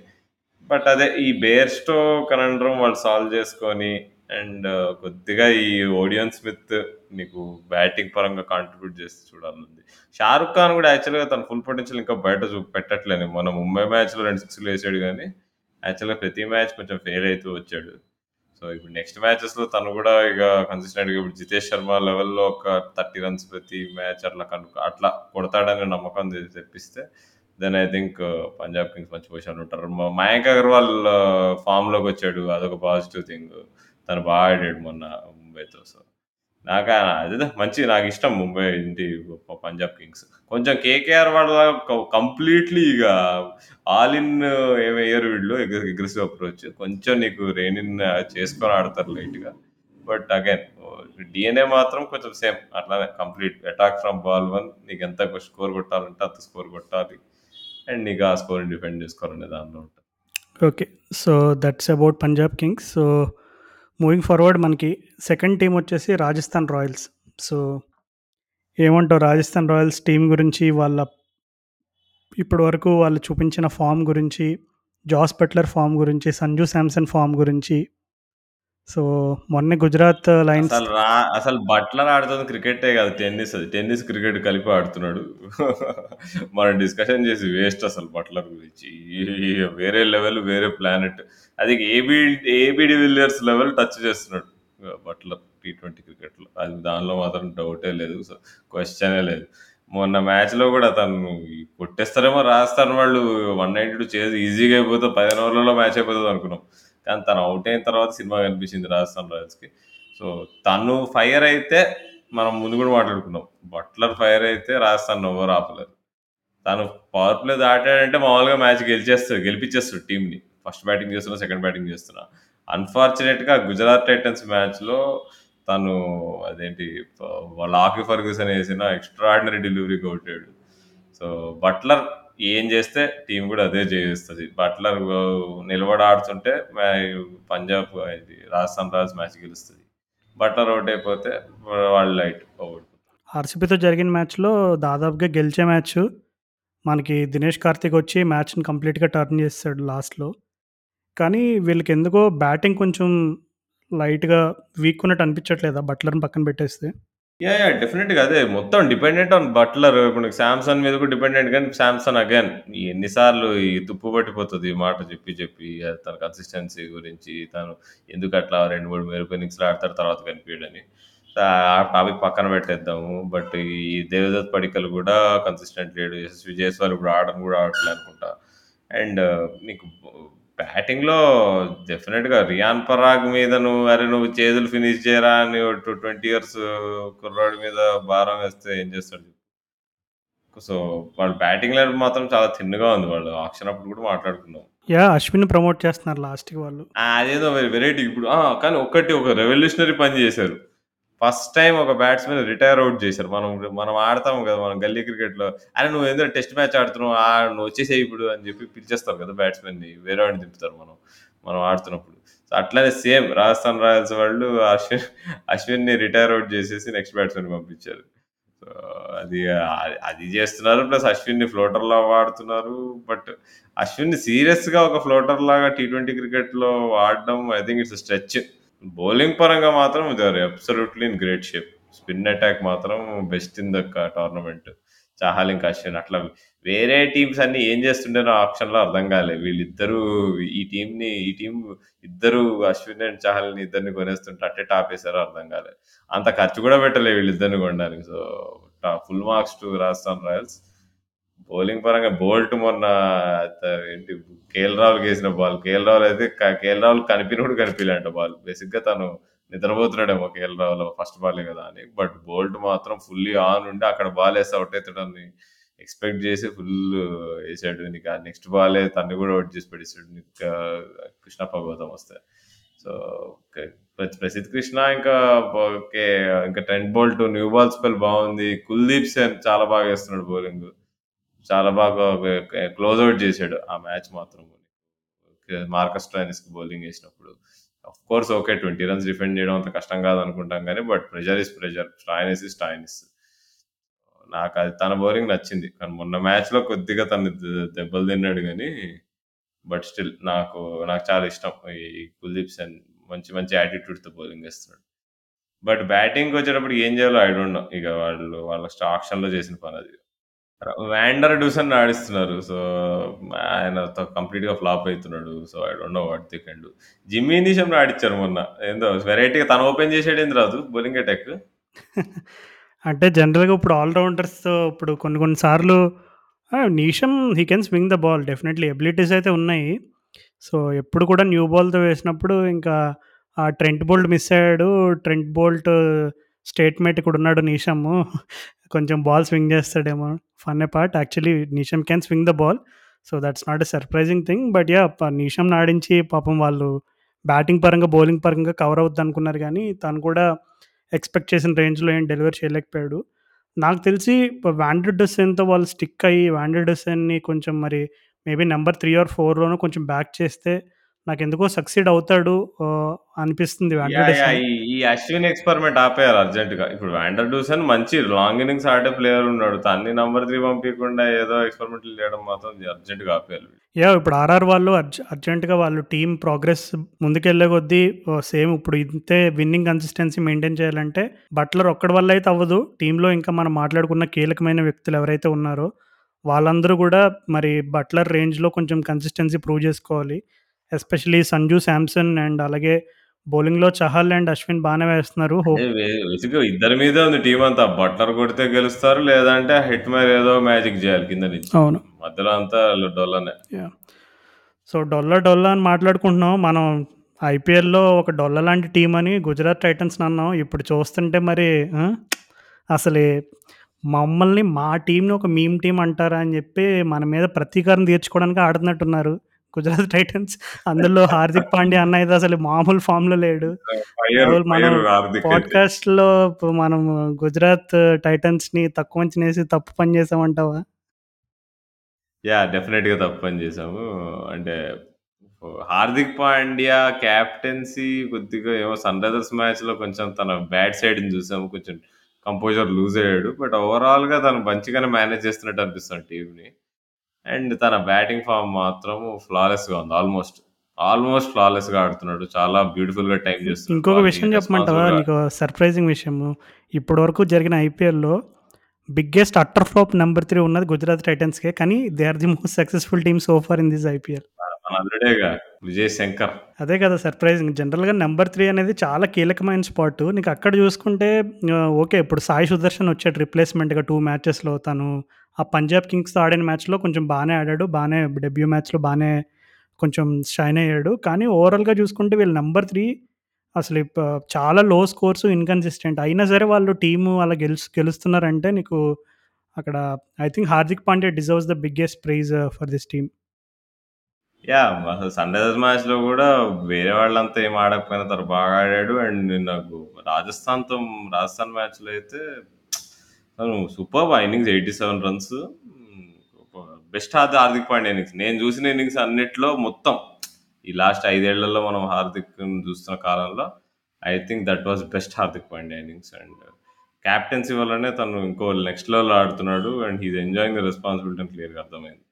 బట్ అదే ఈ బేర్స్టో కనండ్రం వాళ్ళు సాల్వ్ చేసుకొని అండ్ uh, కొద్దిగా ఈ ఓడియన్ స్మిత్ నీకు బ్యాటింగ్ పరంగా కాంట్రిబ్యూట్ చేసి చూడాలనుంది షారుఖ్ ఖాన్ కూడా యాక్చువల్గా తన ఫుల్ పొటెన్షియల్ ఇంకా బయట చూ పెట్టట్లేదు. మన ముంబై మ్యాచ్లో రెండు సిక్స్లు వేసాడు కానీ యాక్చువల్గా ప్రతి మ్యాచ్ కొంచెం ఫెయిల్ అవుతూ వచ్చాడు. సో ఇప్పుడు నెక్స్ట్ మ్యాచెస్లో తను కూడా ఇక కన్సిస్టెంట్గా ఇప్పుడు జితేష్ శర్మ లెవెల్లో ఒక థర్టీ రన్స్ ప్రతి మ్యాచ్ అట్లా కనుక అట్లా కొడతాడనే నమ్మకం తెప్పిస్తే then I think Punjab Kings మంచి పొజిషన్ ఉంటారు. మయాంక్ అగర్వాల్ uh, ఫామ్లోకి వచ్చాడు. అదొక పాజిటివ్ థింగ్ తను బాగా ఆడాడు మొన్న ముంబైతో సో నాకు అదే మంచి నాకు ఇష్టం ముంబై ఇంటి పంజాబ్ కింగ్స్. కొంచెం కేకేఆర్ వాళ్ళ కంప్లీట్లీ ఇక ఆల్ ఇన్ ఏమయ్యారు వీళ్ళు అగ్రెసివ్ అప్రోచ్. కొంచెం నీకు రెయిన్ చేసుకొని ఆడతారు లైట్గా. బట్ అగైన్ డిఎన్ఏ మాత్రం కొంచెం సేమ్ అట్లానే complete. Attack from ball one నీకు ఎంత స్కోర్ కొట్టాలంటే అంత స్కోర్ కొట్టాలి. అండ్ నీకు ఆ స్కోర్ని డిఫెండ్ చేసుకోవాలనే దానిలో ఉంటుంది okay. So that's about Punjab Kings. So moving forward మనకి సెకండ్ టీం వచ్చేసి రాజస్థాన్ రాయల్స్. సో ఏమంటావు రాజస్థాన్ రాయల్స్ టీం గురించి వాళ్ళ ఇప్పటి వరకు వాళ్ళు చూపించిన ఫామ్ గురించి, జాస్ బట్లర్ ఫామ్ గురించి, సంజు శాంసన్ ఫామ్ గురించి సో, మొన్నే గుజరాత్ లైన్స్ అసలు రా అసలు బట్లర్ ఆడుతుంది క్రికెటే కాదు టెన్నిస్ అది. టెన్నిస్, క్రికెట్ కలిపి ఆడుతున్నాడు. మనం డిస్కషన్ చేసి వేస్ట్ అసలు బట్లర్ గురించి. వేరే లెవెల్, వేరే ప్లానెట్. అది AB AB de Villiers level touch చేస్తున్నాడు బట్లర్ టీ ట్వంటీ క్రికెట్‌లో. అది దానిలో మాత్రం డౌటే లేదు. క్వశ్చనే లేదు. మొన్న మ్యాచ్‌లో కూడా తను కొట్టేస్తారేమో రాస్తాను వాళ్ళు 192 చేసి ఈజీగా అయిపోతే 15 ఓవర్లలో మ్యాచ్ అయిపోతుంది అనుకున్నాం. కానీ తను అవుట్ అయిన తర్వాత సినిమా కనిపించింది రాజస్థాన్ రాయల్స్‌కి. సో, తను ఫైర్ అయితే మనం ముందు కూడా మాట్లాడుకున్నాం. బట్లర్ ఫైర్ అయితే రాజస్థాన్ ఎవరు ఆపలేదు తను పవర్ ప్లే దాటాడంటే మామూలుగా మ్యాచ్ గెలిచేస్తాడు. గెలిపించేస్తాడు టీంని ఫస్ట్ బ్యాటింగ్ చేస్తున్నా, సెకండ్ బ్యాటింగ్ చేస్తున్నా. అన్‌ఫార్చునేట్‌గా గుజరాత్ టైటన్స్ మ్యాచ్‌లో తను అదేంటి ప లాకీ ఫర్గూసన్ వేసిన ఎక్స్ట్రాడినరీ డెలివరీ కొట్టాడు. సో, బట్లర్ ఏం చేస్తే టీం కూడా అదే చేస్తుంది బట్లర్ నిలబడి ఆడుతుంటే పంజాబ్ ఇది రాజస్థాన్ రాయల్స్ మ్యాచ్ గెలుస్తుంది బట్లర్ అవుట్ అయిపోతే వాళ్ళు లైట్ ఓడిపోతారు. ఆర్‌సీబీతో జరిగిన మ్యాచ్‌లో దాదాపుగా గెలిచే మ్యాచ్ మనకి దినేష్ కార్తీక్ వచ్చి మ్యాచ్‌ని కంప్లీట్‌గా టర్న్ చేస్తాడు లాస్ట్‌లో. కానీ వీళ్ళకెందుకో బ్యాటింగ్ కొంచెం లైట్‌గా వీక్ ఉన్నట్టు అనిపించట్లేదా బట్లర్‌ని పక్కన పెట్టేస్తే? యాహ్! యాహ్! డెఫినెట్‌గా అదే మొత్తం డిపెండెంట్ ఆన్ బట్లర్. ఇప్పుడు శాంసన్ మీద కూడా డిపెండెంట్ కానీ శాంసన్ అగైన్ ఎన్ని సార్లు ఈ తుప్పు పట్టిపోతది ఈ మాట చెప్పి చెప్పి తన కన్సిస్టెన్సీ గురించి తను ఎందుకట్లా 2, 3 మెరుపు ఇన్నింగ్స్‌లు ఆడతాడు తర్వాత కనిపియడని. ఆ టాపిక్ పక్కన పెట్టేద్దాము. బట్ ఈ దేవదత్ పడిక్కల్ కూడా కన్సిస్టెంట్ లేడు. యశస్వి జైస్వాల్ ఇప్పుడు ఆడను కూడా ఆడట్లే అనుకుంటా. అండ్ uh, నీకు బ్యాటింగ్‌లో డెఫినిట్‌గా రియాన్ పరాగ్ మీద నువ్వు అరే నువ్వు చేతులు ఫినిష్ చేయరా అని టు 20 ఇయర్స్ కుర్రాడి మీద భారం వేస్తే ఏం చేస్తాడు. సో, వాళ్ళ బ్యాటింగ్ లైనప్ మాత్రం చాలా థిన్‌గా ఉంది. వాళ్ళు ఆక్షన్ అప్పుడు కూడా మాట్లాడుకున్నాం. యాహ్! అశ్విన్‌ని ప్రమోట్ చేస్తున్నారు లాస్ట్‌కి వాళ్ళు. ఆ! అదేదో వెరైటీ ఇప్పుడు ఆ! కానీ ఒక్కటి ఒక రెవల్యూషనరీ పని చేశారు. ఫస్ట్ టైం ఒక బ్యాట్స్‌మెన్ రిటైర్ అవుట్ చేశారు. మనం మనం ఆడతాం కదా! మనం గల్లీ క్రికెట్‌లో అరే నువ్వు ఏందిరా టెస్ట్ మ్యాచ్ ఆడుతున్నావు ఆ నువ్వు వచ్చేసేయ్ ఇప్పుడు అని చెప్పి పిలిచేస్తారు కదా! బ్యాట్స్‌మెన్‌ని వేరే వాడిని దింపుతారు మనం. మనం ఆడుతున్నప్పుడు. సో, అట్లనే సేమ్ రాజస్థాన్ రాయల్స్ వాళ్ళు అశ్విన్ అశ్విన్‌ని రిటైర్ అవుట్ చేసేసి నెక్స్ట్ బ్యాట్స్మెన్ పంపించారు. సో, అది అది చేస్తున్నారు. ప్లస్ అశ్విన్‌ని ఫ్లోటర్‌లా వాడుతున్నారు. బట్ అశ్విన్‌ని సీరియస్‌గా ఒక ఫ్లోటర్ లాగా టీ ట్వంటీ క్రికెట్‌లో వాడడం I think it's stretch. Bowling పరంగా మాత్రం they are absolutely in great shape. Spin attack మాత్రం best in the tournament. Chahal ఇంకా అశ్విన్ అట్లా వేరే టీమ్స్ అన్ని ఏం చేస్తుండేనో ఆప్షన్లో అర్థం కాలే. వీళ్ళిద్దరూ ఈ టీంని ఈ టీం ఇద్దరు అశ్విన్ అండ్ చాహల్‌ని ఇద్దరిని కొనేస్తుంటే అట్టే టాపేసారో అర్థం కాలే. అంత ఖర్చు కూడా పెట్టలే వీళ్ళిద్దరిని కొనడానికి. So, full marks to Rajasthan Royals. Bowling పరంగా బోల్ట్ మొన్న ఏంటి కేఎల్ రాహుల్‌కేసిన బాల్. కేఎల్ రాహుల్ అయితే కేఎల్ రాహుల్ కనిపిన కూడా కనిపియలేంట బాల్. బేసిక్‌గా తను నిద్రపోతున్నాడేమో కేఎల్ రాహుల్ ఫస్ట్ బాలే కదా అని. బట్ బోల్ట్ మాత్రం ఫుల్లీ ఆన్ ఉండి అక్కడ బాల్ వేస్తే అవుట్ అవుతాడని ఎక్స్‌పెక్ట్ చేసి ఫుల్ వేసాడు నీకు ఆ నెక్స్ట్ బాలే తన్ని కూడా అవుట్ చేసి పడేసాడు. నీకు కృష్ణప్ప గౌతమ్ వస్తే. So, okay. కృష్ణ ఇంకా ఓకే. ఇంకా Trent Boult new ball spell బాగుంది. కుల్దీప్ సేన్ చాలా బాగా వేస్తున్నాడు బౌలింగ్. చాలా బాగా క్లోజ్ అవుట్ చేశాడు ఆ మ్యాచ్ మాత్రం. మార్కస్ స్టోయినిస్‌కి బౌలింగ్ వేసినప్పుడు of course okay. 20 runs defend చేయడం అంత కష్టం కాదు అనుకుంటాం కానీ but pressure is pressure. Stoinis is Stoinis. నాకు అది తన బౌలింగ్ నచ్చింది. కానీ మొన్న మ్యాచ్‌లో కొద్దిగా తను దెబ్బలు తిన్నాడు కానీ బట్ స్టిల్ నాకు నాకు చాలా ఇష్టం. ఈ కుల్దీప్ సెన్ మంచి మంచి యాటిట్యూడ్‌తో బౌలింగ్ ఏస్తున్నాడు. బట్ బ్యాటింగ్‌కొచ్చేటప్పటికి ఏం చేయాలో ఐ డోంట్ నో. ఇక వాళ్ళు వాళ్ళ ఆక్షన్‌లో చేసిన పని అది వ్యాండర్ డూసన్ ఆడిస్తున్నారు. సో, ఆయన కంప్లీట్‌గా flop అయితున్నాడు. So, I don't know what they can do. Jimmy నీషమ్‌ని ఆడిచ్చారు మొన్న. ఏందో వెరైటీగా తను ఓపెన్ చేసాడేంది రాజు బౌలింగ్ అటాక్. అంటే జనరల్‌గా ఇప్పుడు ఆల్ రౌండర్స్‌తో ఇప్పుడు కొన్ని కొన్ని సార్లు ఆ! Neesham he can swing the ball definitely abilities అయితే ఉన్నాయి. సో, ఎప్పుడు కూడా న్యూ బాల్‌తో వేసినప్పుడు ఇంకా ఆ ట్రెంట్ బోల్ట్ మిస్ అయ్యాడు. ట్రెంట్ బోల్ట్ స్టేట్‌మేట్ ఇక్కడ ఉన్నాడు నీషమ్. కొంచెం బాల్ స్వింగ్ చేస్తాడేమో. Fun a part actually Neesham can swing the ball. So, that's not a surprising thing. But ya ప నీషమ్‌ని ఆడించి పాపం వాళ్ళు బ్యాటింగ్ పరంగా, బౌలింగ్ పరంగా కవర్ అవుద్దనుకున్నారు కానీ తను కూడా ఎక్స్‌పెక్ట్ చేసిన రేంజ్‌లో ఏం డెలివర్ చేయలేకపోయాడు. నాకు తెలిసి వాండర్ డూసెన్‌తో వాళ్ళు స్టిక్ అయ్యి వాండర్ డూసెన్‌ని కొంచెం మరి మేబీ నెంబర్ త్రీ ఆర్ ఫోర్లోనూ కొంచెం బ్యాక్ చేస్తే నాకెందుకో సక్సీడ్ అవుతాడు అనిపిస్తుంది. ఈ అశ్విన్ ఎక్స్‌పెరిమెంట్ ఆపేయాలి అర్జెంట్‌గా. ఇప్పుడు వాండర్ డూసన్ మంచి లాంగ్ ఇన్నింగ్స్ ఆడే ప్లేయర్ ఉన్నాడు. తన్ని నంబర్ 3 పంపియకుండా ఏదో ఎక్స్‌పెరిమెంట్లు చేయడం మాత్రం అర్జెంట్‌గా ఆపేయాలి. యాహ్! ఇప్పుడు ఆర్ఆర్ వాళ్ళు అర్జ అర్జెంట్‌గా వాళ్ళు టీమ్ ప్రోగ్రెస్ ముందుకెళ్ళే కొద్దీ సేమ్ ఇప్పుడు ఇంతే విన్నింగ్ కన్సిస్టెన్సీ మెయింటైన్ చేయాలంటే బట్లర్ ఒక్కడి వల్ల అయితే అవ్వదు. టీమ్‌లో ఇంకా మనం మాట్లాడుకున్న కీలకమైన వ్యక్తులు ఎవరైతే ఉన్నారో వాళ్ళందరూ కూడా మరి బట్లర్ రేంజ్‌లో కొంచెం కన్సిస్టెన్సీ ప్రూవ్ చేసుకోవాలి. ఎస్పెషల్లీ సంజు శాంసన్ అండ్ అలాగే బౌలింగ్‌లో చహల్ అండ్ అశ్విన్ బానే వేస్తున్నారు. హోప్ ఇద్దరి మీదే ఉంది టీమ్ అంతా. బట్లర్ కొడితే గెలుస్తారు. లేదంటే హిట్‌మైర్ ఏదో మ్యాజిక్ చేయాలి కింద నుంచి. అవును. మధ్యలో అంతా డొల్లనే. సో, డొల్ల డొల్ల అని మాట్లాడుకుంటున్నాం. మనం ఐపీఎల్‌లో ఒక డొల్ల లాంటి టీమ్ అని గుజరాత్ టైటన్స్‌ని అన్నాం. ఇప్పుడు చూస్తుంటే మరి ఆ! అసలే మమ్మల్ని మా టీమ్‌ని ఒక మీమ్ టీమ్ అంటారా అని చెప్పి మన మీద ప్రతీకారం తీర్చుకోవడానికి ఆడుతున్నట్టున్నారు. గుజరాత్ టైటన్స్. అందులో హార్దిక్ పాండ్యా అన్న అయితే అసలు మామూలు ఫామ్‌లో లేడు. ఫైర్ మామూలు మనం గుజరాత్ టైటన్స్‌ని తక్కువ అంచనేసి తప్పు పని చేసామంటావా? యాహ్! డెఫినెట్‌గా తప్పు పని చేశాము. అంటే హార్దిక్ పాండ్యా కెప్టెన్సీ కొద్దిగా ఏమో సన్‌రైజర్స్ మ్యాచ్‌లో కొంచెం తన బ్యాడ్ సైడ్‌ని చూసాము. కొంచెం కంపోజర్ లూజ్ అయ్యాడు. బట్ ఓవరాల్‌గా తను మంచిగానే మేనేజ్ చేస్తున్నట్టు అనిపిస్తుంది టీమ్‌ని. అండ్ తన బ్యాటింగ్ ఫార్మ్ మాత్రం ఫ్లాలెస్‌గా ఉంది. ఆల్మోస్ట్. ఆల్మోస్ట్ ఫ్లాలెస్‌గా ఆడుతున్నాడు. చాలా బ్యూటిఫుల్‌గా టైమ్ చేస్తున్నాడు. ఇంకొక బాల్‌ని విషయం చెప్పమంటావా? రెస్పాన్సిబుల్‌గా నీకు సర్ప్రైజింగ్ విషయము. ఇప్పటివరకు జరిగిన ఐపీఎల్‌లో బిగ్గెస్ట్ అట్టర్ ఫ్లాప్ నంబర్ 3 ఉన్నది గుజరాత్ టైటన్స్‌కే. కానీ they are the most successful team so far in this IPL. అల్లుడేగా Vijay Shankar. అదే కదా సర్ప్రైజింగ్. జనరల్‌గా నెంబర్ త్రీ అనేది చాలా కీలకమైన స్పాటు. నీకు అక్కడ చూసుకుంటే ఓకే. ఇప్పుడు సాయి సుదర్శన్ వచ్చాడు రిప్లేస్‌మెంట్‌గా టూ మ్యాచెస్‌లో తను ఆ పంజాబ్ కింగ్స్‌తో ఆడిన మ్యాచ్‌లో కొంచెం బాగానే ఆడాడు. బాగానే డెబ్యూ మ్యాచ్‌లో బాగానే కొంచెం షైన్ అయ్యాడు. కానీ ఓవరాల్‌గా చూసుకుంటే వీళ్ళు నెంబర్ త్రీ అసలు చాలా లో స్కోర్స్, ఇన్‌కన్సిస్టెంట్. అయినా సరే వాళ్ళు టీము అలా గెలుస్ గెలుస్తున్నారంటే నీకు అక్కడ I think Hardik Pandya deserves the biggest prize for this team. Yeah! అసలు సన్‌రైజర్స్ మ్యాచ్‌లో గూడా వేరే వాళ్ళంతా ఏం ఆడకపోయినా తను బాగా ఆడాడు. అండ్ నాకు రాజస్థాన్‌తో రాజస్థాన్ మ్యాచ్‌లో అయితే తను సూపర్బ్ ఆ innings 87 runs. Hmm. Best హార్ది Hardik Pandya innings. నేను చూసిన ఇన్నింగ్స్ అన్నిట్లో మొత్తం ఈ లాస్ట్ 5 ఏళ్ళలో మనం హార్దిక్‌ని చూస్తున్న కాలంలో I think that was best Hardik Pandya innings. And captaincy వల్లనే తను ఇంకో నెక్స్ట్ లెవెల్‌లో ఆడుతున్నాడు. And he is enjoying the responsibility అని క్లియర్‌గా అర్థమైంది.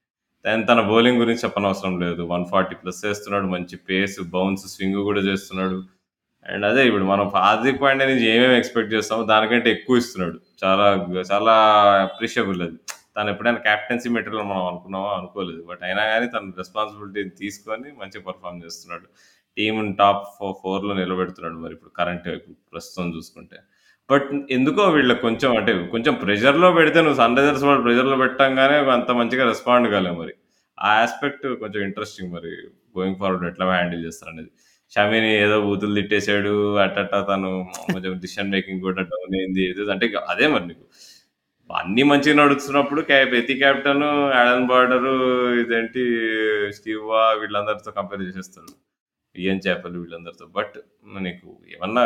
తను తన బౌలింగ్ గురించి చెప్పనవసరం లేదు. 140 ప్లస్ చేస్తున్నాడు. మంచి పేస్, బౌన్స్, స్వింగ్ కూడా చేస్తున్నాడు. అండ్ అదే ఇప్పుడు మనం హార్దిక్ పాండే నుంచి ఏమేమి ఎక్స్‌పెక్ట్ చేస్తామో దానికంటే ఎక్కువ ఇస్తున్నాడు. చాలా చాలా అప్రిషియబుల్ అది. తను ఎప్పుడైనా కెప్టెన్సీ మెటీరియల్ మనం అనుకున్నామో అనుకోలేదు. బట్ అయినా కానీ తన రెస్పాన్సిబిలిటీ తీసుకొని మంచి పెర్ఫార్మ్ చేస్తున్నాడు. టీం టాప్ ఫోర్ ఫోర్లో నిలబెడుతున్నాడు. మరి ఇప్పుడు కరెంట్ ప్రస్తుతం చూసుకుంటే. బట్ ఎందుకో వీళ్ళకి కొంచెం అంటే కొంచెం ప్రెషర్‌లో పెడితే నువ్వు సన్‌రైజర్స్ వాళ్ళు ప్రెషర్‌లో పెట్టంగానే అంత మంచిగా రెస్పాండ్ కాలే మరి. ఆ యాస్పెక్ట్ కొంచెం ఇంట్రెస్టింగ్ మరి గోయింగ్ ఫార్వర్డ్ ఎట్లా హ్యాండిల్ చేస్తారనేది. షమిని ఏదో బూతులు తిట్టేసాడు. అట్టట్ట తను కొంచెం డిసిషన్ మేకింగ్ కూడా డౌన్ అయింది. ఏదో అంటే ఇక అదే మరి నీకు అన్నీ మంచిగా నడుస్తున్నప్పుడు కె ప్రతి కెప్టెన్ యాడన్ బార్డరు ఇదేంటి స్టీవ్ వా వీళ్ళందరితో కంపేర్ చేసేస్తాడు. ఇయాన్ చాపెల్ వీళ్ళందరితో. బట్ నీకు ఏమన్నా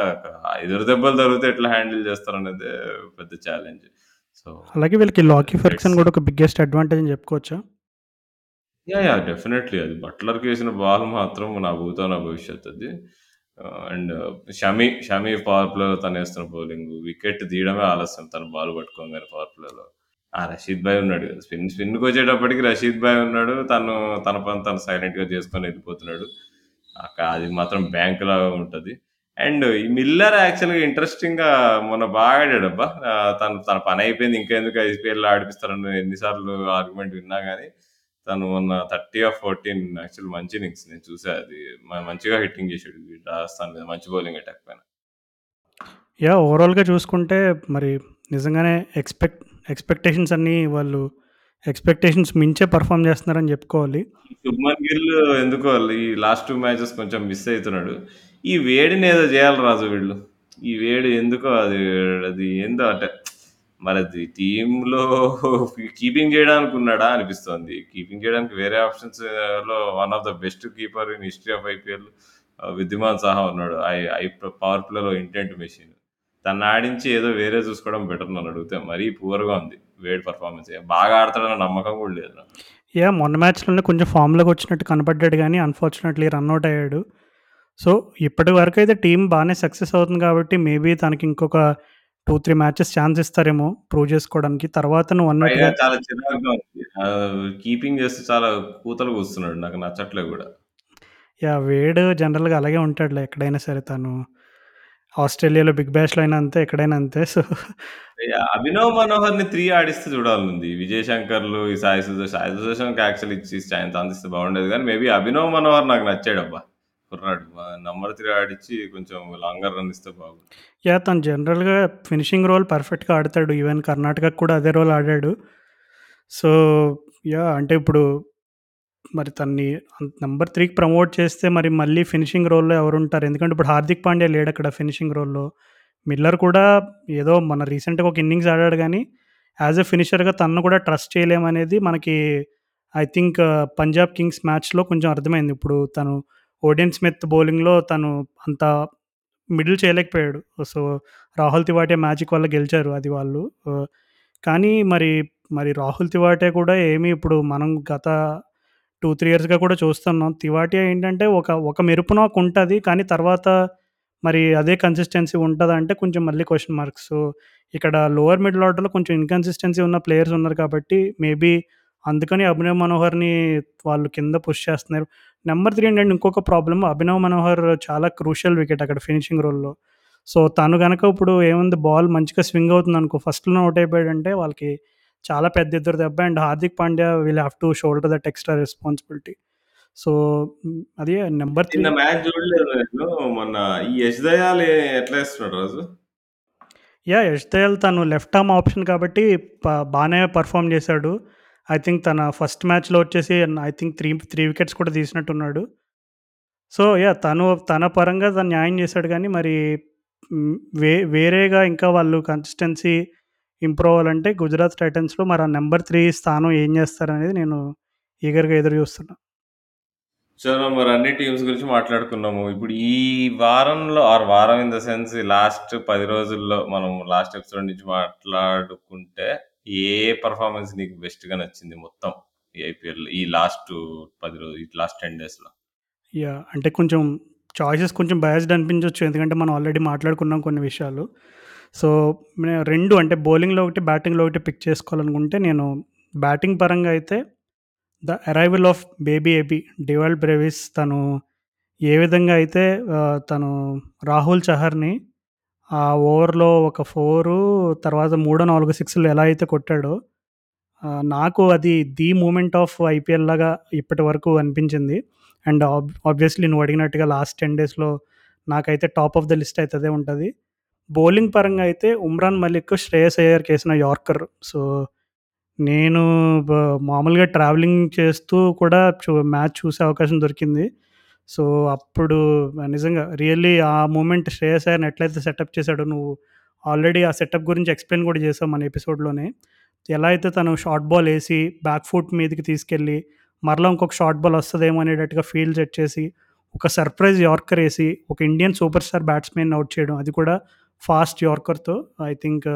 ఎదురు దెబ్బలు తగిలితే ఎట్లా హ్యాండిల్ చేస్తారనేదే పెద్ద ఛాలెంజ్. సో అలాగే వీళ్ళకి లాకీ ఫెర్గ్సన్. కూడా ఒక బిగ్గెస్ట్ అడ్వాంటేజ్ అని చెప్పుకోవచ్చా? యాహ్! యాహ్! డెఫినెట్‌లీ అది బట్లర్‌కి వేసిన బాల్ మాత్రం నా భూతో నా భవిష్యత్ అది. అండ్ షమి, షమి పవర్ ప్లేలో తనేస్తున్న బౌలింగ్ వికెట్ తీయడమే ఆలస్యం తను బాల్ పట్టుకోంగానే పవర్ ప్లేలో. ఆ రషీద్ భాయ్ ఉన్నాడు! స్పిన్ స్పిన్‌కొచ్చేటప్పటికి రషీద్ భాయ్ ఉన్నాడు. తను తన పని తను సైలెంట్‌గా చేసుకొని వెళ్ళిపోతున్నాడు. అది మాత్రం బ్యాంక్ లాగా అండ్ ఈ మిల్లర్ యాక్చువల్‌గా ఇంట్రెస్టింగ్‌గా మొన్న బాగా ఆడాడబ్బా! అబ్బా తను తన పని అయిపోయింది ఇంకెందుకు ఐపీఎల్‌లో ఆడిపిస్తారని ఎన్నిసార్లు ఆర్గ్యుమెంట్ విన్నా కానీ తను మొన్న 30 ఆఫ్ 14 యాక్చువల్ మంచి ఇన్నింగ్స్ నేను చూసా అది. మంచిగా హిట్టింగ్ చేసాడు రాజస్థాన్ మీద మంచి బౌలింగ్ అటాక్ పైన. యా ఓవరాల్‌గా చూసుకుంటే మరి నిజంగానే ఎక్స్‌పెక్ట్ ఎక్స్‌పెక్టేషన్స్ అన్నీ వాళ్ళు ఎక్స్‌పెక్టేషన్స్ మించే పర్ఫామ్ చేస్తున్నారని చెప్పుకోవాలి. శుభ్మన్ గిల్ ఎందుకో ఈ లాస్ట్ టూ మ్యాచెస్ కొంచెం మిస్ అవుతున్నాడు ఈ వేడిని ఏదో చేయాలి రాజు వీళ్ళు. ఈ వేడి ఎందుకో అది అది ఏందో అంటే మరది టీంలో కీపింగ్ చేయడానికి ఉన్నాడా అనిపిస్తోంది. కీపింగ్ చేయడానికి వేరే ఆప్షన్స్లో one of the best keeper in history of IPL Wriddhiman Saha ఉన్నాడు. ఐ ఐ పవర్ ప్లేలో ఇంటెంట్ మెషిన్. తను ఆడించి ఏదో వేరే చూసుకోవడం బెటర్ నన్ను అడిగితే. మరీ పూర్‌గా ఉంది వేడ్ పెర్ఫార్మన్స్. బాగా ఆడతాడన్న నమ్మకం కూడా లేదు నాకు. యాహ్! మొన్న మ్యాచ్‌లోనే కొంచెం ఫామ్‌లోకొచ్చినట్టు కనపడ్డాడు గానీ, అన్‌ఫార్చునేట్‌లీ రనౌట్ అయ్యాడు. సో, ఇప్పటి వరకైతే టీమ్ బానే సక్సెస్ అవుతుంది కాబట్టి, మేబీ తనకి ఇంకొక 2, 3 మ్యాచెస్ ఛాన్స్ ఇస్తారేమో ప్రూవ్ చేసుకోవడానికి. తర్వాత నువ్వన్నట్టుగా చాలా చిరాకుగా కీపింగ్ చేస్తే చాలా కూతలు కూస్తున్నాడు. నాకు నచ్చట్లే గూడా. యాహ్! వేడు జనరల్‌గా అలాగే ఉంటాడులే ఎక్కడైనా సరే తను. ఆస్ట్రేలియాలో బిగ్ బ్యాష్‌లో అయినా అంతే, ఎక్కడైనా అంతే. So yeah! అభినవ్ మనోహర్‌ని 3 ఆడిస్తే చూడాలనుంది. విజయ్ శంకర్‌లు, ఈ సాయి సుదర్శన్, సాయి సుదర్శన్‌కి యాక్చువల్లీ ఇచ్చి ఛాన్స్ అందిస్తే బాగుండేది గానీ, మేబీ అభినవ్ మనోహర్ నాకు నచ్చాడబ్బా! కుర్రాడు. ఆహ్, నంబర్ 3 ఆడిచ్చి కొంచెం లాంగర్ రన్ ఇస్తే బాగుండు. యాహ్! తను జనరల్‌గా ఫినిషింగ్ రోల్ పర్ఫెక్ట్‌గా ఆడతాడు. ఈవెన్ కర్ణాటకకి కూడా అదే రోల్ ఆడాడు. So, yeah! అంటే ఇప్పుడు మరి తన్ని నెంబర్ త్రీకి ప్రమోట్ చేస్తే మరి మళ్ళీ ఫినిషింగ్ రోల్‌లో ఎవరు ఉంటారు ఎందుకంటే ఇప్పుడు హార్దిక్ పాండ్యా లేడక్కడ ఫినిషింగ్ రోల్‌లో. మిల్లర్ కూడా ఏదో మన రీసెంట్‌గా ఒక ఇన్నింగ్స్ ఆడాడు కానీ యాజ్ ఎ ఫినిషర్‌గా తనను కూడా ట్రస్ట్ చేయలేమనేది మనకి ఐ థింక్ పంజాబ్ కింగ్స్ మ్యాచ్‌లో కొంచెం అర్థమైంది. ఇప్పుడు తను ఓడియన్ స్మిత్ బౌలింగ్‌లో తను అంత మిడిల్ చేయలేకపోయాడు. సో, రాహుల్ తివాటే మ్యాజిక్ వల్ల గెలిచారు అది వాళ్ళు. కానీ మరి, మరి రాహుల్ తివాటే కూడా ఏమి ఇప్పుడు మనం గత 2, 3 ఇయర్స్‌గా కూడా చూస్తున్నాం. తివాటియా ఏంటంటే ఒక, ఒక మెరుపు ఉంటుంది కానీ తర్వాత మరి అదే కన్సిస్టెన్సీ ఉంటదంటే కొంచెం మళ్ళీ క్వశ్చన్ మార్క్స్. సో, ఇక్కడ లోవర్ మిడిల్ ఆర్డర్‌లో కొంచెం ఇన్‌కన్సిస్టెన్సీ ఉన్న ప్లేయర్స్ ఉన్నారు కాబట్టి, మేబీ అందుకని అభినవ్ మనోహర్‌ని వాళ్ళు కింద పుష్ చేస్తున్నారు. నెంబర్ త్రీ ఏంటంటే ఇంకొక ప్రాబ్లమ్ అభినవ్ మనోహర్ చాలా క్రూషియల్ వికెట్ అక్కడ ఫినిషింగ్ రోల్‌లో. సో, తను కనుక ఇప్పుడు ఏముంది బాల్ మంచిగా స్వింగ్ అవుతుందనుకో ఫస్ట్లో అవుట్ అయిపోయాడంటే వాళ్ళకి చాలా పెద్ద ఎదురు దెబ్బ and Hardik Pandya will have to shoulder that extra responsibility. So, అదే నంబర్ 3 నిన్న మ్యాచ్ చూడలేదు నేను. మొన్న ఈ ఎట్లా ఏస్తున్నాడు రాజు? యాహ్! యష్ దయాల్ తను లెఫ్ట్ ఆర్మ్ ఆప్షన్ కాబట్టి ప బానే పెర్ఫార్మ్ చేశాడు. ఐ థింక్ తన ఫస్ట్ మ్యాచ్‌లో వచ్చేసి ఐ థింక్ 3, 3 వికెట్స్ కూడా తీసినట్టున్నాడు. So, yeah! తను తన పరంగా తను న్యాయం చేశాడు గానీ మరి వే వేరేగా ఇంకా వాళ్ళు కన్సిస్టెన్సీ ఇంప్రూవ్ అవ్వాలంటే గుజరాత్ టైటన్స్‌లో మరి ఆ నంబర్ 3 స్థానం ఏం చేస్తారనేది నేను ఈగర్‌గా ఎదురు చూస్తున్నా. చలో మరి అన్ని టీమ్స్ గురించి మాట్లాడుకున్నాము. ఇప్పుడు ఈ వారంలో ఆర్ వారం ఇన్ ద సెన్స్ లాస్ట్ 10 రోజుల్లో మనం లాస్ట్ ఎపిసోడ్ నుంచి మాట్లాడుకుంటే ఏ పెర్ఫార్మన్స్ నీకు బెస్ట్‌గా నచ్చింది మొత్తం ఈ ఐపీఎల్ ఈ లాస్ట్ 10 రోజులు ఈ లాస్ట్ 10 డేస్‌లో? యాహ్! అంటే కొంచెం చాయిసెస్ కొంచెం బయాస్డ్ అనిపించొచ్చు. ఎందుకంటే మనం ఆల్రెడీ మాట్లాడుకున్నాం కొన్ని విషయాలు. సో, రెండు అంటే బౌలింగ్‌లో ఒకటి, బ్యాటింగ్‌లో ఒకటి పిక్ చేసుకోవాలనుకుంటే నేను బ్యాటింగ్ పరంగా అయితే the arrival of baby AB Dewald Brevis తను ఏ విధంగా అయితే తను రాహుల్ చహర్‌ని ఆ ఓవర్‌లో ఒక ఫోరు తర్వాత మూడో, నాలుగు సిక్స్‌లు ఎలా అయితే కొట్టాడో నాకు అది ది మూమెంట్ ఆఫ్ ఐపీఎల్ లాగా ఇప్పటి వరకు అనిపించింది. అండ్ ఆబ్ ఆబ్వియస్‌లీ నువ్వు అడిగినట్టుగా లాస్ట్ 10 డేస్‌లో నాకైతే టాప్ ఆఫ్ ద లిస్ట్ అయితే అదే ఉంటుంది బౌలింగ్ పరంగా అయితే ఉమ్రాన్ మలిక్, శ్రేయస్ అయ్యర్‌కేసిన యార్కర్. సో, నేను మామూలుగా ట్రావెలింగ్ చేస్తూ కూడా చూ మ్యాచ్ చూసే అవకాశం దొరికింది. సో, అప్పుడు నిజంగా రియల్లీ ఆ మూమెంట్ శ్రేయస్ అయ్యర్‌ని ఎట్లయితే సెటప్ చేశాడో నువ్వు ఆల్రెడీ ఆ సెటప్ గురించి ఎక్స్‌ప్లెయిన్ కూడా చేసావు మన ఎపిసోడ్‌లోనే. ఎలా అయితే తను షార్ట్ బాల్ వేసి బ్యాక్ ఫుట్ మీదకి తీసుకెళ్ళి మరలా ఇంకొక షార్ట్ బాల్ వస్తుందేమో అనేటట్టుగా ఫీల్డ్ సెట్ చేసి ఒక సర్ప్రైజ్ యార్కర్ వేసి ఒక Indian super star batsmen out చేయడం. అది కూడా fast యార్కర్‌తో. I think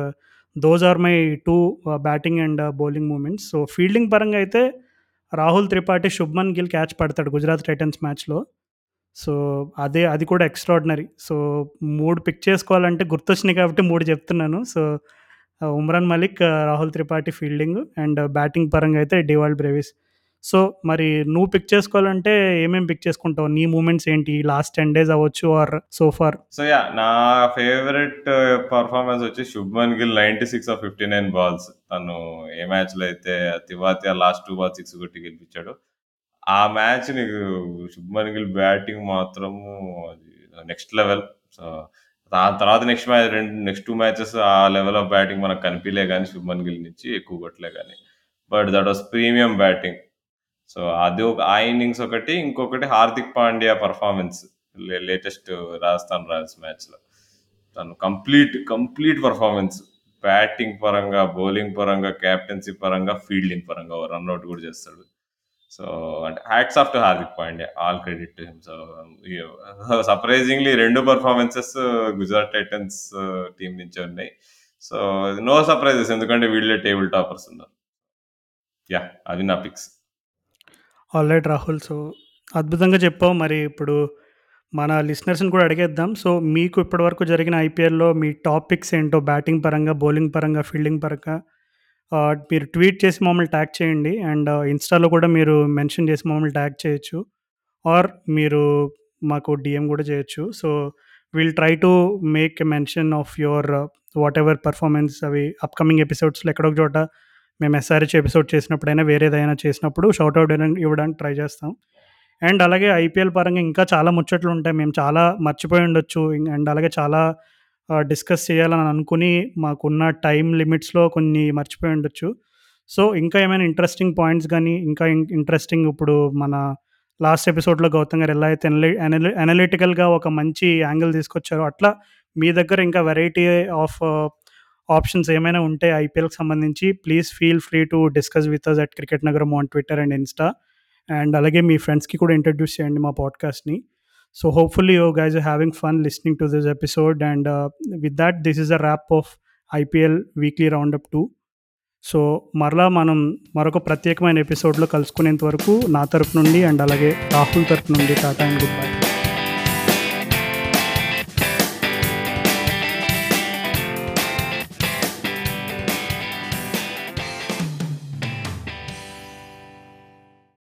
those are my two batting and bowling moments. So, fielding పరంగా అయితే రాహుల్ త్రిపాఠి, శుభ్మన్ గిల్ క్యాచ్ పడతాడు గుజరాత్ టైటన్స్ మ్యాచ్‌లో. సో, అదే అది కూడా ఎక్స్ట్రాడినరీ సో, మూడు పిక్ చేసుకోవాలంటే గుర్తొచ్చినాయి కాబట్టి మూడు చెప్తున్నాను. So, Umran Malik, Rahul Tripathi fielding and batting పరంగా అయితే డివాల్డ్ బ్రేవిస్. సో, మరి నువ్వు పిక్ చేసుకోవాలంటే ఏమేమి పిక్ చేసుకుంటావు? నీ మూమెంట్స్ ఏంటి? లాస్ట్ 10 డేస్ అవ్వచ్చు or so far? So, ya నా ఫేవరెట్ పర్ఫార్మెన్స్ uh, వచ్చి శుభ్మన్ గిల్ 96 ఆఫ్ 59 బాల్స్. తను ఏ మ్యాచ్‌లో అయితే Tewatia last two ball six కొట్టి గెలిపించాడు ఆ మ్యాచ్ నీకు శుభ్మన్ గిల్ బ్యాటింగ్ మాత్రము నెక్స్ట్ లెవెల్. సో, దాని తర్వాత నెక్స్ట్ మ్యాచ్ రెండు నెక్స్ట్ టూ మ్యాచెస్ ఆ లెవెల్ ఆఫ్ బ్యాటింగ్ మనకు కనిపించలే కానీ శుభ్మన్ గిల్ నుంచి ఎక్కువ కొట్టలే కానీ but that was premium batting. So, అది ఒక ఆ ఇన్నింగ్స్ ఒకటి. ఇంకొకటి హార్దిక్ పాండ్యా పర్ఫార్మెన్స్ లే లేటెస్ట్ రాజస్థాన్ రాయల్స్ మ్యాచ్‌లో. తను కంప్లీట్, కంప్లీట్ పర్ఫార్మెన్స్ బ్యాటింగ్ పరంగా, బౌలింగ్ పరంగా, కెప్టెన్సీ పరంగా, ఫీల్డింగ్ పరంగా రన్అట్ కూడా చేస్తాడు. సో, అంటే hats off to Hardik Pandya. All credit to him. So, surprisingly రెండు పర్ఫార్మెన్సెస్ గుజరాత్ టైటన్స్ టీం నుంచి ఉన్నాయి. సో, నో సర్ప్రైజెస్ ఎందుకంటే వీళ్ళే టేబుల్ టాపర్స్ ఉన్నారు. యా అవి నా పిక్స్. ఆల్రైట్ రాహుల్. సో అద్భుతంగా చెప్పావు. మరి ఇప్పుడు మన లిసనర్స్ని కూడా అడిగేద్దాం. సో మీకు ఇప్పటివరకు జరిగిన ఐపీఎల్లో మీ టాపిక్స్ ఏంటో బ్యాటింగ్ పరంగా బౌలింగ్ పరంగా ఫీల్డింగ్ పరంగా మీరు ట్వీట్ చేసి మమ్మల్ని ట్యాగ్ చేయండి. అండ్ ఇన్స్టాలో కూడా మీరు మెన్షన్ చేసి మమ్మల్ని ట్యాగ్ చేయొచ్చు. ఆర్ మీరు మాకు డిఎం కూడా చేయొచ్చు. So will try to make a mention of your whatever performance అవి అప్కమింగ్ ఎపిసోడ్స్లో ఎక్కడో ఒక చోట మేము ఎస్ఆర్హెచ్ ఎపిసోడ్ చేసినప్పుడైనా వేరేదైనా చేసినప్పుడు షౌట్అవుట్ ఇవ్వడానికి ట్రై చేస్తాం. అండ్ అలాగే ఐపీఎల్ పరంగా ఇంకా చాలా ముచ్చట్లు ఉంటాయి. మేము చాలా మర్చిపోయి ఉండొచ్చు. అండ్ అలాగే చాలా డిస్కస్ చేయాలని అనుకుని మాకున్న టైం లిమిట్స్లో కొన్ని మర్చిపోయి ఉండొచ్చు. సో ఇంకా ఏమైనా ఇంట్రెస్టింగ్ పాయింట్స్ కానీ ఇంకా ఇంట్రెస్టింగ్ ఇప్పుడు మన లాస్ట్ ఎపిసోడ్లో గౌతమ్ గారు ఎలా అయితే అనలి అనలిటికల్గా ఒక మంచి యాంగిల్ తీసుకొచ్చారో అట్లా మీ దగ్గర ఇంకా వెరైటీ ఆఫ్ ఆప్షన్స్ ఏమైనా ఉంటే ఐపీఎల్కి సంబంధించి please feel free to discuss with us at cricket Nagaram on Twitter and Insta and అలాగే మీ ఫ్రెండ్స్కి కూడా ఇంట్రడ్యూస్ చేయండి మా పాడ్కాస్ట్ని so hopefully you guys having fun listening to this episode and with that this is a wrap of IPL weekly round up two so మరలా మనం మరొక ప్రత్యేకమైన ఎపిసోడ్లో కలుసుకునేంత వరకు నా తరపు నుండి అండ్ అలాగే రాహుల్ తరపు నుండి టాటా అండ్ గుడ్ బై.